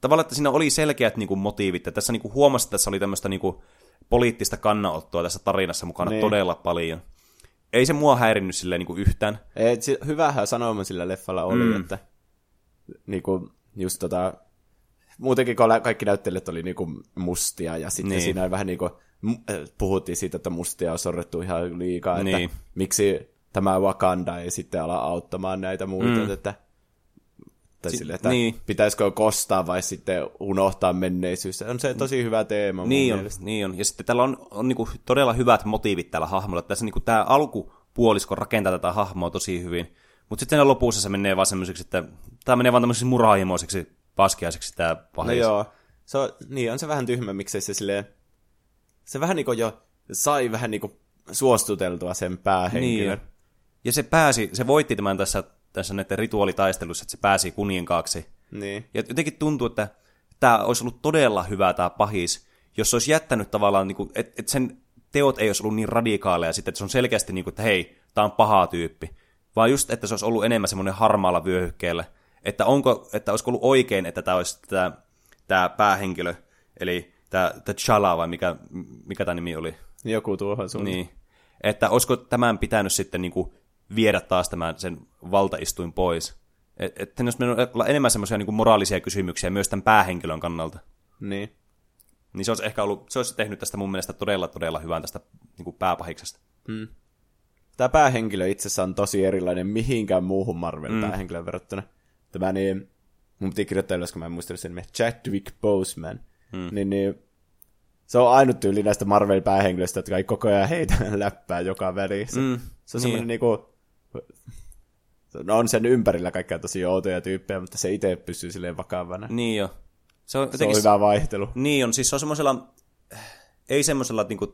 tavallaan, että siinä oli selkeät niin kuin, motiivit. Ja tässä niin kuin, huomasi, että tässä oli tämmöistä niin kuin, poliittista kannanottoa tässä tarinassa mukana Niin. todella paljon. Ei se mua häirinnyt silleen niin kuin, yhtään. Et, si- hyvähän sanoma sillä leffalla oli, mm. että niinku, just tota, muutenkin kun kaikki näyttelijät oli niinku mustia, ja sitten Niin. niin. siinä vähän niinku, m- äh, puhuttiin siitä, että mustia on sorrettu ihan liikaa, että Niin. miksi tämä Wakanda ei sitten ala auttamaan näitä muita, mm. että tai Si- sille, että niin. niin. pitäisikö kostaa vai sitten unohtaa menneisyys. On se tosi hyvä teema Niin on, mielestä. niin on. Ja sitten tällä on, on niinku todella hyvät motiivit tällä hahmolla. Tässä niinku tämä alkupuolisko rakentaa tätä hahmoa tosi hyvin. Mutta sitten lopussa se menee vaan semmoiseksi, että tämä menee vaan tämmöiseksi murahimoiseksi paskiaiseksi tämä No pahis. joo, se on, niin on se vähän tyhmä, miksei se silleen, se vähän niinku jo sai vähän niinku suostuteltua sen päähenkilön. Niin. Ja se pääsi, se voitti tämän tässä, tässä näiden rituaalitaistelussa, että se pääsi kuninkaaksi. Niin. Ja jotenkin tuntuu, että tämä olisi ollut todella hyvä tämä pahis, jos se olisi jättänyt tavallaan, niin että et sen teot ei olisi ollut niin radikaaleja sitten, että se on selkeästi niin kuin, että hei, tämä on paha tyyppi. Vaan just, että se olisi ollut enemmän semmoinen harmaalla vyöhykkeellä. Että, onko, että olisiko ollut oikein, että tämä olisi tämä, tämä päähenkilö, eli tämä, tämä Chala vai mikä, mikä tämä nimi oli. Joku tuohon suuntaan. Niin. Että olisiko tämän pitänyt sitten niin kuin viedä taas tämän sen valtaistuin pois. Että et, olisi mennyt olla enemmän semmoisia niin moraalisia kysymyksiä myös tämän päähenkilön kannalta. Niin. Niin se olisi ehkä ollut, se olisi tehnyt tästä mun mielestä todella, todella hyvän tästä niin kuin pääpahiksesta. Tämä päähenkilö itse asiassa on tosi erilainen mihinkään muuhun Marvel-päähenkilöön verrattuna. Tämä niin, mun piti kirjoittaa ylös, kun mä en muistanut sen nimeä, Chadwick Boseman. Niin, niin, se on ainut tyyli näistä Marvel-päähenkilöistä, jotka ei koko ajan heitä läppää joka välissä. Mm, se on niin. semmoinen niinku, no on sen ympärillä kaikkea tosi outoja tyyppejä, mutta se itse pysyy silleen vakavana. Niin jo. Se on, Se on jotenkin, hyvä vaihtelu. Niin on, siis se on semmoisella, ei semmoisella niin kuin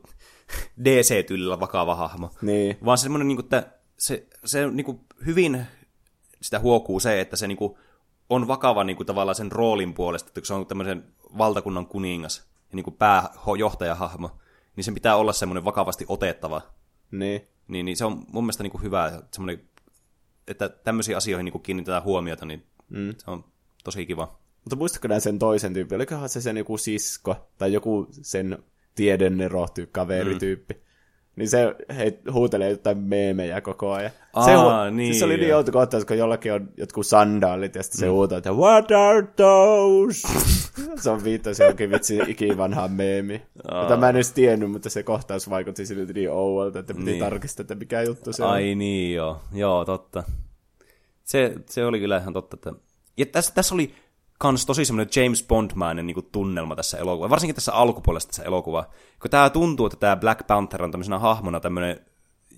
DC-tyylillä vakava hahmo. Niin. Vaan semmoinen, niin kuin, että se, se niin kuin hyvin sitä huokuu se, että se niin kuin, on vakava niin kuin, tavallaan sen roolin puolesta, että kun se on tämmöisen valtakunnan kuningas ja niin kuin pääjohtajahahmo, niin sen pitää olla semmoinen vakavasti otettava. Niin. Niin, niin se on mun mielestä niin kuin hyvä, että tämmöisiin asioihin niin kuin kiinnitetään huomiota, niin mm. se on tosi kiva. Mutta muistatko nää sen toisen tyypin? Olikohan se sen joku sisko tai joku sen tiedennero kaverityyppi? Mm. Niin se he, huutelee jotain meemejä koko ajan. Aa, se, hu- niin, siis se oli niin outo kohtaus, kun jollakin on jotkut sandaalit ja sitten se huutaa, että What are those? se on viittaus johonkin vitsi ikivanhaan meemi. Jota mä en edes tiennyt, mutta se kohtaus vaikutti siltä niin ouolta, että piti Niin. tarkistaa, että mikä juttu se on. Ai niin, joo. Joo, totta. Se, se oli kyllä ihan totta. Että... Ja tässä, tässä oli kans tosi semmoinen James Bond-mäinen niin tunnelma tässä elokuvassa, varsinkin tässä alkupuolessa tässä elokuvaa. Kun tää tuntuu, että tämä Black Panther on tämmöisenä hahmona tämmöinen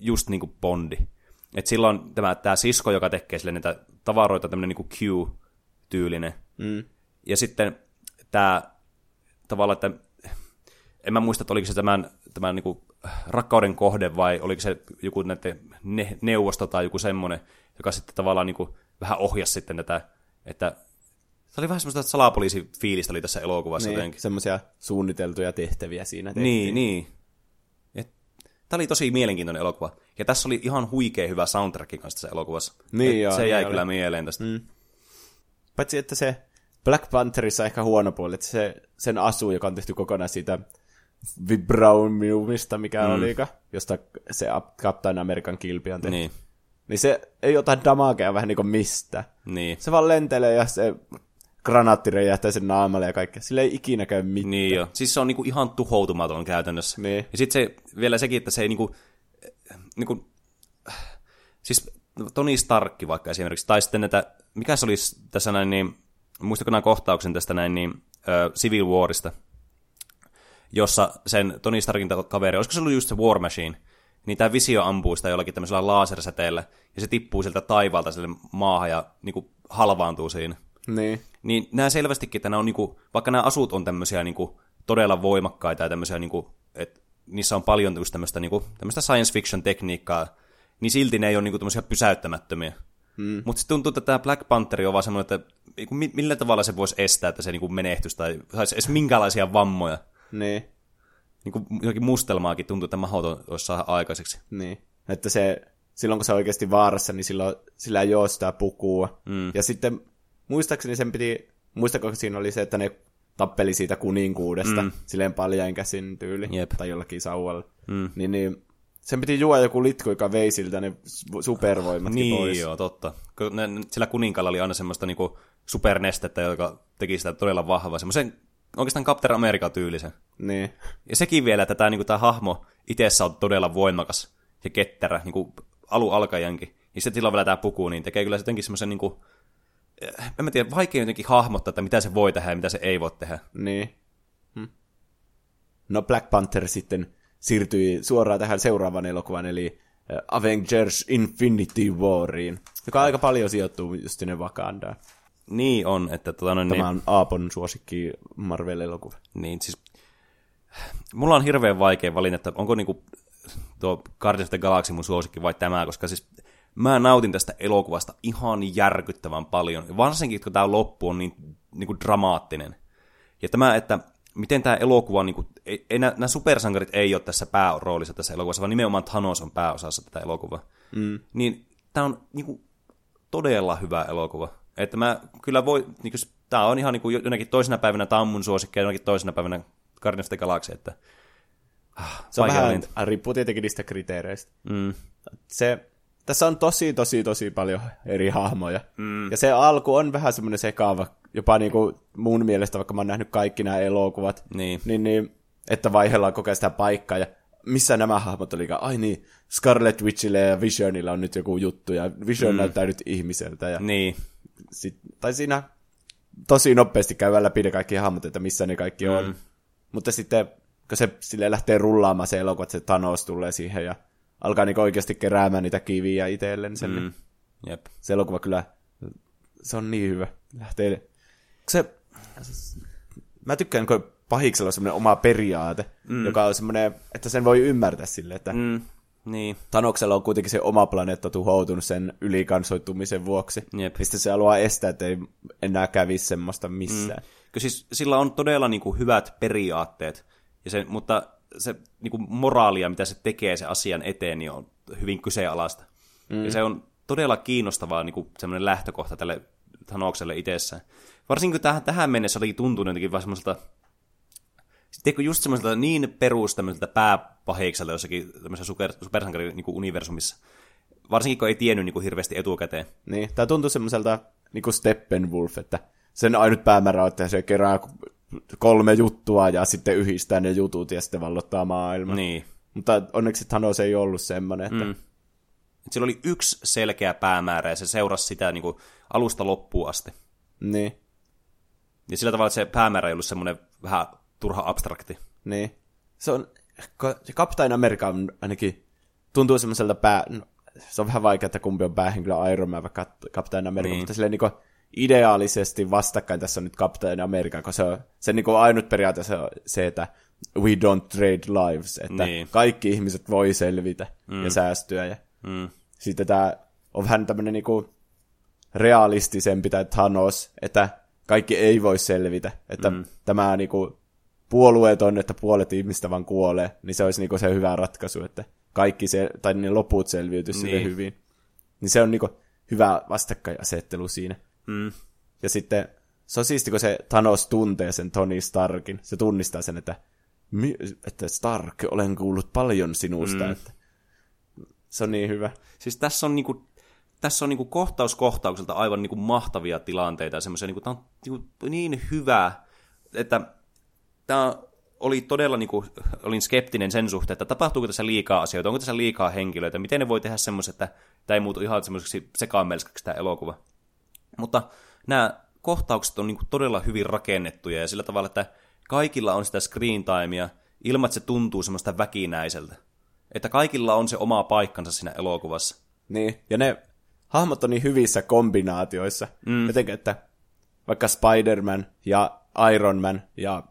just niin kuin Bondi. Et silloin tämä, tämä sisko, joka tekee sille niitä tavaroita, tämmöinen niin Q-tyylinen. Mm. Ja sitten tämä tavallaan, että en mä muista, että oliko se tämän, tämän niin kuin rakkauden kohde vai oliko se joku näiden ne, neuvosto tai joku semmoinen, joka sitten tavallaan niin kuin vähän ohjasi sitten tätä, että se oli vähän semmoista salapoliisi-fiilistä oli tässä elokuvassa Niin, jotenkin. semmoisia suunniteltuja tehtäviä siinä tehtiin. Niin, niin. Tämä oli tosi mielenkiintoinen elokuva. Ja tässä oli ihan huikea hyvä soundtrack kanssa tässä elokuvassa. Niin Et joo, se niin jäi oli. kyllä mieleen tästä. Mm. Paitsi, että se Black Pantherissa ehkä huono puoli, että se, sen asu, joka on tehty kokonaan siitä vibraniumista, mikä mm. olikä, josta se Captain American kilpi on tehty. Niin. Niin, niin se ei ota damagea vähän niin kuin mistä. niin. Se vaan lentelee ja se granaatti räjähtää sen naamalle ja kaikkea. Sillä ei ikinä käy mitään. Niin jo. Siis se on niinku ihan tuhoutumaton käytännössä. Niin. Ja sitten se, vielä sekin, että se ei niinku, niinku siis Tony Starkki vaikka esimerkiksi, tai sitten näitä, mikä se olisi tässä näin, niin, muistatko nämä kohtauksen tästä näin, niin, ö, Civil Warista, jossa sen Tony Starkin ta- kaveri, olisiko se ollut just se War Machine, niin tämä visio ampuu sitä jollakin tämmöisellä lasersäteellä, ja se tippuu sieltä taivaalta sille maahan ja niinku halvaantuu siinä. Niin. Niin nämä selvästikin, että nämä on niinku, vaikka nämä asut on tämmöisiä niinku todella voimakkaita ja tämmöisiä, niinku, että niissä on paljon tämmöistä, niinku, tämmöistä science fiction tekniikkaa, niin silti ne ei ole niinku tämmöisiä pysäyttämättömiä. Mm. Mutta sitten tuntuu, että tämä Black Panther on vaan semmoinen, että niinku, mi- millä tavalla se voisi estää, että se niinku menehtyisi tai saisi edes minkälaisia vammoja. Niin. Niinku, jokin mustelmaakin tuntuu, että mahdoton olisi saada aikaiseksi. Niin. Että se, silloin kun se on oikeasti vaarassa, niin silloin, sillä ei ole sitä pukua. Mm. Ja sitten muistaakseni sen piti, muistako siinä oli se, että ne tappeli siitä kuninkuudesta, mm. silleen paljain käsin tyyli, Jep. tai jollakin sauvalla. Mm. Niin, niin sen piti juoda joku litku, joka vei siltä ne su- supervoimatkin Niin pois. joo, totta. Ne, sillä kuninkalla oli aina semmoista niinku supernestettä, joka teki sitä todella vahvaa. Semmoisen oikeastaan Captain America-tyylisen. Niin. Ja sekin vielä, että tämä niinku, tää hahmo itsessä on todella voimakas ja ketterä, niinku alu alkajankin. Ja sitten sillä on vielä tämä puku, niin tekee kyllä se jotenkin semmoisen niinku, en mä tiedä, vaikea jotenkin hahmottaa, että mitä se voi tehdä ja mitä se ei voi tehdä. Niin. Hm. No Black Panther sitten siirtyi suoraan tähän seuraavaan elokuvan, eli äh, Avengers Infinity Wariin, joka aika paljon sijoittuu just sinne Wakandaan. Niin on, että tota, no, Tämä niin, on Aapon suosikki Marvel-elokuva. niin siis, mulla on hirveän vaikea valinta, että onko niinku tuo Guardians of the Galaxy mun suosikki vai tämä, koska siis mä nautin tästä elokuvasta ihan järkyttävän paljon. Varsinkin, kun tämä loppu on niin, niin kuin dramaattinen. Ja tämä, että miten tämä elokuva, niin kuin, ei, ei, nämä, supersankarit ei ole tässä pääroolissa tässä elokuvassa, vaan nimenomaan Thanos on pääosassa tätä elokuvaa. Mm. Niin tämä on niin kuin, todella hyvä elokuva. Että mä kyllä voi, niin kuin, tämä on ihan niin kuin, jonakin toisena päivänä tämä on mun suosikki ja jonakin toisena päivänä Guardians of the Galaxy, että ah, Se on vähän, riippuu tietenkin niistä kriteereistä. Mm. Se, tässä on tosi, tosi, tosi paljon eri hahmoja. Mm. Ja se alku on vähän semmoinen sekaava, jopa niin kuin mun mielestä, vaikka mä oon nähnyt kaikki nämä elokuvat, Niin. niin, niin että vaihellaan koko ajan sitä paikkaa, ja missä nämä hahmot olikaan? Ai niin, Scarlet Witchille ja Visionilla on nyt joku juttu, ja Vision mm. näyttää nyt ihmiseltä, ja Niin, sit, tai siinä tosi nopeasti käydään läpi ne kaikki hahmot, että missä ne kaikki on. Mm. Mutta sitten, kun se sille lähtee rullaamaan se elokuva, että se Thanos tulee siihen ja alkaa niinku oikeasti keräämään niitä kiviä itsellensä, mm. niin mm. jep. se elokuva kyllä, se on niin hyvä. Lähtee, se, mä tykkään, kun pahiksella on semmoinen oma periaate, mm. joka on semmoinen, että sen voi ymmärtää sille, että mm. Mm. Niin, Tanoksella on kuitenkin se oma planeetta tuhoutunut sen ylikansoittumisen vuoksi. Jep. Ja sitten se haluaa estää, että ei enää kävisi semmoista missään. Mm. Kyllä siis sillä on todella niin kuin, hyvät periaatteet, ja se, mutta se niin kuin, moraalia, mitä se tekee sen asian eteen, niin on hyvin kyseenalaista. Mm. Ja se on todella kiinnostavaa niin kuin, semmoinen lähtökohta tälle Thanokselle itsessään. Varsinkin kun tähän, tähän mennessä oli tuntunut jotenkin vaan semmoiselta Tiedätkö, just semmoiselta niin perus tämmöiseltä pääpahikselta jossakin tämmöisessä super, niin universumissa. Varsinkin kun ei tiennyt niin kuin hirveästi etukäteen. Niin, tämä tuntuu semmoiselta niin kuin Steppenwolf, että sen ainut päämäärä on, että se kerää kolme juttua ja sitten yhdistää ne jutut ja sitten vallottaa maailman. Niin. Mutta onneksi Thanos ei ollut semmoinen, että mm. Et Sillä oli yksi selkeä päämäärä ja se seurasi sitä niin kuin alusta loppuun asti. niin. Ja sillä tavalla, että se päämäärä ei ollut semmoinen vähän turha abstrakti. Niin. Se on, se Captain America on ainakin, tuntuu semmoiselta pää, no, se on vähän vaikea, että kumpi on päähenkilö Iron Man vai Cap- Captain America, Niin. niin. mutta silleen niinku ideaalisesti vastakkain tässä on nyt Captain America, koska se on se niinku ainut periaate se, on se, että we don't trade lives, että Niin. niin. kaikki ihmiset voi selvitä mm. ja säästyä. Ja Mm. sitten tämä on vähän tämmöinen niinku realistisempi tämä Thanos, että kaikki ei voi selvitä, että mm. tämä niinku puolueeton, että puolet ihmistä vaan kuolee, niin se olisi niinku se hyvä ratkaisu, että kaikki se, tai ne loput selviytyisi Niin. niin. hyvin. Niin se on niinku hyvä vastakkainasettelu siinä. Mm. Ja sitten se on siisti, kun se Thanos tuntee sen Tony Starkin. Se tunnistaa sen, että, "Mi- että Stark, olen kuullut paljon sinusta. Mm. Että se on niin hyvä. Siis tässä on niinku, tässä on niinku kohtaus kohtaukselta aivan niinku mahtavia tilanteita ja semmoisia, niinku, tää on niinku niin hyvä, että tämä oli todella, niinku, olin skeptinen sen suhteen, että tapahtuuko tässä liikaa asioita, onko tässä liikaa henkilöitä, miten ne voi tehdä semmoiset, että tämä ei muutu ihan semmoiseksi sekamelskaksi tämä elokuva. Mutta nämä kohtaukset on niinku todella hyvin rakennettuja ja sillä tavalla, että kaikilla on sitä screen timea ilman, että se tuntuu semmoista väkinäiseltä. Että kaikilla on se oma paikkansa siinä elokuvassa. Niin, ja ne hahmot on niin hyvissä kombinaatioissa. Mm. Jotenkin, että vaikka Spider-Man ja Iron Man ja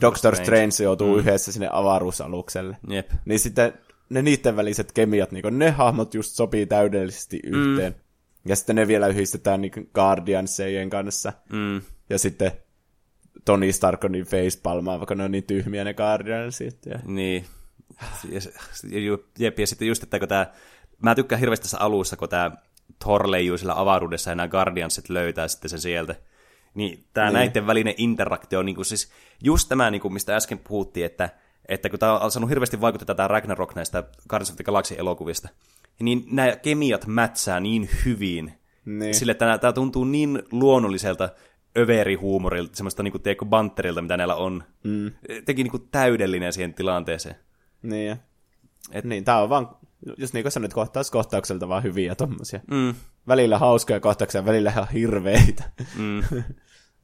Doctor, Strange, joutuu mm. yhdessä sinne avaruusalukselle. Jep. Niin sitten ne niiden väliset kemiat, niin ne hahmot just sopii täydellisesti yhteen. Mm. Ja sitten ne vielä yhdistetään niin Guardiansien kanssa. Mm. Ja sitten Tony Stark on niin facepalmaa, vaikka ne on niin tyhmiä ne Guardiansit. Ja... Niin. Jep, ja sitten just, että kun tää, mä tykkään hirveästi tässä alussa, kun tämä Thor leijuu sillä avaruudessa ja nämä Guardiansit löytää sitten sen sieltä. Niin tämä niin. näiden välinen interaktio on niinku siis just tämä, niinku, mistä äsken puhuttiin, että, että kun tämä on saanut hirveästi vaikuttaa tämä Ragnarok näistä Guardians of the Galaxy-elokuvista, niin nämä kemiat mätsää niin hyvin, Niin. sille, että tämä tuntuu niin luonnolliselta överihuumorilta, semmoista niinku, tiedätkö, banterilta, mitä näillä on. Mm. Teki niinku täydellinen siihen tilanteeseen. Niin. Et- niin tää on vaan, just niin kuin sanoit, kohtaus kohtaukselta vaan hyviä tommosia. Mm. Välillä hauskoja kohtauksia, välillä ihan hirveitä. Mm.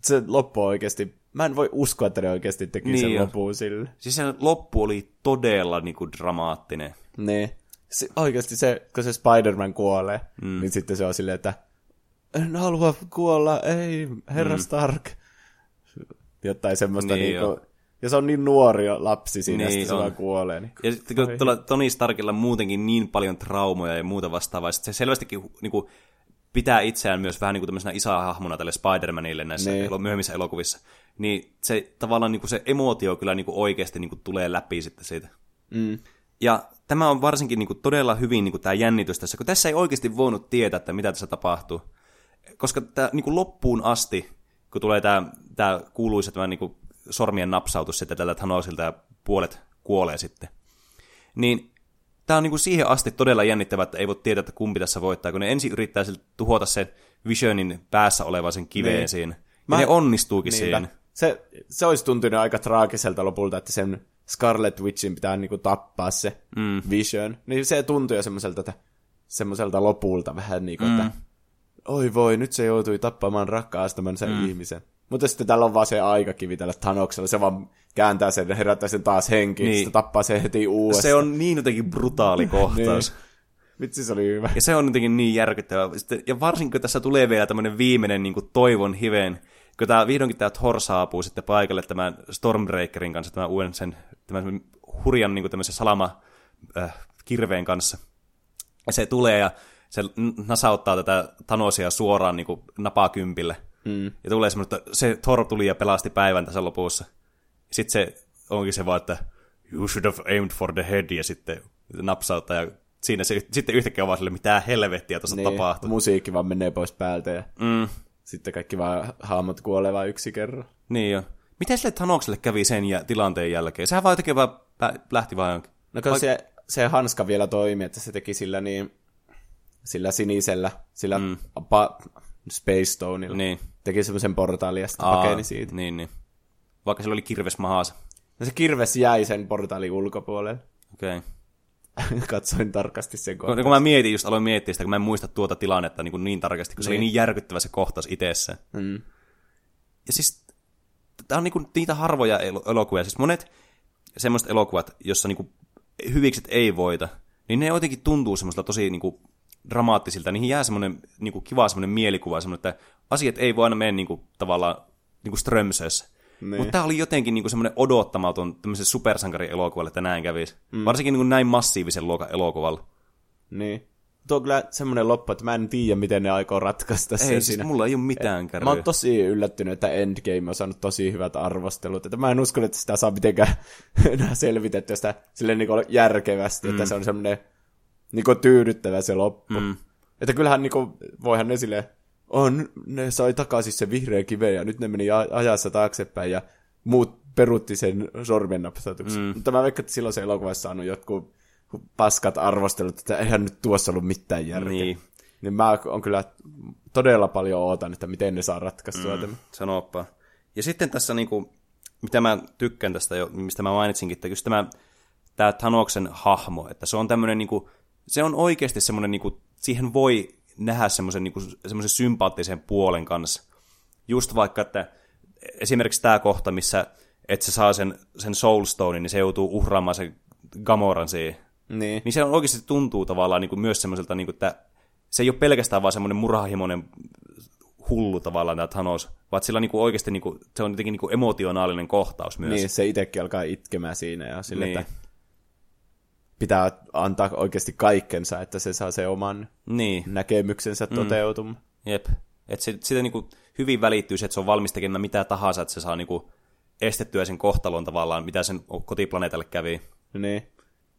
se loppu oikeasti, mä en voi uskoa, että ne oikeasti teki Niin sen jo. lopun sille. Siis se loppu oli todella niinku dramaattinen. Niin. Se, oikeasti se, kun se Spider-Man kuolee, mm. niin sitten se on silleen, että en halua kuolla, ei, herra mm. Stark. Jotain semmoista Niin niin niinku, ja se on niin nuori lapsi siinä, Niin niin sitten se on. vaan kuolee. Niin. Ja sitten kun tuolla Tony Starkilla on muutenkin niin paljon traumoja ja muuta vastaavaa, se selvästikin niinku, pitää itseään myös vähän niin kuin tämmöisenä isähahmona tälle Spider-Manille näissä Niin. elo- myöhemmissä elokuvissa. Niin se tavallaan niinku se emootio kyllä niinku oikeasti niinku tulee läpi sitten siitä. Mm. Ja tämä on varsinkin niinku todella hyvin niinku tämä jännitys tässä, kun tässä ei oikeasti voinut tietää, että mitä tässä tapahtuu. Koska tämä niinku loppuun asti, kun tulee tämä, tämä kuuluisa tämä niinku sormien napsautus sitten tältä Thanosilta ja puolet kuolee sitten, niin tämä on niinku siihen asti todella jännittävää, että ei voi tietää, että kumpi tässä voittaa, kun ne ensin yrittää siltä tuhota sen Visionin päässä olevan sen kiveen Niin. siinä. Mä- Ja ne onnistuukin Niinpä. siinä. Se, se olisi tuntunut aika traagiselta lopulta, että sen Scarlet Witchin pitää niinku tappaa se mm. Vision. Niin se tuntui jo semmoiselta, että semmoiselta lopulta vähän niin kuin, mm. että oi voi, nyt se joutui tappamaan rakkaastamansa mm. ihmisen. Mutta sitten täällä on vaan se aikakivi tällä Thanoksella, se vaan kääntää sen, herättää sen taas henkiin, Niin. niin. sitten tappaa sen heti uudestaan. Se on niin jotenkin brutaali kohtaus. Niin. Vitsi, se oli hyvä. Ja se on jotenkin niin järkyttävää. Sitten, ja varsinkin kun tässä tulee vielä tämmöinen viimeinen niin kuin toivon hiven, kun tää, vihdoinkin tämä Thor saapuu sitten paikalle tämän Stormbreakerin kanssa, tämän uuden sen tämän hurjan niin kuin tämmöisen salama äh, kirveen kanssa. Ja se tulee ja se nasauttaa tätä Thanosia suoraan niin kuin napakympille. Mm. Ja tulee semmoinen, että se Thor tuli ja pelasti päivän tässä lopussa. Sitten se onkin se vaan, että you should have aimed for the head, ja sitten napsauttaa, ja siinä se sitten yhtäkkiä vaan sille, mitä helvettiä tuossa niin, tapahtuu. musiikki vaan menee pois päältä ja Mm, sitten kaikki vaan hahmot kuolee vaan yksi kerran. niin jo. Miten sille Thanokselle kävi sen ja tilanteen jälkeen? Sehän vaan jotenkin vaan lähti vaan jonkin. No kun se, se hanska vielä toimi, että se teki sillä niin, sillä sinisellä, sillä mm. pa, Space Stoneilla. Niin. Teki semmoisen portaalin ja sitten Aa, pakeni siitä. Niin, niin. Vaikka sillä oli kirves mahassa. No se kirves jäi sen portaalin ulkopuolelle. Okei. Okay. Katsoin tarkasti sen Kun, kohdan. kun mä mietin, just aloin miettiä sitä, kun mä en muista tuota tilannetta niin, kuin niin tarkasti, kun se oli Niin. niin järkyttävä se kohtaus itsessään. Mm. Ja siis tämä on niinku niitä harvoja el- elokuvia. Siis monet semmoiset elokuvat, jossa niinku hyvikset ei voita, niin ne jotenkin tuntuu semmoista tosi niinku dramaattisilta. Niihin jää semmoinen niinku kiva semmoinen mielikuva, semmoinen, että asiat ei voi aina mennä niinku, tavallaan niinku strömsössä. Niin. Mutta tämä oli jotenkin niinku semmoinen odottamaton tämmöisen supersankarielokuvalle, että näin kävisi. Mm. Varsinkin niinku näin massiivisen luokan elokuvalla. Niin. Tuo on kyllä semmoinen loppu, että mä en tiedä, miten ne aikoo ratkaista sen Ei, siis siinä. mulla ei ole mitään Mä kärryä. oon tosi yllättynyt, että Endgame on saanut tosi hyvät arvostelut. Että mä en usko, että sitä saa mitenkään enää selvitettyä sitä silleen niin järkevästi, mm. että se on semmoinen niin tyydyttävä se loppu. Mm. Että kyllähän niin kuin, voihan ne silleen, on, ne sai takaisin se vihreä kive ja nyt ne meni ajassa taaksepäin ja muut perutti sen sormen napsautuksen. Mm. Mutta mä veikkaan, että silloin se elokuvassa saanut jotkut paskat arvostelut, että eihän nyt tuossa ollut mitään järkeä. Niin. Niin mä on kyllä todella paljon ootan, että miten ne saa ratkaistua mm. tämän. Sanoppa. Ja sitten tässä, niinku, mitä mä tykkään tästä jo, mistä mä mainitsinkin, että just tämä, tämä Thanoksen hahmo, että se on tämmöinen, niinku, se on oikeasti semmoinen, niinku, siihen voi nähdä semmoisen, niinku, semmoisen sympaattisen puolen kanssa. Just vaikka, että esimerkiksi tämä kohta, missä että se saa sen, sen Soulstonein, niin se joutuu uhraamaan sen Gamoran siihen. Niin. Niin se on oikeasti tuntuu tavallaan niin kuin myös semmoiselta, niin kuin, että se ei ole pelkästään vaan semmoinen murhahimoinen hullu tavallaan tämä Thanos, vaan sillä niin kuin oikeasti niin kuin, se on jotenkin niin kuin emotionaalinen kohtaus myös. Niin, se itsekin alkaa itkemään siinä ja sille, Niin. että pitää antaa oikeasti kaikkensa, että se saa se oman Niin, näkemyksensä mm. toteutumaan. jep. Että se, siitä niin kuin hyvin välittyy se, että se on valmis tekemään mitä tahansa, että se saa niin kuin estettyä sen kohtalon tavallaan, mitä sen kotiplaneetalle kävi. Niin.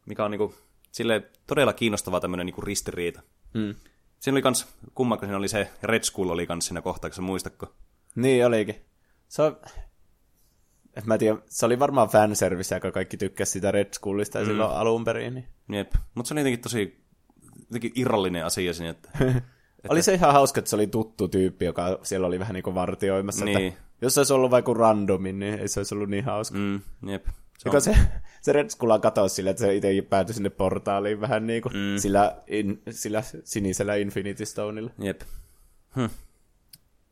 Mikä on niin kuin, silleen todella kiinnostava tämmöinen niin kuin ristiriita. Mm. Siinä oli kans, kummanko siinä oli se, Red Skull oli kans siinä sä muistatko? Niin olikin. Se on... Et mä tiedän, se oli varmaan fanservice, joka kaikki tykkäsi sitä Red Skullista mm. silloin alun perin. Niin. Jep. Mutta se oli jotenkin tosi jotenkin irrallinen asia siinä, että... Oli se ihan hauska, että se oli tuttu tyyppi, joka siellä oli vähän niin kuin vartioimassa. Niin. Että jos se olisi ollut vaikka randomin, niin ei se olisi ollut niin hauska. Mm, jep. Se on, se, se Red Skull katosi sille, että se itsekin päätyi sinne portaaliin vähän niin kuin mm. sillä, in, sillä sinisellä Infinity Stoneilla. Jep. Hm.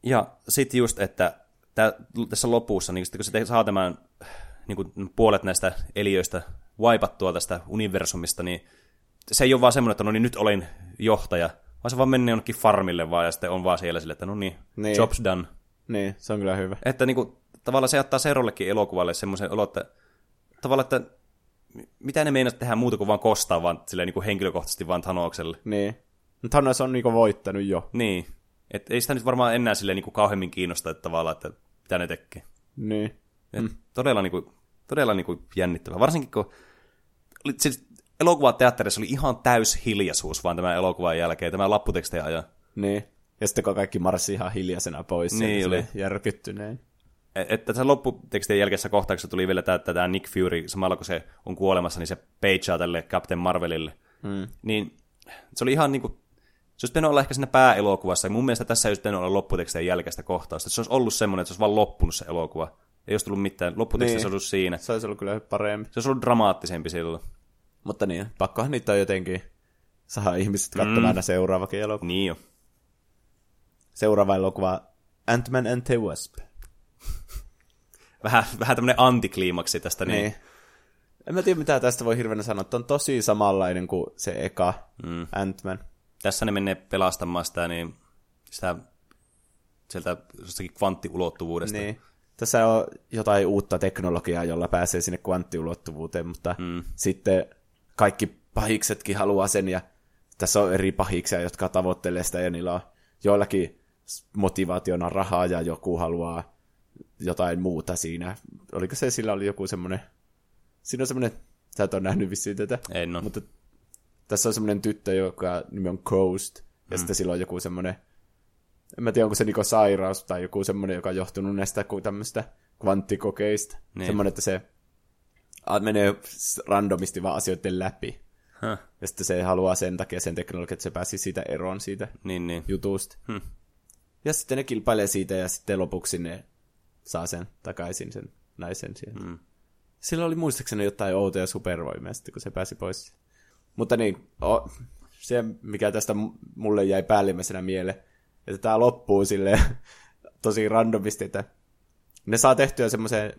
Ja sitten just, että tää, tässä lopussa, niin sit kun se saa tämän niin kuin puolet näistä eliöistä waipattua tästä universumista, niin se ei ole vaan semmoinen, että no niin nyt olen johtaja, vaan se vaan menee jonnekin farmille vaan ja sitten on vaan siellä sille, että no niin, Niin. job's done. Niin, se on kyllä hyvä. Että niin kuin, tavallaan se jättää seurallekin elokuvalle semmoisen olo, että tavallaan, että mitä ne meinas tehdä muuta kuin vaan kostaa vaan silleen niin kuin henkilökohtaisesti vaan Thanokselle. Niin. Mutta Thanos on niinku voittanut jo. Niin. Et ei sitä nyt varmaan enää silleen niin kuin kauheammin kiinnosta, että tavallaan, että mitä ne tekee. Niin. Et mm. Todella, niin kuin, todella niin kuin jännittävää. Varsinkin kun oli, siis elokuvateatterissa oli ihan täys hiljaisuus vaan tämän elokuvan jälkeen, tämän lapputekstejä ajan. Niin. Ja sitten kun kaikki marssi ihan hiljaisena pois, Niin oli. järkyttyneen. Et- Että tässä lopputekstien jälkeisessä kohtauksessa tuli vielä tämä, tämä Nick Fury, samalla kun se on kuolemassa, niin se pageaa tälle Captain Marvelille. Mm. Niin se oli ihan niin kuin, se olisi pitänyt olla ehkä siinä pääelokuvassa, ja mun mielestä tässä ei olisi pitänyt olla lopputekstien jälkeistä kohtausta. Se olisi ollut semmoinen, että se olisi vaan loppunut se elokuva. Ei olisi tullut mitään. Lopputeksti Niin. olisi siinä. Se olisi ollut kyllä parempi. Se olisi ollut dramaattisempi silloin. Mutta niin, pakkohan niitä on jotenkin saada ihmiset katsomaan mm. seuraavakin elokuva. Niin jo. Seuraava elokuva Ant-Man and the Wasp. Vähän, vähän tämmöinen antikliimaksi tästä. Niin. Niin. En mä tiedä, mitä tästä voi hirveänä sanoa. Tämä on tosi samanlainen kuin se eka mm. Ant-Man. Tässä ne menee pelastamaan sitä, niin sitä sieltä jostakin kvanttiulottuvuudesta. Niin. Tässä on jotain uutta teknologiaa, jolla pääsee sinne kvanttiulottuvuuteen, mutta mm. sitten kaikki pahiksetkin haluaa sen, ja tässä on eri pahiksia, jotka tavoittelee sitä, ja niillä on joillakin motivaationa rahaa, ja joku haluaa jotain muuta siinä. Oliko se, sillä oli joku semmoinen, siinä on semmoinen, sä et ole nähnyt vissiin tätä, En ole. mutta tässä on semmoinen tyttö, joka nimi on Coast, ja mm. sitten sillä on joku semmoinen, en mä tiedä, onko se niinku sairaus tai joku semmoinen, joka on johtunut näistä tämmöistä kvanttikokeista. Niin. Semmoinen, että se menee randomisti vaan asioiden läpi. Huh. Ja sitten se haluaa sen takia sen teknologian, että se pääsi siitä eroon siitä Niin, niin. jutusta. Hmm. Ja sitten ne kilpailee siitä ja sitten lopuksi ne saa sen takaisin sen naisen sieltä. Hmm. Sillä oli muistaakseni jotain outoja supervoimia sitten, kun se pääsi pois. Mutta niin, o, se mikä tästä mulle jäi päällimmäisenä mieleen, että tämä loppuu sille tosi randomisti, että ne saa tehtyä semmoisen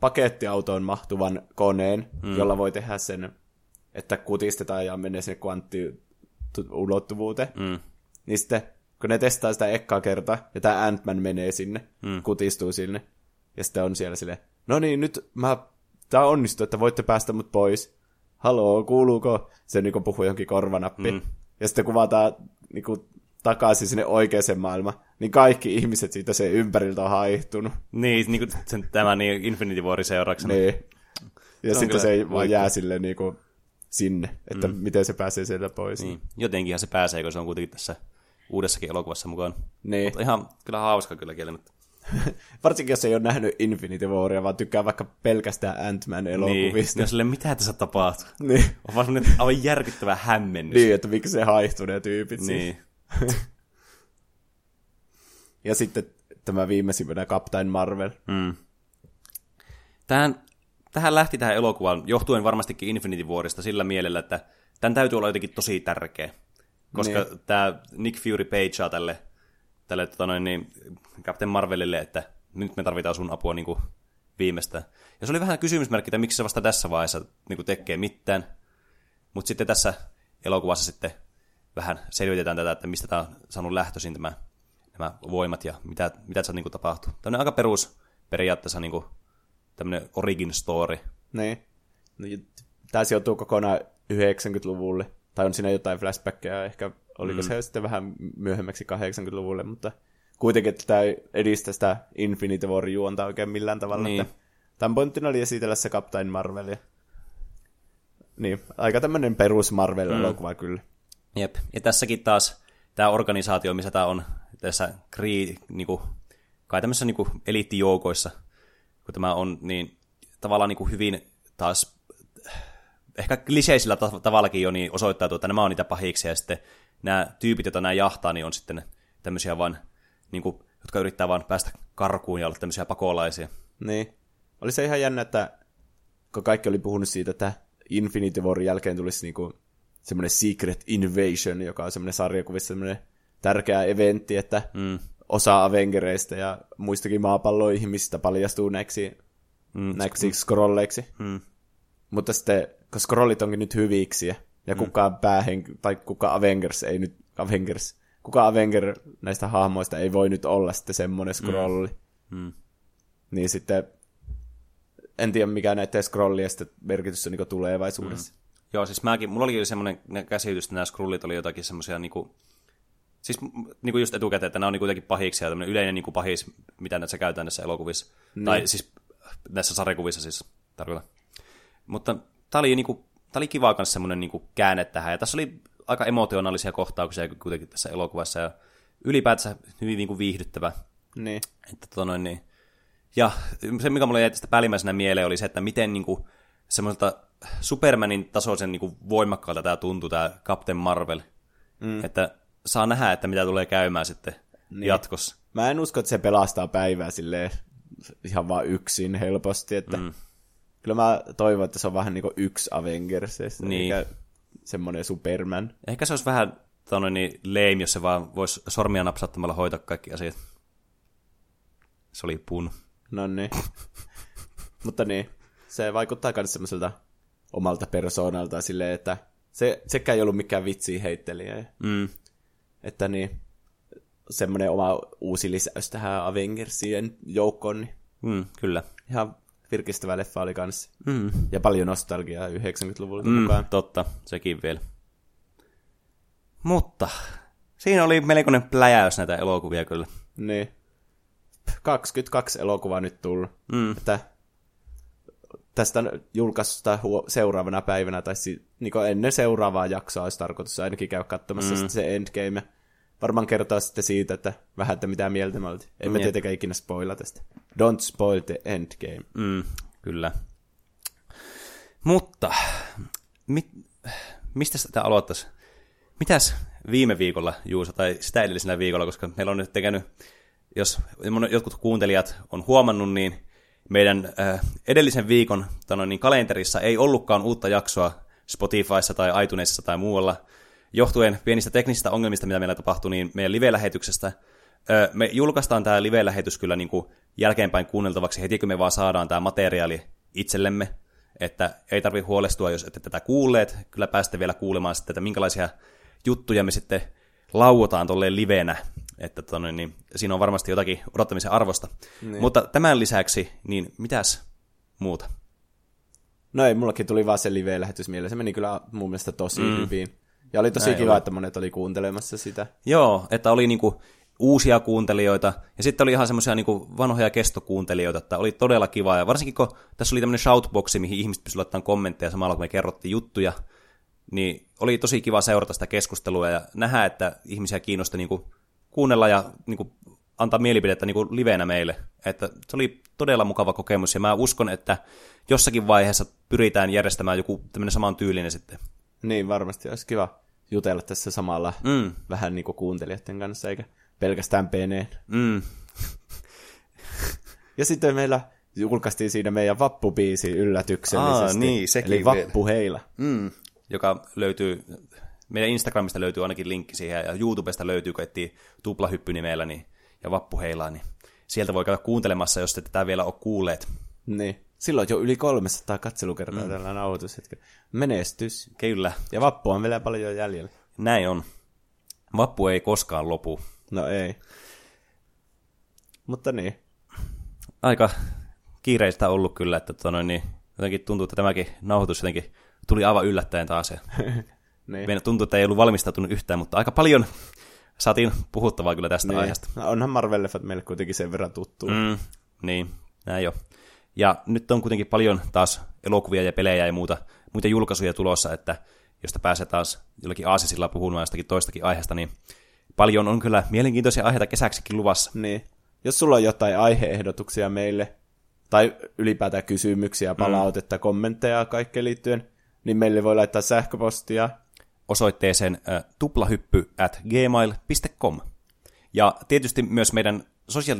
pakettiautoon mahtuvan koneen, mm. jolla voi tehdä sen, että kutistetaan ja menee sinne kvanttiulottuvuuteen. Mm. Niin sitten, kun ne testaa sitä ekkaa kertaa, ja tämä Ant-Man menee sinne, mm. kutistuu sinne, ja sitten on siellä silleen, no niin, nyt mä, tää onnistuu, että voitte päästä mut pois. Haloo, kuuluuko? Se niinku puhuu johonkin korvanappiin. Mm. Ja sitten kuvataan niinku, takaisin sinne oikeaan maailmaan, niin kaikki ihmiset siitä sen ympäriltä on haihtunut. Niin, niin kuin sen, tämä niin Infinity Warin seurauksena. Niin. Ja on sitten se vaan jää sille niinku sinne, että mm. miten se pääsee sieltä pois. Niin. Jotenkinhan se pääsee, kun se on kuitenkin tässä uudessakin elokuvassa mukaan. Niin. Mutta ihan kyllä hauska kyllä kielennettä. Varsinkin, jos ei ole nähnyt Infinity Waria, vaan tykkää vaikka pelkästään Ant-Man Niin, elokuvista. ja sille mitä tässä tapahtuu? Niin. On vaan semmoinen aivan järkyttävä hämmennys. niin, että miksi se haihtuu ne tyypit siinä. niin. Ja sitten tämä viimeisimmänä Captain Marvel. Mm. Tähän, tähän lähti tähän elokuvaan, johtuen varmastikin Infinity Warista sillä mielellä, että tämän täytyy olla jotenkin tosi tärkeä. Koska Niin. tämä Nick Fury pagea tälle, tälle tota noin, niin, Captain Marvelille, että nyt me tarvitaan sun apua niin kuin viimeistään. Ja se oli vähän kysymysmerkki, että miksi se vasta tässä vaiheessa niin kuin tekee mitään. Mutta sitten tässä elokuvassa sitten vähän selvitetään tätä, että mistä tämä on saanut lähtöisin tämä, nämä voimat ja mitä, mitä tässä niin tapahtuu. Tämmöinen aika perus periaatteessa niin kuin, tämmöinen origin story. Niin. No, Tämä sijoittuu kokonaan 90-luvulle. Tai on siinä jotain flashbackkejä, ehkä oliko mm. se sitten vähän myöhemmäksi 80-luvulle, mutta kuitenkin että tämä ei edistä sitä Infinity War juonta oikein millään tavalla. Niin. Että tämän pointtina oli esitellä se Captain Marvel. Niin, aika tämmöinen perus Marvel-elokuva kyllä. Jep. Ja tässäkin taas tämä organisaatio, missä tämä on tässä Kree, niinku, kai tämmöisissä niinku eliittijoukoissa, kun tämä on, niin tavallaan niinku hyvin taas ehkä kliseisillä tav- tavallakin jo niin osoittautuu, että nämä on niitä pahiksi, ja sitten nämä tyypit, joita nämä jahtaa, niin on sitten tämmöisiä vaan, niinku, jotka yrittää vaan päästä karkuun ja olla tämmöisiä pakolaisia. Niin. Oli se ihan jännä, että kun kaikki oli puhunut siitä, että Infinity Warin jälkeen tulisi niinku semmoinen Secret Invasion, joka on semmoinen sarjakuvissa semmoinen tärkeä eventti, että mm. osa Avengereista ja muistakin maapallon ihmisistä paljastuu näiksi, mm. näiksi scrolleiksi. Mm. Mutta sitten, kun scrollit onkin nyt hyviksiä, ja kuka päähen, tai kuka Avengers ei nyt, Avengers, kuka Avenger näistä hahmoista ei voi nyt olla sitten semmoinen scrolli. Mm. Niin sitten en tiedä mikä näiden scrollien sitten merkitys on niin tulevaisuudessa. Mm. Joo, siis mäkin, mulla oli semmoinen käsitys, että nämä skrullit oli jotakin semmoisia niinku, siis niinku just etukäteen, että nämä on niinku jotenkin pahiksi ja tämmöinen yleinen niinku pahis, mitä näissä käytetään näissä elokuvissa. Niin. Tai siis näissä sarjakuvissa siis tarkoitan. Mutta tää oli, niinku, tää oli kiva kanssa semmoinen niinku käänne tähän. Ja tässä oli aika emotionaalisia kohtauksia kuitenkin tässä elokuvassa ja ylipäätänsä hyvin niinku viihdyttävä. Niin. Että tota noin, niin. Ja se, mikä mulle jäi tästä päällimmäisenä mieleen, oli se, että miten niinku, semmoiselta Supermanin tasoisen niinku, voimakkaalta tämä tuntui, tämä Captain Marvel. Mm. Että saa nähdä, että mitä tulee käymään sitten niin. jatkossa. Mä en usko, että se pelastaa päivää silleen ihan vaan yksin helposti, että mm. Kyllä mä toivon, että se on vähän niin kuin yksi Avengers, Niin. eikä semmoinen Superman. Ehkä se olisi vähän tota, niin lame, jos se vaan voisi sormia napsauttamalla hoitaa kaikki asiat. Se oli pun. No niin. Mutta niin, se vaikuttaa myös semmoiselta omalta persoonalta silleen, että se, sekään ei ollut mikään vitsi heittelijä. Mm. Että niin, semmoinen oma uusi lisäys tähän Avengersien joukkoon, niin Mm, kyllä. ihan virkistävä leffa oli kanssa. Mm. Ja paljon nostalgiaa 90-luvulla Mm, mukaan. totta, sekin vielä. Mutta siinä oli melkoinen pläjäys näitä elokuvia kyllä. Niin. 22 elokuvaa nyt tullut. Mm. Että tästä julkaisusta seuraavana päivänä, tai si- niin ennen seuraavaa jaksoa olisi tarkoitus ainakin käydä katsomassa mm. se Endgame. Varmaan kertoa sitten siitä, että vähän, että mitä mieltä me oltiin. Jep. tietenkään ikinä spoila tästä. Don't spoil the Endgame. Mm, kyllä. Mutta, mit, mistä sitä aloittaisi? Mitäs viime viikolla, Juuso, tai sitä edellisenä viikolla, koska meillä on nyt tekemään, jos jotkut kuuntelijat on huomannut, niin meidän äh, edellisen viikon tano, niin kalenterissa ei ollutkaan uutta jaksoa Spotifyssa tai iTunesissa tai muualla, johtuen pienistä teknisistä ongelmista, mitä meillä tapahtui, niin meidän live-lähetyksestä me julkaistaan tämä live-lähetys kyllä niin kuin jälkeenpäin kuunneltavaksi heti, kun me vaan saadaan tämä materiaali itsellemme, että ei tarvitse huolestua, jos ette tätä kuulleet. Kyllä pääsette vielä kuulemaan sitten, että minkälaisia juttuja me sitten lauotaan tolleen livenä, että tonne, niin siinä on varmasti jotakin odottamisen arvosta. Niin. Mutta tämän lisäksi, niin mitäs muuta? No ei, mullakin tuli vaan se live-lähetys mieleen. Se meni kyllä mun mielestä tosi mm. hyvin. Ja oli tosi Näin kiva, oli. että monet oli kuuntelemassa sitä. Joo, että oli niinku uusia kuuntelijoita, ja sitten oli ihan semmoisia niinku vanhoja kestokuuntelijoita, että oli todella kiva, ja varsinkin kun tässä oli tämmöinen shoutboxi, mihin ihmiset pystyivät laittamaan kommentteja samalla, kun me kerrottiin juttuja, niin oli tosi kiva seurata sitä keskustelua ja nähdä, että ihmisiä kiinnosti niinku kuunnella ja niinku antaa mielipidettä niinku livenä meille. Että se oli todella mukava kokemus, ja mä uskon, että jossakin vaiheessa pyritään järjestämään joku tämmöinen saman tyylinen sitten. Niin, varmasti olisi kiva jutella tässä samalla mm. vähän niin kuin kuuntelijoiden kanssa, eikä pelkästään peneen. Mm. ja sitten meillä julkaistiin siinä meidän vappubiisi yllätyksellisesti. Aa, niin, sekin eli Vappu Heila. Mm, joka löytyy, meidän Instagramista löytyy ainakin linkki siihen, ja YouTubesta löytyy, kun etsii tuplahyppy nimellä, niin, ja Vappu Heilaa, niin sieltä voi käydä kuuntelemassa, jos ette tätä vielä ole kuulleet. Niin. Silloin jo yli 300 katselukertaa mm. tällä nauhoitushetkellä. Menestys. Kyllä. Ja vappu on vielä paljon jäljellä. Näin on. Vappu ei koskaan lopu. No ei. Mutta niin. Aika kiireistä ollut kyllä, että tono, niin, jotenkin tuntuu, että tämäkin nauhoitus jotenkin tuli aivan yllättäen taas. niin. Meidän tuntuu, että ei ollut valmistautunut yhtään, mutta aika paljon saatiin puhuttavaa kyllä tästä niin. aiheesta. No, onhan Marvel-leffat meille kuitenkin sen verran tuttu. Mm, niin, näin jo. Ja nyt on kuitenkin paljon taas elokuvia ja pelejä ja muuta, muita julkaisuja tulossa, että josta pääsee taas jollakin aasisilla puhumaan jostakin toistakin aiheesta, niin paljon on kyllä mielenkiintoisia aiheita kesäksikin luvassa. Niin. Jos sulla on jotain aiheehdotuksia meille, tai ylipäätään kysymyksiä, palautetta, mm. kommentteja kaikkeen liittyen, niin meille voi laittaa sähköpostia osoitteeseen äh, tuplahyppy at gmail.com. Ja tietysti myös meidän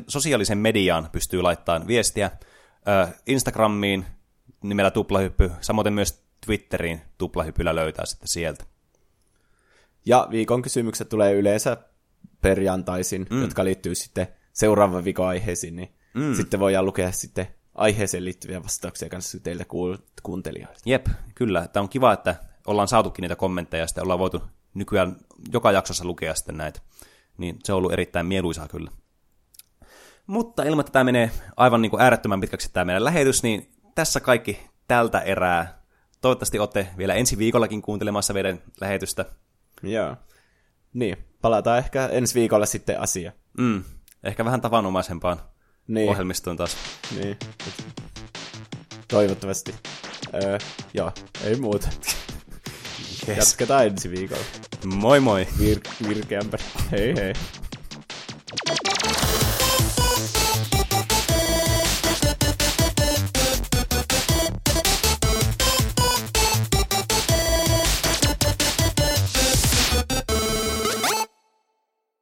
sosiaalisen mediaan pystyy laittamaan viestiä, Instagramiin nimellä Tuplahyppy, samoin myös Twitteriin Tuplahypyllä löytää sitten sieltä. Ja viikon kysymykset tulee yleensä perjantaisin, mm. jotka liittyy sitten seuraavan viikon aiheisiin, niin mm. sitten voidaan lukea sitten aiheeseen liittyviä vastauksia kanssa teille kuuntelijoilta. Jep, kyllä. Tämä on kiva, että ollaan saatukin niitä kommentteja ja sitten ollaan voitu nykyään joka jaksossa lukea sitten näitä. Niin se on ollut erittäin mieluisaa kyllä. Mutta ilman, että tämä menee aivan niin kuin äärettömän pitkäksi tämä meidän lähetys, niin tässä kaikki tältä erää. Toivottavasti olette vielä ensi viikollakin kuuntelemassa meidän lähetystä. Joo. Niin, palataan ehkä ensi viikolla sitten asia. Mm, ehkä vähän tavanomaisempaan niin. ohjelmistoon taas. Niin. Toivottavasti. Öö, joo, ei muuta. Yes. Jatketaan ensi viikolla. Moi moi. Vir- virkeämpää. Hei hei.